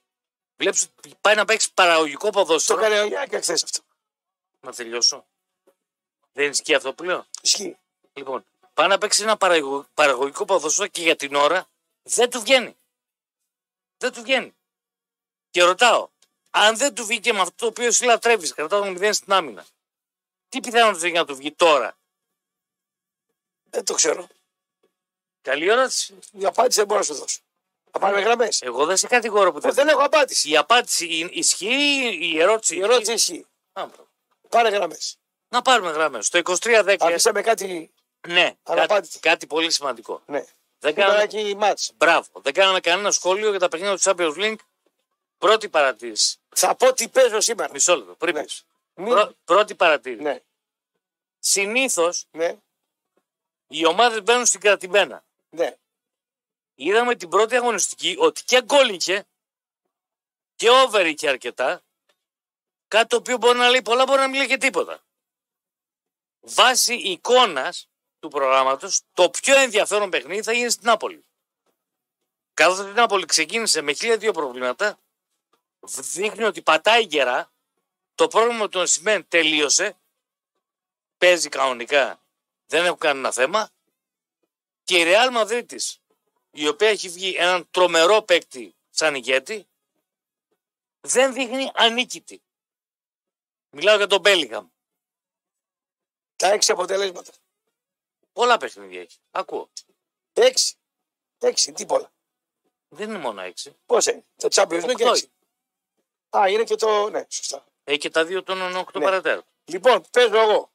βλέπεις ότι πάει να παίξει παραγωγικό Το ποδόσφαιρο. έκανε ο Γιάννη χθες αυτό. Να τελειώσω. Δεν ισχύει αυτό που λέω. Ισχύει. Λοιπόν, πάει να παίξει ένα παραγω- παραγωγικό ποδόσφαιρο και για την ώρα δεν του βγαίνει. Δεν του βγαίνει. Και ρωτάω, αν δεν του βγήκε με αυτό το οποίο εσύ λατρεύεις, κρατάω το 0 στην άμυνα, τι πιθανότητα έχει να του βγει τώρα; Δεν το ξέρω. Καλή ερώτηση. Η απάντηση δεν μπορώ να σου δώσω. Θα πάμε γραμμές. Εγώ δεν σε κατηγορώ που δεν. Δεν έχω απάντηση. Η απάντηση είναι- ισχύει, η ερώτηση. Η ερώτηση ισχύει. Α, μπράβο. Πάρε γραμμές. Να πάρουμε γραμμές. Στο 23-10. Αφήσαμε κάτι. Ναι, κάτι, Αναπάντητη. κάτι πολύ σημαντικό. Ναι. Δεν Σήμερα κάναμε, εκεί μάτς. μπράβο. Δεν κάναμε κανένα σχόλιο για τα παιχνίδια του Champions League. Πρώτη παρατήρηση. Θα πω τι παίζω σήμερα. Μισό λεπτό. Πριν Ναι. πεις. Μην- Πρω- πρώτη παρατήρηση. Ναι. Συνήθως Ναι. οι ομάδες μπαίνουν στην κρατημένα. Ναι. Είδαμε την πρώτη αγωνιστική ότι και γκολ είχε και over είχε αρκετά. Κάτι το οποίο μπορεί να λέει πολλά, μπορεί να μην λέει και τίποτα. Βάσει εικόνας του προγράμματος, το πιο ενδιαφέρον παιχνίδι θα γίνει στην Νάπολη. Καθώς η Νάπολη ξεκίνησε με χίλια δύο προβλήματα, δείχνει ότι πατάει γερά. Το πρόβλημα του Σιμέν τελείωσε. Παίζει κανονικά. Δεν έχουν κανένα θέμα. Και η Ρεάλ Μαδρίτης, η οποία έχει βγει έναν τρομερό παίκτη σαν ηγέτη, δεν δείχνει ανίκητη. Μιλάω για τον Μπέλιγαμ. Τα έξι αποτελέσματα. Πολλά παιχνίδια έχει. Ακούω. Έξι. Έξι, τι πολλά. Δεν είναι μόνο έξι. Πώς είναι; Το Champions League Οκτώ. έξι. Α, είναι και το. Ναι, σωστά. Έχει και τα δύο των οκτώ Ναι. παρατέρων. Λοιπόν, παίζω εγώ.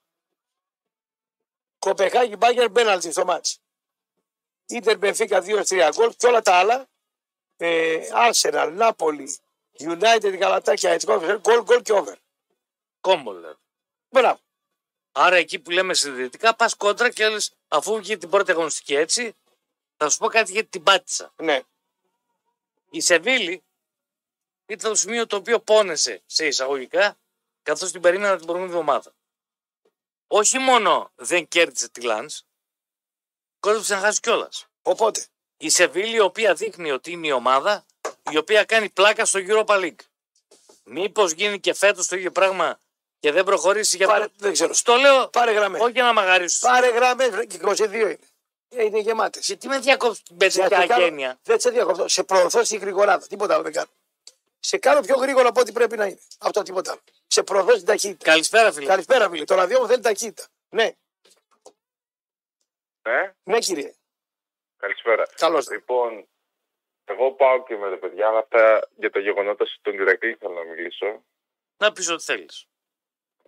Κοπεχάγη Μπάγκερ Μπέναλτι στο μάτς. Ίντερ Μπενφίκα 2-3 γκολ και όλα τα άλλα. Ε, Arsenal, Νάπολη, United, Γαλατάκια, έτσι γκολ, γκολ και over. Κόμπο δηλαδή. Μπράβο. Άρα εκεί που λέμε συντηρητικά πας κόντρα και λες, αφού βγήκε την πρώτη αγωνιστική έτσι, θα σου πω κάτι γιατί την πάτησα. Ναι. Η Σεβίλη ήταν το σημείο το οποίο πόνεσε σε εισαγωγικά, καθώς την περίμενα την προηγούμενη εβδομάδα. Όχι μόνο δεν κέρδισε τη Λαντ, κόντεψε να χάσει κιόλας. Οπότε, Η Σεβίλη, η οποία δείχνει ότι είναι η ομάδα η οποία κάνει πλάκα στο Europa League. Μήπως γίνει και φέτος το ίδιο πράγμα και δεν προχωρήσει για πάρε, αυτό. δεν ξέρω. Στο λέω Πάρε γραμμέ. όχι για να μαγαρίσω. Πάρε γραμμέ και 22 είναι. Ε, Είναι γεμάτες. Γιατί με διακόψει την πετσιά γένεια; Δεν σε διακόπτω. Σε προωθώ στην γρηγοράδα. Τίποτα άλλο δεν κάνω. Σε κάνω πιο γρήγορα από ό,τι πρέπει να είναι. Αυτό τίποτα άλλο. Σε προωθώ στην ταχύτητα. Καλησπέρα, φίλε. Καλησπέρα, φίλε. Το ραδιό θέλει ταχύτητα. Ναι, Ναι, ναι, κύριε. καλησπέρα. Καλώς. Λοιπόν, εγώ πάω και με τα παιδιά, αλλά αυτά για τα γεγονότα στον Ηρακλή θέλω να μιλήσω. Να πεις ό,τι θέλεις.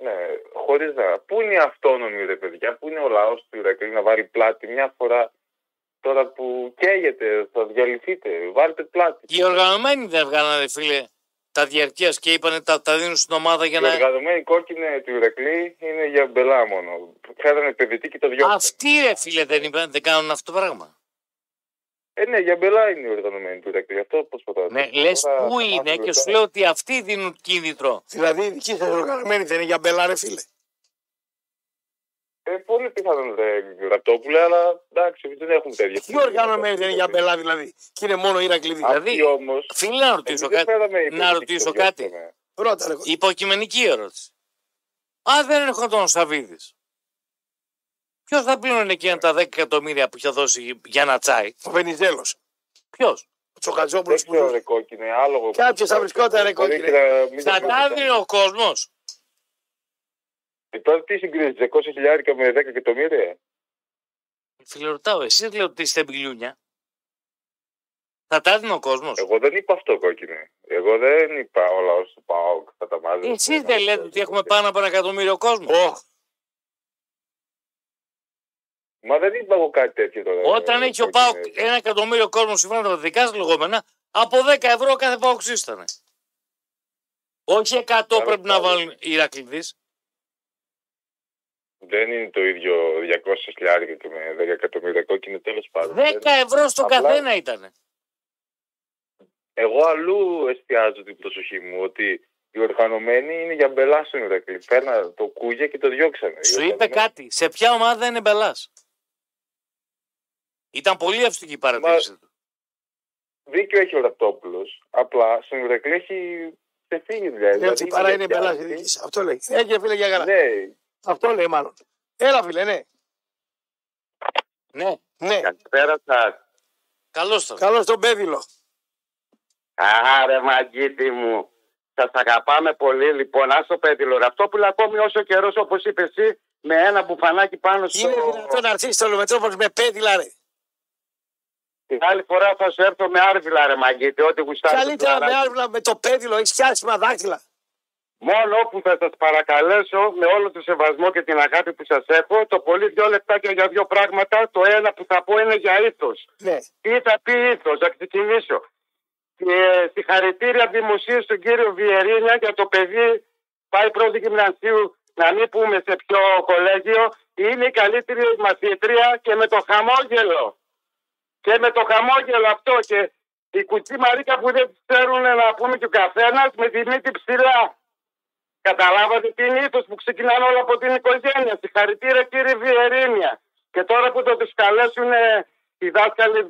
Ναι, χωρίς να. Πού είναι η αυτόνομη, ρε παιδιά, πού είναι ο λαός του Ηρακλή να βάλει πλάτη μια φορά τώρα που καίγεται, θα διαλυθείτε. Βάλτε πλάτη. Και οι οργανωμένοι δεν βγάλανε, φίλε, τα διαρκείας και είπανε τα, τα δίνουν στην ομάδα για Η να. οργανωμένη κόκκινη του Ηρακλή είναι για μπελά μόνο. Φέρανε παιδιτή και το διώξανε. Αυτοί, ρε φίλε, δεν, είπαν, δεν κάνουν αυτό το πράγμα. Ε, ναι, για μπελά είναι η οργανωμένη του Ηρακλή. Αυτό προσπαθώ. να Ναι, πω. λες Τώρα, πού θα είναι μάθουμε και σου τώρα. λέω ότι αυτοί δίνουν κίνητρο. Δηλαδή η δική σα οργανωμένη δεν είναι για μπελάρε, φίλε. Ε, πολύ πιθανόν ρε Ραπτόπουλε, αλλά εντάξει, δεν έχουμε τέτοια. Τι οργανωμένη δεν είναι για μπελά, δηλαδή; Και είναι μόνο ήρα κλειδί. Δηλαδή, Αυτοί όμως, Φίλε, να ρωτήσω εμείς δεν κάτι. φέραμε Να υπηρετική ρωτήσω στο κάτι. διάστημα. Ρώτα, ρε. Υποκειμενική ερώτηση. Αν δεν έρχονταν ο Σαββίδη, ποιος θα πλήρωνε εκείνα τα 10 εκατομμύρια που είχε δώσει για ένα τσάι; Ο Βενιζέλος. Ποιος; Ο Τσοκατζόπουλος Δεν που ξέρω ζούσε. ρε κόκκινε, άλογο. Κάποιος θα βρισκόταν, ρε, Μπορεί κόκκινε. και να μην Θα το τα βλέπετε. δίνει ο κόσμος. Ε, Τώρα τι συγκρίνεις, 200 χιλιάρικα με 10 εκατομμύρια; Φίλε, ρωτάω, εσύ λέω ότι είστε μπιλιούνια. Θα τα δίνει ο κόσμος. Εγώ δεν είπα αυτό κόκκινε. Εγώ δεν είπα όλα όσα πάω θα τα μάζω. Εσείς δεν λέτε ότι έχουμε πάνω από ένα εκατομμύριο κόσμο. Ω, Μα δεν είπα εγώ κάτι τέτοιο τώρα. Όταν ε, έχει ο κόκκινε. Πάοκ ένα εκατομμύριο κόσμο σύμφωνα με τα δικά σας λεγόμενα, από 10 ευρώ κάθε Πάοκ ήταν. Όχι 100 πρέπει να βάλουν οι Ηρακλειδεί. Δεν είναι το ίδιο 200 χιλιάρικα και με 10 εκατομμύρια κόκκινε τέλος πάντων. 10 ευρώ στον Απλά- καθένα ήταν. Εγώ αλλού εστιάζω την προσοχή μου ότι οι οργανωμένοι είναι για μπελά στον Ηρακλή. Φέρνα το κούγια και το διώξανε. Σου Οι είπε οργανωμένοι- κάτι. Σε ποια ομάδα είναι μπελάς; Ήταν πολύ αυστική η παρατήρηση του. Δίκιο έχει ο Ραπτόπουλος. Απλά στον Ηρακλή έχει ξεφύγει δηλαδή. λέει ότι παρά είναι μπελάς η γιατί- δική σας. Αυτό λέει. Έχει φίλε για καλά. Ναι, Αυτό λέει μάλλον. Έλα, φίλε, ναι. Ναι, Ναι. Καλησπέρα σας. καλώς το. Καλώς τον Πέδηλο. Άρε μαγκίτη μου. Σας αγαπάμε πολύ λοιπόν. Α το πέτυλο. Αυτό που λέει ακόμη όσο καιρός όπως είπες εσύ με ένα μπουφανάκι πάνω στο. Είναι δυνατόν να αρχίσει το Λομετρόπολο με πέδηλα, ρε. Την άλλη φορά θα σου έρθω με άρβιλα ρε μαγκίτη. Ό,τι γουστάρεις. το Καλύτερα με πλαράκι. άρβουλα με το πέδηλο, έχεις πιάσιμα δάχτυλα. Μόνο όπου θα σας παρακαλέσω με όλο το σεβασμό και την αγάπη που σας έχω, το πολύ δύο λεπτάκια για δύο πράγματα. Το ένα που θα πω είναι για ήθος. Ναι. Τι θα πει ήθος, θα ξεκινήσω. Και συγχαρητήρια δημοσίω στον κύριο Βιερίνια για το παιδί πάει πρώτη γυμνασίου, να μην πούμε σε ποιο κολέγιο, είναι η καλύτερη μαθήτρια και με το χαμόγελο. Και με το χαμόγελο αυτό και η κουτσή Μαρίκα που δεν ξέρουν να πούμε και ο καθένας με τη μύτη ψηλά. Καταλάβατε τι είναι ήθος που ξεκινάνε όλα από την οικογένεια. Συγχαρητήρια κύριε Βιερίνια. Και τώρα που το τους καλέσουν οι δάσκαλοι,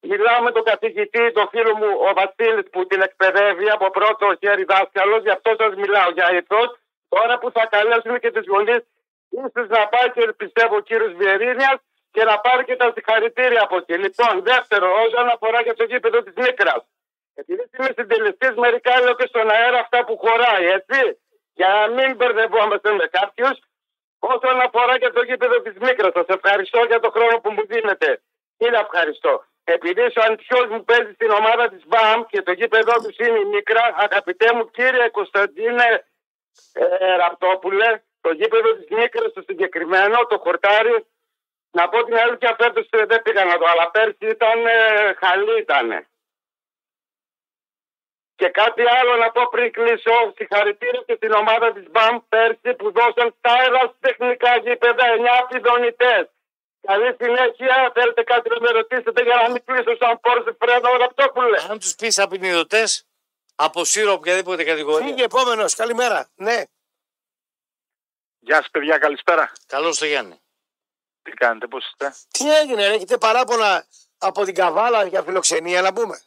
μιλάω με τον καθηγητή, τον φίλο μου ο Βασίλης που την εκπαιδεύει από πρώτο χέρι δάσκαλος, γι' αυτό σας μιλάω για ήθος. Τώρα που θα καλέσουν και τις γονείς, ίσως να πάει και πιστεύω ο κύριος Βιερίνιας και να πάρει και τα συγχαρητήρια από εκεί. Λοιπόν, δεύτερο, όσον αφορά και το γήπεδο της Μίκρα. Επειδή είμαι συντελεστής, μερικά λέω και στον αέρα αυτά που χωράει, έτσι. Για να μην μπερδευόμαστε με κάποιους. Όσον αφορά και το γήπεδο της Μίκρας, σας ευχαριστώ για το χρόνο που μου δίνετε. Είναι ευχαριστώ. Επειδή ο αντιό μου παίζει στην ομάδα της ΜΠΑΜ και το γήπεδο τους είναι η Μίκρα, αγαπητέ μου κύριε Κωνσταντίνε ε, Ραπτόπουλε, το γήπεδο της Μίκρας το συγκεκριμένο, το χορτάρι, να πω την αλήθεια, φέτο δεν πήγα να το, αλλά πέρσι ήταν ε, χαλή ήταν. Και κάτι άλλο να πω πριν κλείσω. Συγχαρητήρια και στην ομάδα της ΜΠΑΜ πέρσι που δώσαν τα τεχνικά γήπεδα 9 φιδονητέ. Καλή συνέχεια. Θέλετε κάτι να με ρωτήσετε για να μην κλείσω σαν πόρσε φρένο Ραπτόπουλε; Αν τους πεις απεινιδωτές, αποσύρω οποιαδήποτε κατηγορία. Φύγε επόμενος. Καλημέρα. Ναι. Γεια σας, παιδιά, καλησπέρα. Καλώς το Γιάννη. Τι κάνετε, πώς είστε; Τι έγινε, ρε, έχετε παράπονα από την Καβάλα για φιλοξενία να πούμε;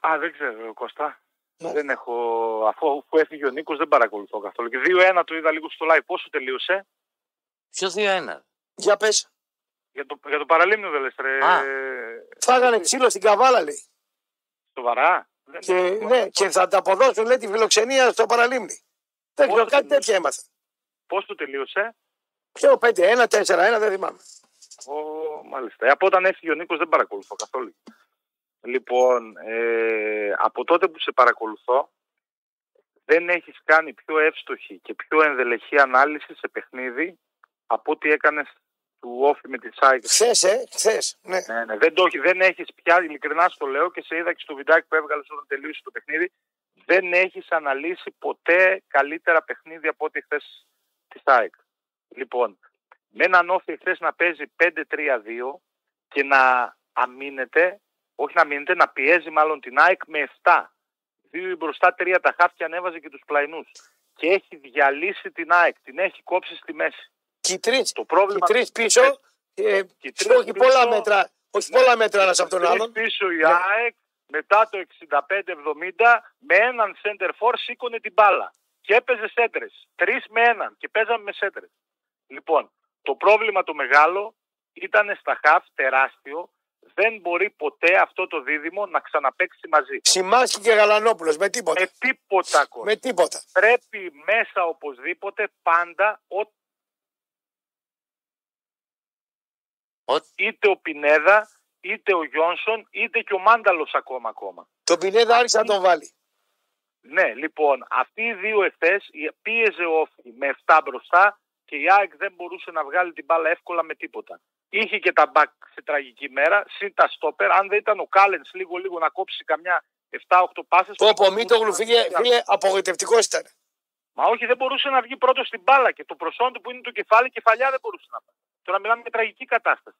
Α, δεν ξέρω, Κώστα. Ναι. Δεν έχω. Αφού, αφού έφυγε ο Νίκος, δεν παρακολουθώ καθόλου. Και 2-1 το είδα λίγο στο live. Πόσο τελείωσε; Ποιος 2-1. Για πες. Για το, για το παραλίμνιο δεν λες, ρε. Α. Φάγανε ξύλο στην Καβάλα λέει. Σοβαρά. Δεν Και, έχω- ναι, και θα τα αποδώσουν λέει τη φιλοξενία στο παραλίμνη. Δεν ξέρω, Πόσο κάτι τελείωσε; τέτοια έμαθα. Πώς το τελείωσε; Ποιο 5-1, 4-1, δεν θυμάμαι. Ο, μάλιστα. Ε, Από όταν έφυγε ο Νίκος δεν παρακολουθώ καθόλου. Λοιπόν, ε, από τότε που σε παρακολουθώ δεν έχεις κάνει πιο εύστοχη και πιο ενδελεχή ανάλυση σε παιχνίδι από ό,τι έκανες του όφη με τη Σάικ. Χθες, ε, χθες. Ναι. Ναι, ναι, δεν, το, έχει- δεν έχεις πια, ειλικρινά στο λέω και σε είδα και στο βιντεάκι που έβγαλες όταν τελείωσε το παιχνίδι, δεν έχεις αναλύσει ποτέ καλύτερα παιχνίδι από ό,τι χθες τη ΑΕΚ. Λοιπόν, με έναν όφη χθες να παίζει 5-3-2 και να αμήνεται, όχι να αμήνεται, να πιέζει μάλλον την ΑΕΚ με 7. Δύο μπροστά, τρία τα χάφια ανέβαζε και τους πλαϊνούς. Και έχει διαλύσει την ΑΕΚ, την έχει κόψει στη μέση. Και οι τρει Το πρόβλημα... τρεις πίσω. Ε, Και οι τρεις όχι πολλά πίσω- μέτρα. Όχι Ναι. πολλά μέτρα ένας από τον Τρεις άλλον. πίσω η Ναι. ΑΕΚ μετά το 65-70 με έναν center for σήκωνε την μπάλα και έπαιζε σέντρες. Τρεις με έναν και παίζαμε με σέντρες. Λοιπόν, το πρόβλημα το μεγάλο ήταν στα χαφ τεράστιο. Δεν μπορεί ποτέ αυτό το δίδυμο να ξαναπαίξει μαζί. Σιμάσκι και Γαλανόπουλος. Με τίποτα. Με τίποτα κόμμα. Με τίποτα. Πρέπει μέσα οπωσδήποτε πάντα ο... Ο- είτε ο Πινέδα, είτε ο Γιόνσον, είτε και ο Μάνταλος ακόμα ακόμα. Τον Πινέδα άρχισε να τον βάλει. Ναι, λοιπόν, αυτοί οι δύο εχθές πίεζε ο Όφη με 7 μπροστά και η ΑΕΚ δεν μπορούσε να βγάλει την μπάλα εύκολα με τίποτα. Είχε και τα μπακ σε τραγική μέρα, συν τα στόπερ. Αν δεν ήταν ο Κάλενς λίγο-λίγο να κόψει καμιά 7-8 πάσες. Πω πω Μίτογλου φίλε, φίλε απογοητευτικός ήταν. Μα όχι, δεν μπορούσε να βγει πρώτος στην μπάλα και το προσόν του που είναι το κεφάλι, κεφαλιά δεν μπορούσε να πάει. Τώρα μιλάμε για τραγική κατάσταση.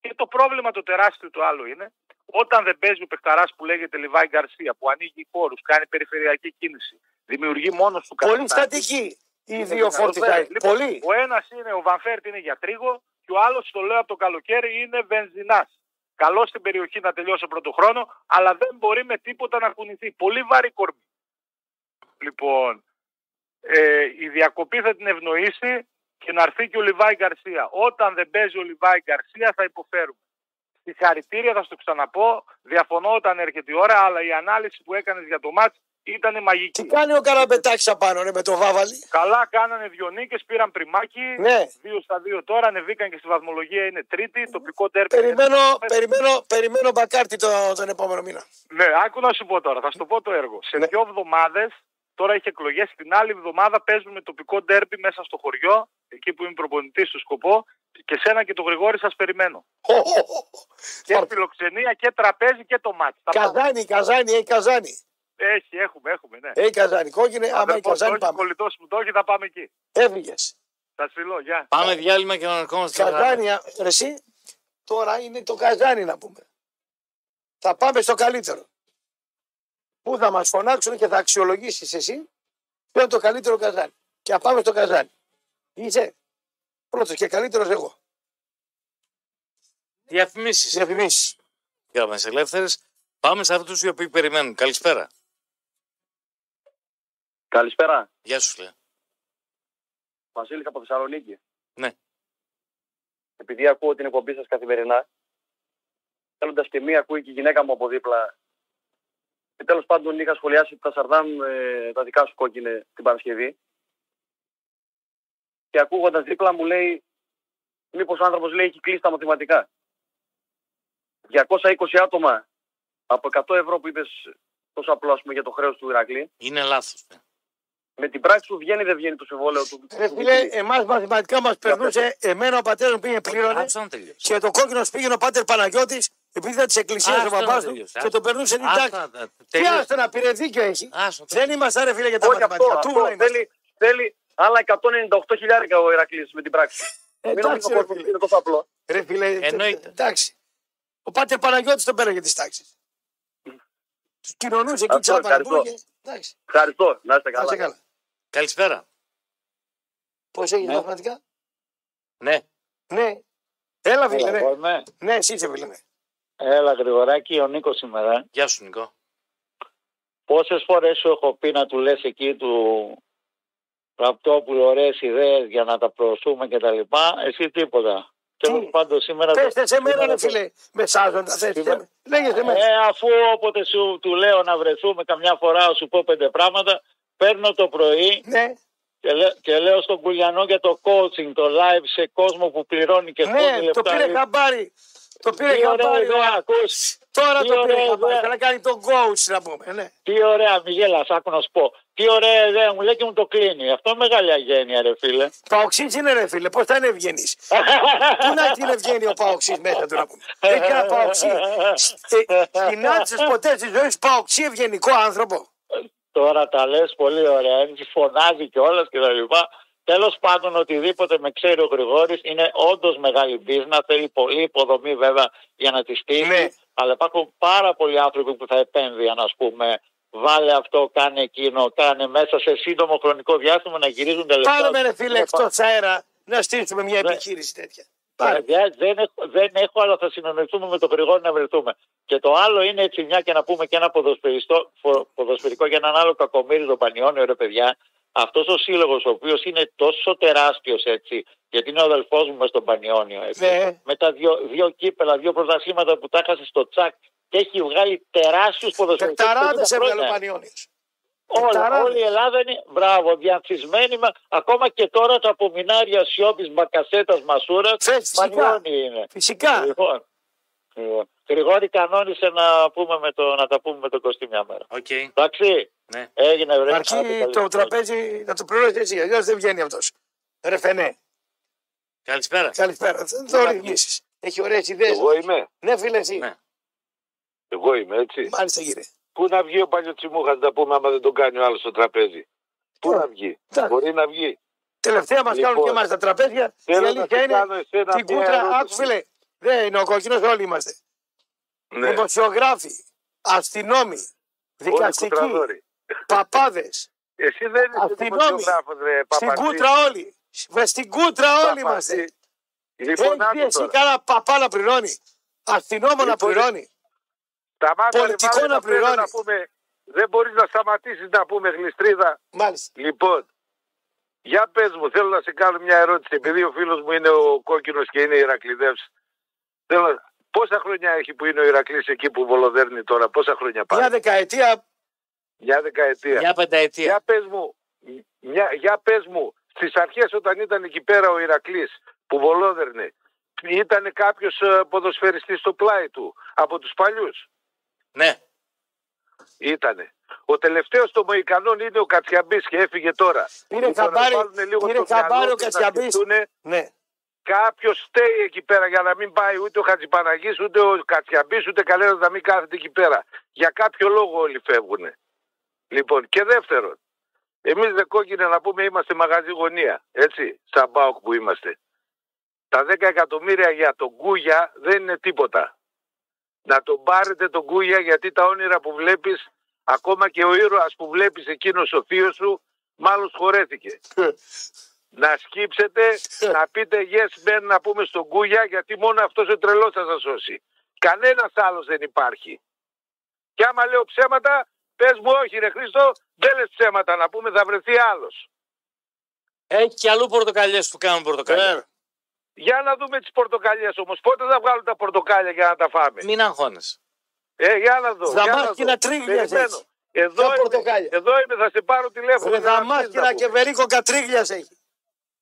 Και το πρόβλημα το τεράστιο το άλλο είναι όταν δεν παίζει ο παιχταράς που λέγεται Λιβάη Γκαρσία, που ανοίγει χώρους, κάνει περιφερειακή κίνηση, δημιουργεί μόνος του Πολύ καταστάσεις. στατική οι Είναι δύο δυνατό. φόρτι Βέβαια, σάιτ. λοιπόν, Πολύ. Ο ένας είναι ο Βανφέρτ είναι για τρίγο και ο άλλος, το λέω από το καλοκαίρι, είναι βενζινάς. Καλό στην περιοχή να τελειώσει ο πρώτο χρόνο, αλλά δεν μπορεί με τίποτα να κουνηθεί. Πολύ βαρύ κορμί. Λοιπόν, ε, η διακοπή θα την ευνοήσει και να έρθει και ο Λιβάη Γκαρσία. Όταν δεν παίζει ο Λιβάη Γκαρσία θα υποφέρουμε. Συγχαρητήρια, θα στο ξαναπώ. Διαφωνώ όταν έρχεται η ώρα, αλλά η ανάλυση που έκανες για το μάτς ήταν μαγική. Τι κάνει ο Καραμπετάκης απάνω ρε, με το Βάβαλι. Καλά κάνανε δύο νίκες, πήραν πριμάκι. Ναι. Δύο στα δύο τώρα, ανεβήκαν και στη βαθμολογία είναι τρίτη. Τοπικό τέρπι. Περιμένω, περιμένω, περιμένω μπακάρτι το, τον επόμενο μήνα. Ναι, άκου να σου πω τώρα, θα σου το πω το έργο. Σε Ναι. δύο εβδομάδες, τώρα έχει εκλογές, την άλλη εβδομάδα παίζουμε τοπικό ντέρμπι μέσα στο χωριό, εκεί που είμαι προπονητής στο σκοπό, και σένα και το Γρηγόρη σας περιμένω. Χω, χω, χω. Και Πάρ' το. φιλοξενία και τραπέζι και το μάτι. Τα πάμε. Καζάνι, καζάνι, έχει καζάνι. Έχει, έχουμε, έχουμε, ναι. Έχει καζάνι. Κόκκινη, άμα έχει Αδερφός καζάνι το έχει, πάμε. κολλητός μου το έχει, θα πάμε εκεί. Έφυγες. Τα φιλώ, γεια. Πάμε διάλειμμα και αναρχόμαστε. στα γράμματα. Καζάνι, ρε εσύ, τώρα είναι το καζάνι να πούμε. Θα πάμε στο καλύτερο. Πού θα μας φωνάξουν και θα αξιολογήσεις εσύ ποιο είναι το καλύτερο καζάνι. Και θα πάμε στο καζάνι. Είσαι πρώτος και καλύτερος εγώ. Διαφημίσεις. Διαφημίσεις. Γραμμές ελεύθερες. Πάμε σε αυτούς οι οποίοι περιμένουν. Καλησπέρα. Καλησπέρα. Γεια σου, λέει. Βασίλης από Θεσσαλονίκη. Ναι. Επειδή ακούω την εκπομπή σας καθημερινά, θέλοντας και μία ακούει και η γυναίκα μου από δίπλα. Και τέλος πάντων είχα σχολιάσει τα Σαρδάμ, ε, τα δικά σου κόκκινε την Παρασκευή. Και ακούγοντας δίπλα μου λέει, Μήπως ο άνθρωπος λέει έχει κλείσει τα μαθηματικά. 220 άτομα από 100 ευρώ που είπες τόσο απλό ας πούμε, για το χρέος του Ηρακλή. Είναι λάθος. Ναι. Με την πράξη σου βγαίνει δεν βγαίνει το συμβόλαιο του. Ρε φίλε, εμάς μαθηματικά μας περνούσε, εμένα ο πατέρας μου πήγε πλήρωνε Άψα να τελειώσει. και το κόκκινο πήγαινε ο πάτερ Παναγιώτης επειδή ήταν της εκκλησίας ο Άστο να παπάς του τελειώσει, και άστο. τον περνούσε την Άστα, τάξη. τα- Τι τελείωσε. άστο να πήρε δίκιο έχει. Άστο, Δεν είμαστε ρε φίλε για τα Όχι αυτό, μαθηματικά. αυτό. Τούβλα είμαστε. Θέλει, θέλει άλλα 198 χιλιάρικα ο Ηρακλής με την πράξη. Ε, Μην Εντάξει νομίζω ρε πως φίλε. είναι τόσο απλό. Ρε φίλε, Εννοείται. εντάξει. Ο πάτερ Παναγιώτης τον πέραγε τις τάξεις. Τους κοινωνούσε εκεί Αυτό, τσάπα να πούμε ευχαριστώ. και... Εντάξει, Ευχαριστώ. Να είστε να είσαι καλά. Καλά. Καλησπέρα. Πώς έχεις μαθηματικά; Ναι. Ναι. Έλα φίλε, ναι. Εγώ είμαι. Ναι, εσύ είσαι φίλε, ναι. Έλα γρηγοράκι, ο Νίκος σήμερα. Γεια σου, Νικό. Πόσες φορές σου έχω πει να του λες εκεί του Ραπτόπουλου ωραίες ιδέες για να τα προωθούμε κτλ. Εσύ τίποτα. Τέλο πάντων σήμερα. Πες σε μένα ρε φίλε, μεσάζοντα θες. Σήμερα- Λέγε σε μένα. Ε, αφού όποτε σου του λέω να βρεθούμε καμιά φορά, σου πω πέντε πράγματα, παίρνω το πρωί Ναι, και, λέ- και λέω στον Κουλιανό για το coaching, το live σε κόσμο που πληρώνει και ναι, χώνει το λεφτά. πήρε χαμπάρι. Το πήρε Τι ωραία χαμπάρι. ιδέα, ο- ακούς. Τώρα Τι το πήρε ωραία χαμπάρι. ιδέα. Θέλει να κάνει τον coach να πούμε. Ναι. Τι ωραία, μη γελάς, άκου να σου πω. Τι ωραία ιδέα μου λέει και μου το κλείνει. Αυτό είναι μεγάλη αγένεια, ρε φίλε. Παοξής είναι ρε φίλε, πώς θα είναι ευγενής. Πού να έχει την ευγένεια ο Παοξής μέσα του να πούμε. Έχει ένα Παοξή. [LAUGHS] Συνάντησες ποτέ στη ζωή σου Παοξή ευγενικό άνθρωπο. Τώρα τα λες πολύ ωραία, έτσι φωνάζει και όλα και τα λοιπά. Τέλος πάντων, οτιδήποτε με ξέρει ο Γρηγόρης είναι όντως μεγάλη μπίζνα. Θέλει πολύ υποδομή βέβαια για να της στείλει. Ναι. Αλλά υπάρχουν πάρα πολλοί άνθρωποι που θα επένδυαν, ας πούμε. Βάλε αυτό, κάνε εκείνο, κάνε μέσα σε σύντομο χρονικό διάστημα να γυρίζουν τα λεφτά. Πάρε με ρε φίλε Είναι εκτός αέρα να στήσουμε μια Ναι. επιχείρηση τέτοια. Πάρε. Παιδιά, δεν, έχω, δεν έχω, αλλά θα συνονιστούμε με τον Γρηγόρη να βρεθούμε. Και το άλλο είναι έτσι μια και να πούμε και ένα ποδοσφαιριστό- φο- ποδοσφαιρικό για έναν άλλο κακομίρι τον Πανιόνιο, ρε παιδιά. Αυτός ο σύλλογος, ο οποίος είναι τόσο τεράστιος έτσι, γιατί είναι ο αδελφός μου μες στον Πανιόνιο. Έτσι, Ναι. Με τα δύο, δύο κύπελα, δύο πρωταθλήματα που τα έχασε στο τσακ και έχει βγάλει τεράστιους ποδοσφαιριστές. Τεκταράδες έβγαλε ο Πανιόνιος. Όλα, Τεκταράδες. όλη η Ελλάδα είναι μπράβο, διανθισμένη. μα- Ακόμα και τώρα τα απομεινάρια Σιώπη, Μπακασέτας, Μασούρας, Θες, φυσικά. Πανιόνι είναι. Φυσικά. Λοιπόν, λοιπόν. Γρηγόρη κανόνισε να, πούμε με το, να τα πούμε με τον Κωστή μια μέρα. Οκ. Εντάξει, Ναι. έγινε βρε. Άντε, Αρκεί καλή το νύχτα. τραπέζι να το πληρώσει εσύ. Αλλιώς δεν βγαίνει αυτός. Ρεφενέ. Καλησπέρα. Καλησπέρα. Δεν το ρυθμίσεις. Έχει ωραίες ιδέες. Εγώ είμαι. Ναι, φίλε, εσύ. Ναι. Εγώ είμαι έτσι. Μάλιστα, κύριε. Πού να βγει ο Παλιοτσιμούχα να τα πούμε άμα δεν τον κάνει ο άλλος στο τραπέζι; Πού Ε, να βγει; εντάξει. Μπορεί να βγει. Τελευταία μας Λοιπόν, κάνουν και εμάς τα τραπέζια. Η Θέλω να αλήθεια σου είναι κάνω εσένα την μια κούτρα. ερώτηση. Άκου, φίλε. Δεν είναι ο κόκκινος, όλοι είμαστε. Ναι. Δημοσιογράφοι, αστυνόμοι, Όλοι δικαστικοί, κουτραδόροι. παπάδες. Εσύ δεν είσαι Αστυνόμοι. δημοσιογράφος ρε Στην Παπαντή. κούτρα όλοι. Βρε, Στην κούτρα όλοι Παπαντή. είμαστε. Λοιπόν, Έχει δει άκου εσύ τώρα. κάνα παπά να πληρώνει. Αστυνόμο να Λοιπόν, πληρώνει. Σταμάτα, ρε, πολιτικό βάλε να να πρέπει πληρώνεις. Να πούμε, δεν μπορείς να σταματήσεις να πούμε γλιστρίδα. Μάλιστα. Λοιπόν, για πες μου, θέλω να σε κάνω μια ερώτηση. Επειδή ο φίλος μου είναι ο κόκκινος και είναι Ηρακλειδεύς. Θέλω... να- Πόσα χρόνια έχει που είναι ο Ηρακλής εκεί που βολοδέρνει τώρα, πόσα χρόνια πάει; Μια δεκαετία Μια δεκαετία. Μια πενταετία. Για πες μου, μια, για πες μου, στις αρχές όταν ήταν εκεί πέρα ο Ηρακλής που βολόδερνε, ήταν κάποιος ε, ποδοσφαιριστής στο πλάι του από τους παλιούς; Ναι. Ήτανε. Ο τελευταίος των Μοϊκανών είναι ο Κατσιαμπής και έφυγε τώρα. Πήρε Λοιπόν, να χαμπάρι- βάλουνε λίγο πήρε στο μυαλό χαμπάρι ο τους να Κατσιαμπής. σκεφτούνε Ναι. Κάποιος στέει εκεί πέρα για να μην πάει ούτε ο Χατζηπαναγής, ούτε ο Κατσιαμπής, ούτε κανένα να μην κάθεται εκεί πέρα. Για κάποιο λόγο όλοι φεύγουν. Λοιπόν, και δεύτερον, Εμείς δε κόκκινε να πούμε είμαστε μαγαζί γωνία. Έτσι, σαν ΠΑΟΚ που είμαστε. Τα 10 εκατομμύρια για τον Κούγια δεν είναι τίποτα. Να τον πάρετε τον Κούγια γιατί τα όνειρα που βλέπεις, ακόμα και ο ήρωας που βλέπεις εκείνος ο θείος σου, μάλλον χωρέθηκε. [LAUGHS] να σκύψετε, να πείτε yes man να πούμε στον Κούγια γιατί μόνο αυτός ο τρελός θα σας σώσει. Κανένας άλλος δεν υπάρχει. Και άμα λέω ψέματα, πες μου όχι ρε Χρήστο, δεν λες ψέματα να πούμε θα βρεθεί άλλος. Έχει και αλλού πορτοκαλιές που κάνουν πορτοκαλιά. Ε, Για να δούμε τις πορτοκαλιές όμως. Πότε θα βγάλουν τα πορτοκάλια για να τα φάμε; Μην αγχώνεσαι. Ε, για να δω. για να Δαμάσκηνα δω. τρίγλιας Περιμένω. έχει. Εδώ Ποια είμαι, πορτοκάλια; εδώ είμαι, θα σε πάρω τηλέφωνο. Ρε για να πεις δαμάσκηνα να και πούμε. βερίκο κατρίγλια έχει.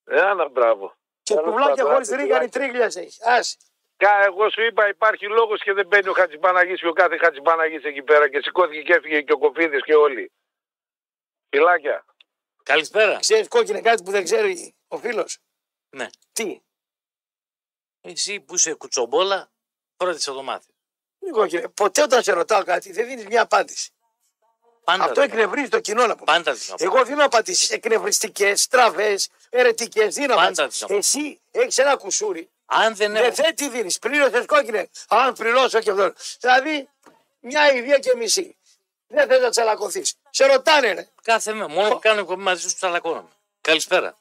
Ε, Άνα, μπράβο. Και Άρα, κουβλάκια μπράβο, χωρίς άντε, ρίγανη τουλάχιστον. τρίγλιας έχει. Άσε. Κα, εγώ σου είπα υπάρχει λόγος και δεν μπαίνει ο Χατζηπαναγής και ο κάθε Χατζηπαναγής εκεί πέρα και σηκώθηκε και έφυγε και ο Κοφίδης και όλοι. Φιλάκια. Καλησπέρα. Ξέρεις κόκκινε κάτι που δεν ξέρει ο φίλος; Ναι. Τι; Εσύ που είσαι κουτσομπόλα, πρώτη το μάθει. Μη κόκκινε. Ποτέ όταν σε ρωτάω κάτι δεν δίνεις μια απάντηση. Πάντα. Αυτό εκνευρίζει το κοινό να πούμε. Πάντα δίνω. Εγώ δίνω απαντήσεις εκνευριστικές, στραβές, ερετικές. Δίνω Πάντα απαντήσεις. τις Εσύ έχεις ένα κουσούρι. Αν δεν Δεν έχω. θε τι δίνεις; Πλήρωσε κόκκινε. Αν πληρώσω και αυτό. Δηλαδή μια ιδέα και μισή. Δεν θες να τσαλακωθείς. Σε ρωτάνε, ρε. Κάθε μέρα. Μόνο που κάνω εκπομπή μαζί σου, τσαλακώνομαι. Καλησπέρα.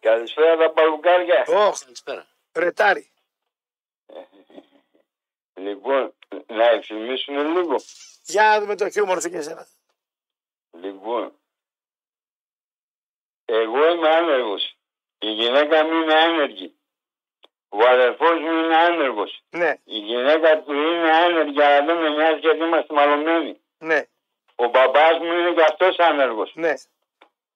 Καλησπέρα τα παλουκάρια. Ωχ, Καλησπέρα. Ρετάρι. Λοιπόν, να εξηγήσουμε λίγο. Για να δούμε το χιούμορ σου και εσένα. Λοιπόν, εγώ είμαι άνεργος. Η γυναίκα μου είναι άνεργη. Ο αδερφός μου είναι άνεργος. Ναι, Η γυναίκα του είναι άνεργη, αλλά δεν με νοιάζει γιατί είμαστε μαλωμένοι. ναι, Ο μπαμπάς μου είναι και αυτός άνεργος. ναι.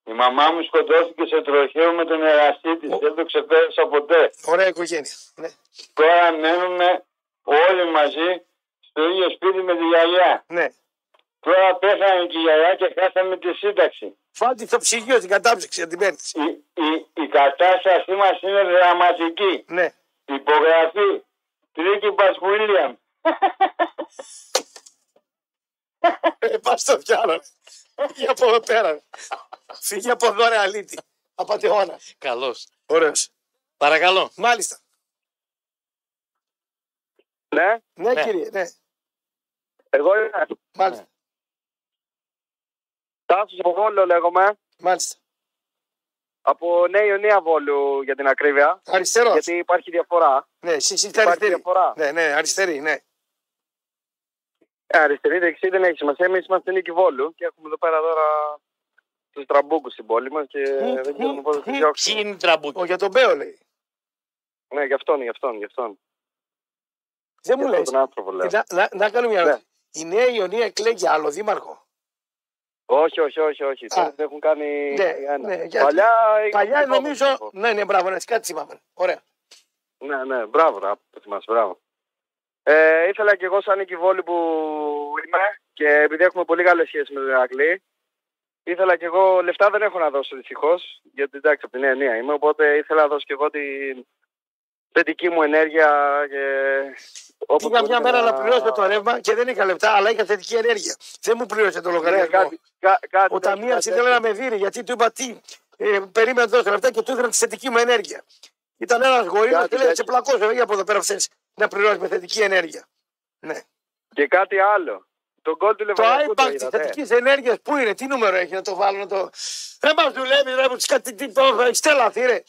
Η μαμά μου σκοτώθηκε σε τροχαίο με τον εραστή της. Δεν το ξεπέρασα ποτέ. Ωραία οικογένεια. Ναι, Τώρα μένουμε όλοι μαζί στο ίδιο σπίτι με τη γιαγιά. ναι. Τώρα πέθανε και η γιαγιά και χάσαμε τη σύνταξη. Φάτε στο ψυγείο την κατάψυξη να την παίρνεις. Η, η, η κατάστασή μας είναι δραματική. Ναι. Υπογραφή Τρίκυπας Βίλιαμ. Ε, πας στο διάλογο. Φύγε από εδώ πέρα. ρε. Φύγε από εδώ, ρε αλήτη. Απαταιώνας. Καλώς. Ωραίος. Παρακαλώ. Μάλιστα. Ναι, Ναι, Ναι. κύριε, ναι. εγώ είμαι. Μάλιστα. Τάσος από Βόλο λέγομαι. Μάλιστα. Από Νέα Ιωνία Βόλου για την ακρίβεια. Αριστερός. Γιατί υπάρχει διαφορά. Ναι, εσύ εσύ είστε Υπάρχει αριστερή. διαφορά. Ναι, ναι, αριστερή, ναι. Ε, αριστερή, δεξί δεν έχει σημασία. Εμείς είμαστε νίκη Βόλου και έχουμε εδώ πέρα τώρα τους τραμπούκους στην πόλη μας και δεν ξέρουμε πώ θα του Ποιοι διώξουμε. είναι οι τραμπούκοι; Ο, για τον Μπέο λέει. Ναι, γι' αυτόν, γι' αυτόν, γι' αυτόν. Δεν μου Για λες. αυτόν τον άνθρωπο λέω. Να, να, να κάνω μια Ναι. ερώτηση. Η Νέα Ιωνία εκλέγει άλλο δήμαρχο; Όχι, όχι, όχι, όχι. Τώρα δεν έχουν κάνει Ναι, ένα. ναι, γιατί- Παλιά, Παλιά είχαν νομίζω. κόσμο. Ναι, ναι, μπράβο, ναι, κάτι θυμάμαι. Ωραία. Ναι, ναι, μπράβο, να το θυμάσαι, μπράβο. Ε, ήθελα και εγώ σαν νίκη Βόλου που είμαι και επειδή έχουμε πολύ καλές σχέσεις με τον Ηρακλή, ήθελα και εγώ λεφτά δεν έχω να δώσω δυστυχώς, γιατί εντάξει από τη Νέα Νέα είμαι, οπότε ήθελα να δώσω και εγώ την θετική μου ενέργεια και όπου Πήγα μια μπορείτε μέρα να πληρώσω το ρεύμα και δεν είχα λεφτά, αλλά είχα θετική ενέργεια. Δεν μου πλήρωσε το Ναι, λογαριασμό. κάτι, κα, κάτι Ο τέτοιο, ταμείευση κάτι ήθελε να με δίνει γιατί του είπα τι. Ε, περίμενε να δώσω λεφτά και του έδωσα τη θετική μου ενέργεια. Ήταν ένας γορίλα Κάτι και λέει: Σε τέτοιο. πλακώσω, όχι από εδώ πέρα θες να πληρώσει με θετική ενέργεια. Ναι. Και κάτι άλλο. Το γκολ του Το Λεβαδιακού το iPad της είδατε. θετικής ενέργειας πού είναι, τι νούμερο έχει να το βάλω να το. Δεν μας δουλεύει, ρε, τι κάτι τι το έχεις στέλαθει, ρε.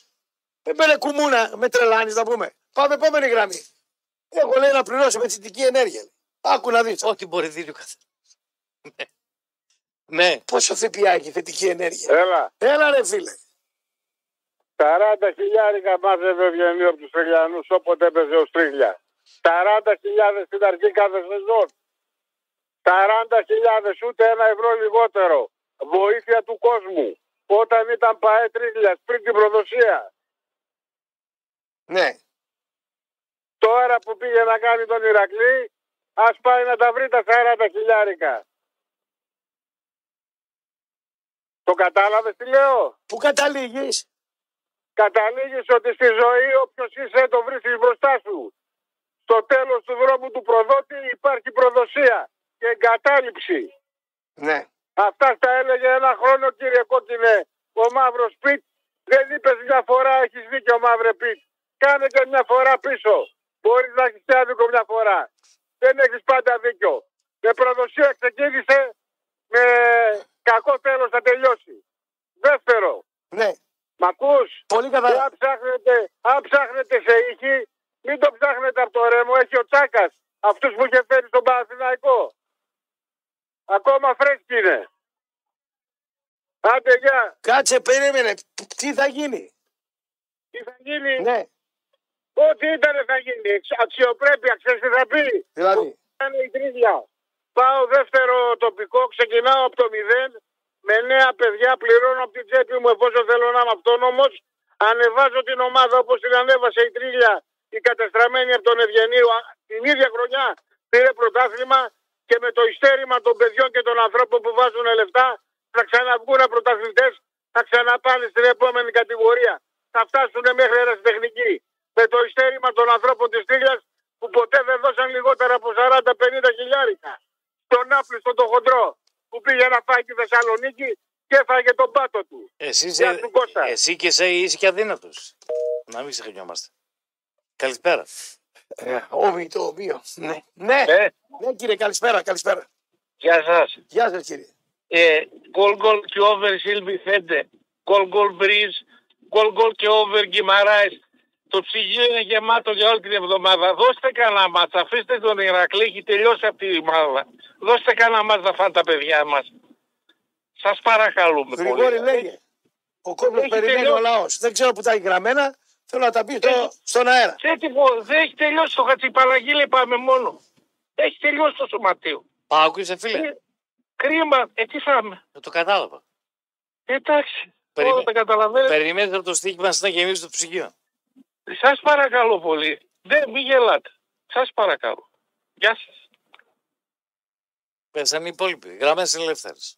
Δεν μπαίνε κουμούνα, με τρελάνεις να πούμε. Πάμε επόμενη γραμμή. Έχω λέει να πληρώσω με θετική ενέργεια. Άκου να δεις. Ό,τι μπορεί δίνει ο καθένας. Ναι. Πόσο ΦΠΑ έχει η θετική ενέργεια. Έλα. Έλα ρε φίλε. 40 χιλιάρικα μάζευε ο Ευγενίου από τους Τριγλιανού όποτε έπαιζε ο Στρίγλια. 40 χιλιάδες στην αρχή κάθε σεζόν. 40 χιλιάδες ούτε ένα ευρώ λιγότερο. Βοήθεια του κόσμου. Όταν ήταν ΠαΕ Τρίγλια πριν την προδοσία. Ναι. Τώρα που πήγε να κάνει τον Ηρακλή, ας πάει να τα βρει τα 40 χιλιάρικα. Το κατάλαβες τι λέω; Πού καταλήγεις; Καταλήγεις ότι στη ζωή όποιος είσαι το βρίσκεις μπροστά σου. Στο τέλος του δρόμου του προδότη υπάρχει προδοσία και εγκατάλειψη. Ναι. Αυτά τα έλεγε ένα χρόνο κύριε Κόκκινε ο Μαύρος Πιτ. Δεν είπες μια φορά έχεις δίκιο Μαύρε Πιτ. Κάνε και μια φορά πίσω. Μπορείς να έχεις και άδικο μια φορά. Δεν έχεις πάντα δίκιο. Με προδοσία ξεκίνησε με κακό τέλος θα τελειώσει. Δεύτερο, Ναι, μ' ακούς; πολύ Και καλά. αν ψάχνετε, αν ψάχνετε σε ήχη, μην το ψάχνετε από το ρέμο. Έχει ο Τσάκας. Αυτούς που είχε φέρει στον Παναθηναϊκό. Ακόμα φρέσκι είναι. Άντε, γεια. Κάτσε, περίμενε. Τι θα γίνει; Τι θα γίνει; Ναι, Ό,τι ήταν θα γίνει. Εξ- Αξιοπρέπεια, ξέρεις τι θα πει; δηλαδή. Είναι η τρίδια. Πάω δεύτερο τοπικό, ξεκινάω από το μηδέν. Με νέα παιδιά πληρώνω από την τσέπη μου εφόσον θέλω να είμαι αυτόνομος. Ανεβάζω την ομάδα όπως την ανέβασε η τρίλια η κατεστραμμένη από τον Ευγενείο. Α, Την ίδια χρονιά πήρε πρωτάθλημα και με το ιστέρημα των παιδιών και των ανθρώπων που βάζουν λεφτά θα ξαναβγούν πρωταθλητές, θα ξαναπάνε στην επόμενη κατηγορία. Θα φτάσουν μέχρι ερασιτεχνική. Με το ιστέρημα των ανθρώπων της τρίλιας που ποτέ δεν δώσαν λιγότερα από 40-50 χιλιάρικα. Τον άπλιστο τον χοντρό που πήγε να φάει τη Θεσσαλονίκη και έφαγε τον πάτο του. Εσύ, Γεια είσαι, σου, Κώστα. εσύ και εσύ είσαι και αδύνατος. Να μην ξεχνιόμαστε. Καλησπέρα. Ε, Όμοι το ομοίο. Ναι. Ναι. Ε, ναι, κύριε, καλησπέρα, καλησπέρα. γεια σας. Γεια σας, κύριε. Ε, γκολ γκολ και over Σίλβι Φέντε. Γκολ γκολ Μπρίζ. Γκολ γκολ και over Γκυμαράης. Το ψυγείο είναι γεμάτο για όλη την εβδομάδα. Δώστε κανένα μάτς. Αφήστε τον Ηρακλή. Έχει τελειώσει αυτή η ομάδα. Δώστε κανένα μάτς να φάνε τα παιδιά μας. Σας παρακαλούμε Γρηγόρη, πολύ. λέγε. Ο κόσμος Έχει περιμένει τελειώσει. ο λαός. Δεν ξέρω που τα έχει γραμμένα. Θέλω να τα πει στο, Έχει. στον αέρα. Δεν, τίπο- δεν έχει τελειώσει το Χατσιπαραγγείλη πάμε μόνο. Έχει τελειώσει το σωματείο. Πάω είσαι φίλε; Ε, Κρίμα. Ε, τι θα είμαι. Δεν το κατάλαβα. Εντάξει. Περίμενε. Όλα τα καταλαβαίνετε. Περιμένετε από το στοίχημα να γεμίσει το ψυγείο. Σας παρακαλώ πολύ. Δεν μην γελάτε. Σας παρακαλώ. Γεια σας. Πέσανε οι υπόλοιποι. Γραμμές ελεύθερες.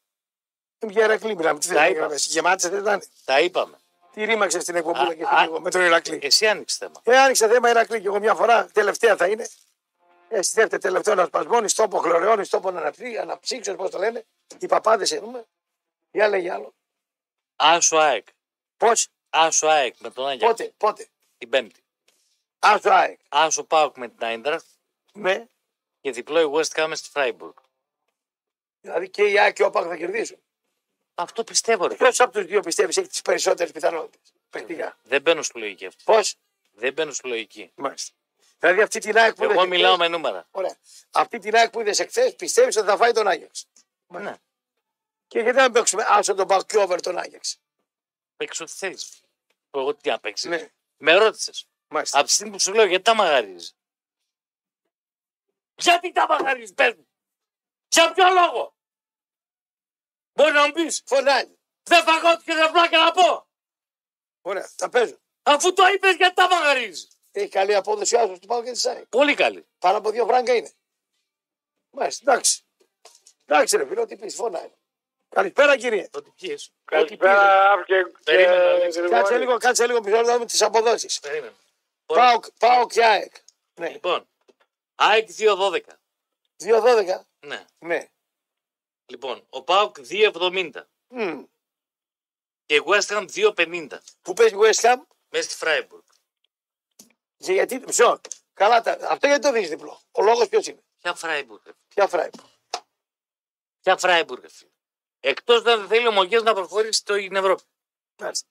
Για Ηρακλή μιλάμε. Τις Τα θέλει είπα. να Γεμάτες δεν ήταν. Τα είπαμε. Τι ρήμαξε στην εκπομπή Α, και α. λίγο με τον Ηρακλή. Εσύ άνοιξε θέμα. Ε, άνοιξε θέμα Ηρακλή και εγώ μια φορά, τελευταία θα είναι. Ε, στη δεύτερη τελευταίο να σπασμώνεις, στόπο χλωρεώνει, στόπο αναψύξεω, πώς το λένε. Οι παπάδες εννοούμε. Για λέγε άλλο. Άσο ΑΕΚ. Πώς, Άσο ΑΕΚ με τον Άγια. πότε, πότε; Την Πέμπτη. Άσο ΑΕΚ. Άσο Πάουκ με την Άιντραχτ Ναι. και διπλό η West Ham στη Φράιμπουργκ. Δηλαδή και η ΑΕΚ και ο ΟΠΑΚ θα κερδίσουν. Αυτό πιστεύω ρε. Ποιος από τους δύο πιστεύεις έχει τις περισσότερες πιθανότητες; Παιχτικά. Δεν μπαίνω στη λογική αυτή. Πώς, Δεν μπαίνω στη λογική. μάλιστα. Δηλαδή αυτή την ΑΕΚ που Εγώ είδες μιλάω εχθές- με νούμερα. Ωραία. Αυτή την ΑΕΚ που είδες εχθές πιστεύεις ότι θα φάει τον Άγιαξ; Ναι. Και γιατί να παίξουμε άσο τον Πάουκ και over τον Άγιαξ; Παίξει ό,τι θέλεις. Εγώ τι να παίξεις. Ναι. Με ρώτησες. Μάλιστα. Από τη στιγμή που σου λέω γιατί τα μαγαρίζεις; Γιατί τα μαγαρίζεις, πες μου; Για ποιο λόγο; Μπορεί να μου πεις, Φωνάζει. δεν φαγώθηκε δεν πλάκα να πω. Ωραία, τα παίζω. Αφού το είπες γιατί τα μαγαρίζεις; Έχει καλή απόδοση άσο του Πάουκ και τη ΑΕΚ. Πολύ καλή. Πάνω από δύο φράγκα είναι. Μάλιστα, εντάξει. Εντάξει, ρε φίλο, τι πεις, φωνάει. Καλησπέρα, κύριε. Ότι πιες. Καλησπέρα και, Περίμενε, και Αλέξη. Κάτσε λίγο, κάτσε λίγο πίσω να δούμε τις αποδόσεις. Περίμενε. Πάω, πάω και ΑΕΚ. Ναι. Λοιπόν, ΑΕΚ 2-12. 2-12. Ναι. Ναι. Λοιπόν, ο ΠΑΟΚ 2,70 Μμ. και η West Ham 2,50 Που παίζει West Ham; Μέσα στη Φράιμπουργκ. και γιατί. Μισό. Καλά, τα, αυτό γιατί το δίνεις διπλό; Ο λόγος ποιος είναι; Ποια Φράιμπουργκ. ρε. Ποια Φράιμπουργκ; Ποια Φράιμπουργκ. Εκτός να δεν θέλει ο Μογιός να προχωρήσει στην Ευρώπη. Μάλιστα.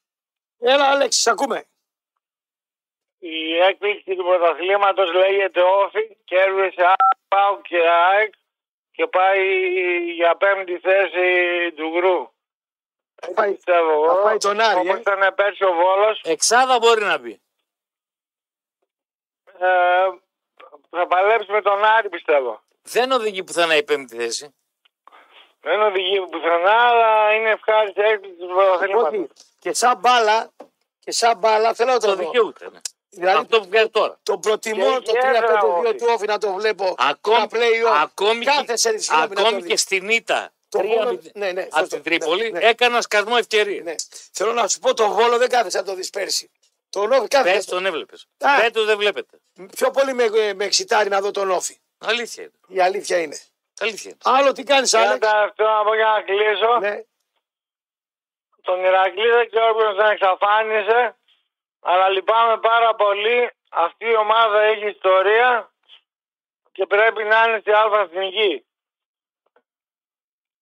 Έλα, Αλέξη, σ' ακούμε. Η έκπληξη του πρωταθλήματος λέγεται Όφη, κέρδισε Πάου και ΑΕΚ και πάει για πέμπτη θέση του γκρου. Θα πάει, Πιστεύω εγώ. θα πάει τον Άρη, Όπως ε. ήταν πέρσι ο Βόλος, Εξάδα μπορεί να μπει. ε, θα παλέψει με τον Άρη πιστεύω. Δεν οδηγεί πουθενά η πέμπτη θέση. Δεν οδηγεί πουθενά, αλλά είναι ευχάριστη έκπληξη του πρωταθλήματος. Όχι. Και σαν μπάλα, και σαν μπάλα θέλω να το Το δω. δικαιούται. Ναι. Δηλαδή Αυτό που βγάζει τώρα. το προτιμώ Και το 3-5-2 γέδρα, του Όφη να το βλέπω Ακόμη, στα play-off. ακόμη, Κάθε και, σε συγγνώμη να το ακόμη δει. και στην ήττα Το 3-0 Βόλο- ναι, ναι, από σωστό. την Τρίπολη Ναι, ναι. έκανα σκασμό ευκαιρίας. Ναι. Θέλω να σου πω το Βόλο δεν κάθεσαι να το δεις πέρσι. Τον Όφη κάθεσαι. Πες τον έβλεπες. Α. Φέτο δεν βλέπετε. Πιο πολύ με, με εξητάρει να δω τον Όφη. Αλήθεια είναι. Η αλήθεια είναι. Αλήθεια. είναι. Άλλο τι κάνεις, Ένα Άλεξ; τελευταίο να πω για να κλείσω. Ναι. Τον Ηρακλή δεν ξέρω ποιος τον εξαφάνισε. Αλλά λυπάμαι πάρα πολύ. Αυτή η ομάδα έχει ιστορία και πρέπει να είναι στη Αλφα Εθνική.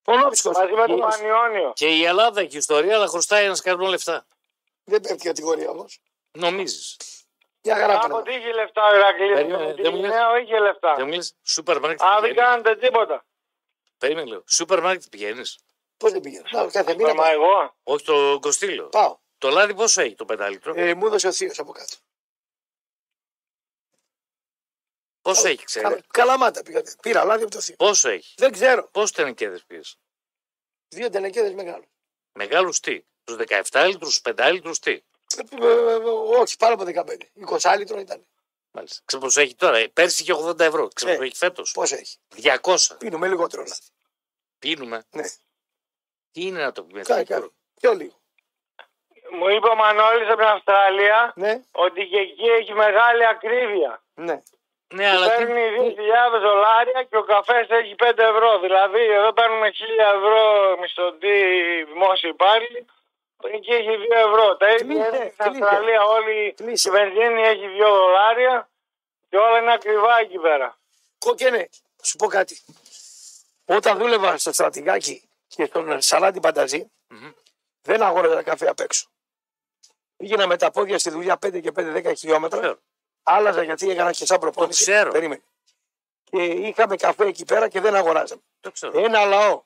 Πονόψικο. Μαζί με τον Πανιόνιο. Και η Ελλάδα έχει ιστορία, αλλά χρωστάει ένας καρδόν λεφτά. Δεν πέφτει η κατηγορία όμως. Νομίζεις. Για χαρά Από πράγματα. τι είχε λεφτά ο Ηρακλής; Περίμενε, Με δεν μου λες. Νέο είχε λεφτά. Δεν μου λες, σούπερ μάρκετ Α, δεν πηγαίνει. κάνετε τίποτα. Περίμενε λίγο. Σούπερ μάρκετ πηγαίνεις. Πώς δεν πήγαινε; Να, κάθε μήνα Μα πάω. εγώ. Όχι το κοστίλο. πάω. Το λάδι πόσο έχει το πεντάλιτρο; Ε, μου έδωσε ο Θείος από κάτω. Πόσο έχει, ξέρει. Κα- Καλαμάτα πήγα. Πήρα λάδι από το Θείο. Πόσο έχει; Δεν ξέρω. Πόσο τενεκέδες πήγε. Δύο τενεκέδες μεγάλο. Μεγάλους τι; Τους 17 λίτρου, τους 5 λίτρου τι; Ε, ε, ε, όχι, πάνω από 15. 20 λίτρο ήταν. Μάλιστα. Ξέρω πόσο έχει τώρα; Ε, Πέρσι είχε 80 ευρώ. Ξέρω Ε. πόσο έχει φέτος; Πόσο έχει; 200. Πίνουμε λιγότερο λάδι. Πίνουμε. Ναι. Τι είναι να το πούμε. Κάνει, κάνει. Πιο λίγο. Μου είπε ο Μανώλης από την Αυστραλία Ναι, ότι και εκεί έχει μεγάλη ακρίβεια. ναι. Ναι, αλλά τι... Παίρνει 2.000 δολάρια και ο καφές έχει 5 ευρώ. Δηλαδή εδώ παίρνουμε 1.000 ευρώ μισθωτή δημόσιο υπάλληλοι. Εκεί έχει 2 ευρώ. Τα ίδια Κλείσε, είναι στην κλείσε. Αυστραλία. Όλη η Κλείσε. βενζίνη έχει 2 δολάρια και όλα είναι ακριβά εκεί πέρα. Κόκκινε, σου πω κάτι. Όταν δούλευα στο στρατηγάκι και στον Σαλάτι Πανταζή, Μμμ. δεν αγόραζα καφέ απ' έξω. Πήγαινα με τα πόδια στη δουλειά 5 και 5-10 χιλιόμετρα. Ξέρω. Άλλαζα γιατί έκανα και σαν προπόνηση. Το ξέρω. Περίμενε. Και είχαμε καφέ εκεί πέρα και δεν αγοράζαμε. Το ξέρω. Ένα λαό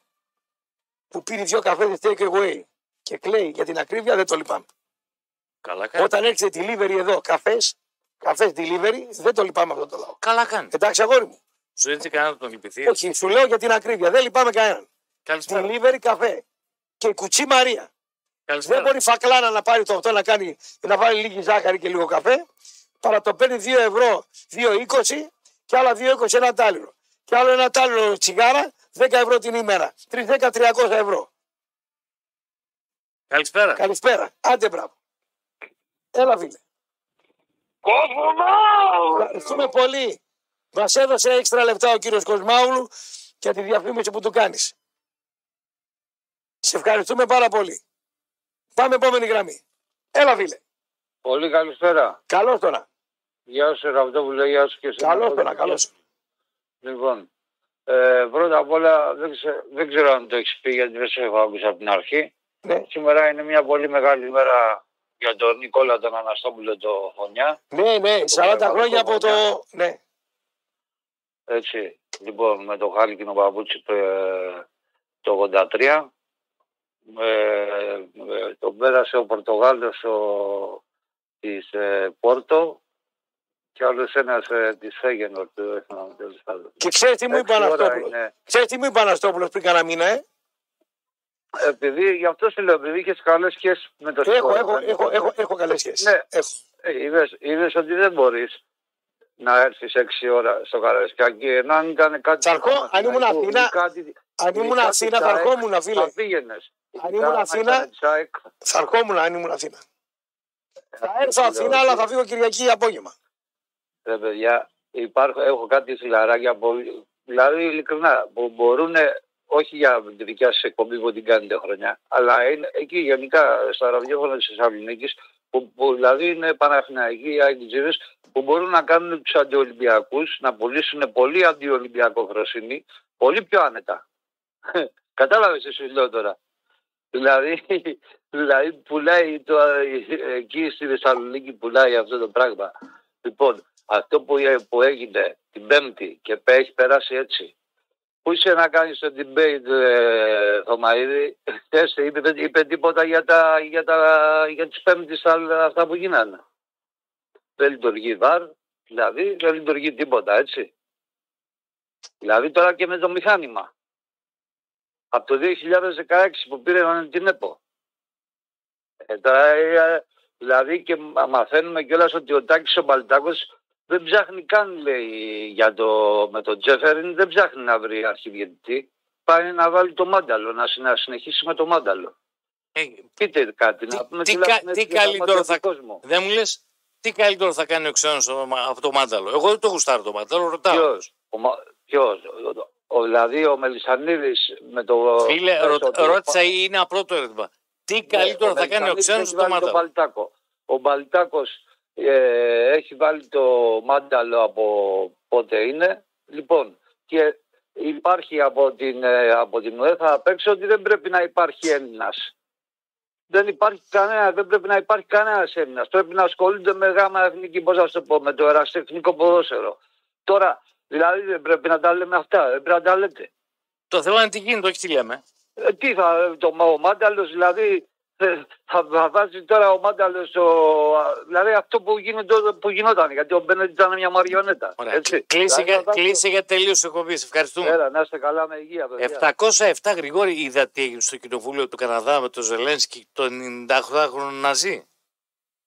που πήρε δύο καφέδες take away και κλαίει για την ακρίβεια δεν το λυπάμαι. Καλά κάνει. Όταν έρχεται delivery εδώ, καφές, καφές delivery, δεν το λυπάμαι αυτό το λαό. Καλά κάνει. Εντάξει, αγόρι μου. Σου έτσι κανένα να τον λυπηθεί. Όχι, σου λέω για την ακρίβεια. Δεν λυπάμαι κανέναν. Καλησπέρα. Delivery καφέ. Και η κουτσή Μαρία. Δεν Καλησπέρα. μπορεί η φακλάνα να πάρει το αυτό να κάνει να βάλει λίγη ζάχαρη και λίγο καφέ. Παρά το παίρνει 2 ευρώ, 2,20 και άλλα 2,20 ένα τάλιρο. Και άλλο ένα τάλιρο τσιγάρα, 10 ευρώ την ημέρα. 3-10-300 ευρώ. Καλησπέρα. Καλησπέρα. Άντε μπράβο. Έλα φίλε. Κόσμο Ευχαριστούμε πολύ. Μας έδωσε έξτρα λεπτά ο κύριος Κοσμάουλου για τη διαφήμιση που του κάνεις. Σε ευχαριστούμε πάρα πολύ. Πάμε επόμενη γραμμή. Έλα φίλε. Πολύ καλησπέρα. Καλώς τώρα. Γεια σου Ραυτόπουλε, γεια σου και εσύ. Καλώς τώρα, καλώς. Λοιπόν, ε, πρώτα απ' όλα δεν, ξε- δεν ξέρω αν το έχεις πει γιατί δεν σε έχω ακούσει από την αρχή. Ναι, Σήμερα είναι μια πολύ μεγάλη ημέρα για τον Νικόλα τον Αναστόπουλο το Χωνιά. ναι, ναι. 40 μεγάλο χρόνια από το. κομμάτι. Ναι, Έτσι, λοιπόν, με το Χάλκινο Παπούτσι το, ε, το 83. Ε, ε, τον πέρασε ο Πορτογάλος ο, της ε, Πόρτο και άλλος ένας ε, της Φέγενορ. του θυμάμαι, τέλος πάντων. Και ξέρεις τι μου είπε ο Έξι ώρα Αναστόπουλο. είναι. Ξέρεις τι μου είπε ο Αναστόπουλο πριν κάνα μήνα, ε; Επειδή, γι' αυτό σου λέω, επειδή είχες καλές σχέσεις με το Έχω, σπορ. έχω, έχω, έχω, έχω καλές σχέσεις. Ναι. Έχω. Ε, είδες, είδες ότι δεν μπορείς να έρθεις 6 ώρα στο Καραϊσκάκι ενώ αν ήταν κάτι... Θα ερχό- αν ήμουν Αθηναϊκό ή Αθήνα, κάτι- Αν ήμουν Ειδικά Αθήνα, της θα ΑΕΚ, ερχόμουν, φίλε. Θα πήγαινες. Αν Ειδικά ήμουν άμα Αθήνα, ήταν της ΑΕΚ, Θα ερχόμουν αν ήμουν Αθήνα. Θα έρθω λέω Αθήνα, αλλά ότι- θα φύγω Κυριακή απόγευμα. Ρε παιδιά, υπάρχω, έχω κάτι φιλαράκια που, δηλαδή ειλικρινά, που μπορούν, όχι για τη δικιά σας εκπομπή που την κάνετε χρονιά, αλλά είναι εκεί γενικά στα ραδιόφωνα της Θεσσαλονίκης, που, που δηλαδή είναι Παναθηναϊκοί, οι Αγγλιτζίδες, που μπορούν να κάνουν τους αντιολυμπιακούς, να πουλήσουν πολύ αντιολυμπιακό χροσύνη, πολύ πιο άνετα. [LAUGHS] Κατάλαβες τι σου λέω τώρα. Δηλαδή, δηλαδή πουλάει το, εκεί στη Θεσσαλονίκη πουλάει αυτό το πράγμα. Λοιπόν, αυτό που, ε- που έγινε την Πέμπτη και πέ- έχει περάσει έτσι. Πού είσαι να κάνεις το debate, ε, Θωμαίδη, χθες είπε, δεν είπε τίποτα για, τα, για, τα, για τις Πέμπτες άλλα- αυτά που γίνανε. Δεν λειτουργεί βαρ, δηλαδή δεν λειτουργεί τίποτα, έτσι. Δηλαδή τώρα και με το μηχάνημα. Από το 2016 που πήρε την ΕΠΟ. Ε, τώρα, ε, δηλαδή και μα- μαθαίνουμε κιόλας ότι ο Τάκης ο Μπαλτάκος δεν ψάχνει καν λέει για το, με τον Τζέφεριν, δεν ψάχνει να βρει αρχιδιαιτητή. Πάει να βάλει το μάνταλο, να, συ- να συνεχίσει με το μάνταλο. Ε, Πείτε κάτι, Τι- να πούμε τι τουλάχιστον κα- τι έτσι για τα καλύτερο μάτια θα- του κόσμου. δεν μου λες τι καλύτερο θα κάνει ο ξένος από το μάνταλο. Εγώ δεν το γουστάρω το μάνταλο, ρωτάω. Ποιος, ο, Μα- ποιος, ο, Ο, δηλαδή ο Μελισανίδης με το. Φίλε, πέσω ρω- του- ρώτησα ή είναι απλό το ερώτημα. Τι καλύτερο Ναι, θα κάνει ο Μελισσανίδης ξένος έχει στο βάλει μάτα. τον Παλτάκο. Ο Παλτάκο ε, έχει βάλει το μάνταλο από πότε είναι. Λοιπόν, και υπάρχει από την, ε, από την ΟΕΘΑ απ' έξω ότι δεν πρέπει να υπάρχει Έλληνας. Δεν υπάρχει κανένα, δεν πρέπει να υπάρχει κανένας Έλληνας. Πρέπει να ασχολούνται με γάμα εθνική, πώς να σου το πω, με το ερασιτεχνικό ποδόσφαιρο. Τώρα, δηλαδή δεν πρέπει να τα λέμε αυτά, δεν πρέπει να τα λέτε. Το θέμα είναι τι γίνεται, όχι τι λέμε. Ε, τι θα, το, ο Μάνταλος δηλαδή ε, θα, θα βάζει τώρα ο Μάνταλος ο, δηλαδή αυτό που, γίνεται, που γινόταν γιατί ο Μπένετ ήταν μια μαριονέτα. Ωραία. Έτσι. Κλείσε, Δηλαδή, για, θα βάζει- κλείσε για τελείωση εκπομπή. Ευχαριστούμε. Έλα, να είστε καλά με υγεία παιδιά. 707 Γρηγόρη είδα τι έγινε στο κοινοβούλιο του Καναδά με τον Ζελένσκι τον 98χρονο Ναζί.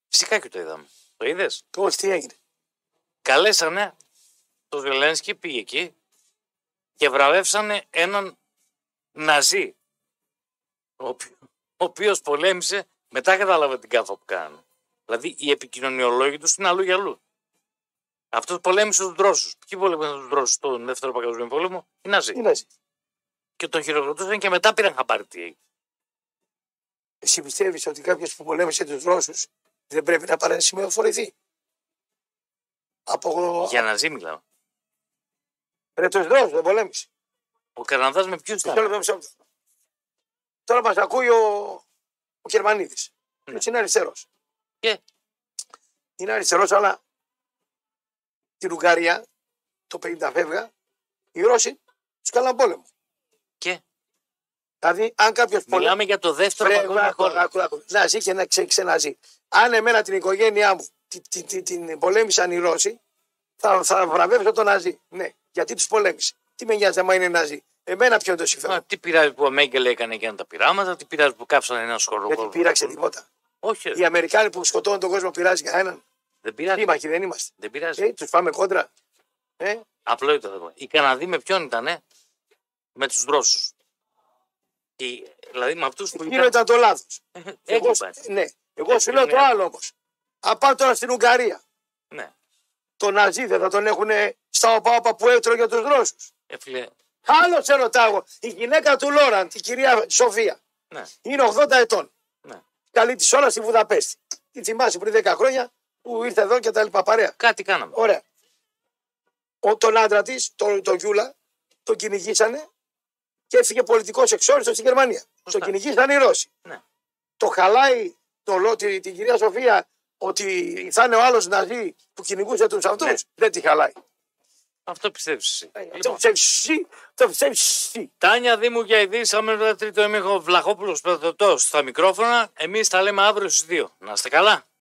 Φυσικά και το είδαμε. Το είδες; Το τι έγινε. Καλέσανε τον Ζελένσκι, πήγε εκεί και βραβεύσανε έναν Ναζί. Ο, οποιο- ο οποίος πολέμησε, μετά κατάλαβε την κάφα που κάνανε. Δηλαδή οι επικοινωνιολόγοι τους είναι αλλού για αλλού. Αυτός πολέμησε του Δρόσου. Ποιοι πολέμησαν του Δρόσου στον Δεύτερο Παγκόσμιο Πόλεμο, οι Ναζί. Τι να ζει. Και τον χειροκροτούσαν και μετά πήραν χαμπάρι τι έγινε. Εσύ πιστεύεις ότι κάποιος που πολέμησε τους Ρώσους δεν πρέπει να παρασημειοφορηθεί. Από. Για Ναζί μιλάω. Ρε τους Ρώσου δεν πολέμησε. Ο Καναδά με ποιους Μισό λεπτό, ήταν. μισό λεπτό. Τώρα μας ακούει ο, ο Γερμανίδη. Ναι. Έτσι είναι αριστερός. Και; Είναι αριστερός, αλλά την Ουγγαρία το 50 φεύγα οι Ρώσοι τους κάναν πόλεμο. Και; Δηλαδή, αν κάποιος μιλάμε για το δεύτερο Βρε, παγκόσμιο άκου, πόλεμο. άκου, άκου. Να ζει και να ξέ, ξεναζεί. Αν εμένα την οικογένειά μου την, την, την, την πολέμησαν οι Ρώσοι, θα, θα βραβεύσω τον Ναζί. Ναι, γιατί τους πολέμησε. Τι με νοιάζει άμα είναι Ναζί. Εμένα ποιο είναι το συμφέρον. Μα, τι πειράζει που ο Μέγκελ έκανε εκείνα τα πειράματα, τι πειράζει που κάψαν ένα σχολείο. Γιατί πείραξε τίποτα. Όχι, ρε, Οι Αμερικάνοι που σκοτώνουν τον κόσμο πειράζει κανέναν. δεν πειράζει. Σύμμαχοι δεν είμαστε. Δεν πειράζει. Ε, τους πάμε κόντρα. Ε, Απλό είναι το θέμα. Οι Καναδοί με ποιον ήταν, Με τους Ρώσους. Δηλαδή με αυτούς που εκείνο ήταν το λάθος. Εκεί Εγώ, υπάρχει. ναι. Εγώ σου λέω Είναι- το άλλο όμως. Αν πάω τώρα στην Ουγγαρία, Ναι. Τον Ναζί δεν θα τον έχουν στα οπάπα που έτρωγε τους Ρώσους. Ε, φίλε, Άλλο σε ρωτάω. Η γυναίκα του Λόραντ, η κυρία Σοφία, ναι. είναι 80 ετών. Ναι. Καλή τη ώρα στη Βουδαπέστη. Τη θυμάσαι πριν 10 χρόνια που ήρθε εδώ και τα λοιπά. Παρέα. Κάτι κάναμε. Ωραία. Ο, τον άντρα της, τον, τον Γιούλα, τον κυνηγήσανε και έφυγε πολιτικός εξόριστος στη Γερμανία. Τον κυνηγήσανε οι Ρώσοι. Ναι. Το χαλάει το, λό- τη- την κυρία Σοφία ότι θα είναι ο άλλος Ναζί που κυνηγούσε τους αυτούς. Ναι. Δεν τη χαλάει. Αυτό πιστεύεις εσύ. Το Λοιπόν, πιστεύεις εσύ, το πιστεύεις εσύ. Τάνια Δήμου για ειδήσει, αμέσω τρίτο εμίχο Βλαχόπουλος Πρωτοτός στα μικρόφωνα. Εμείς τα λέμε αύριο στις 2. Να είστε καλά.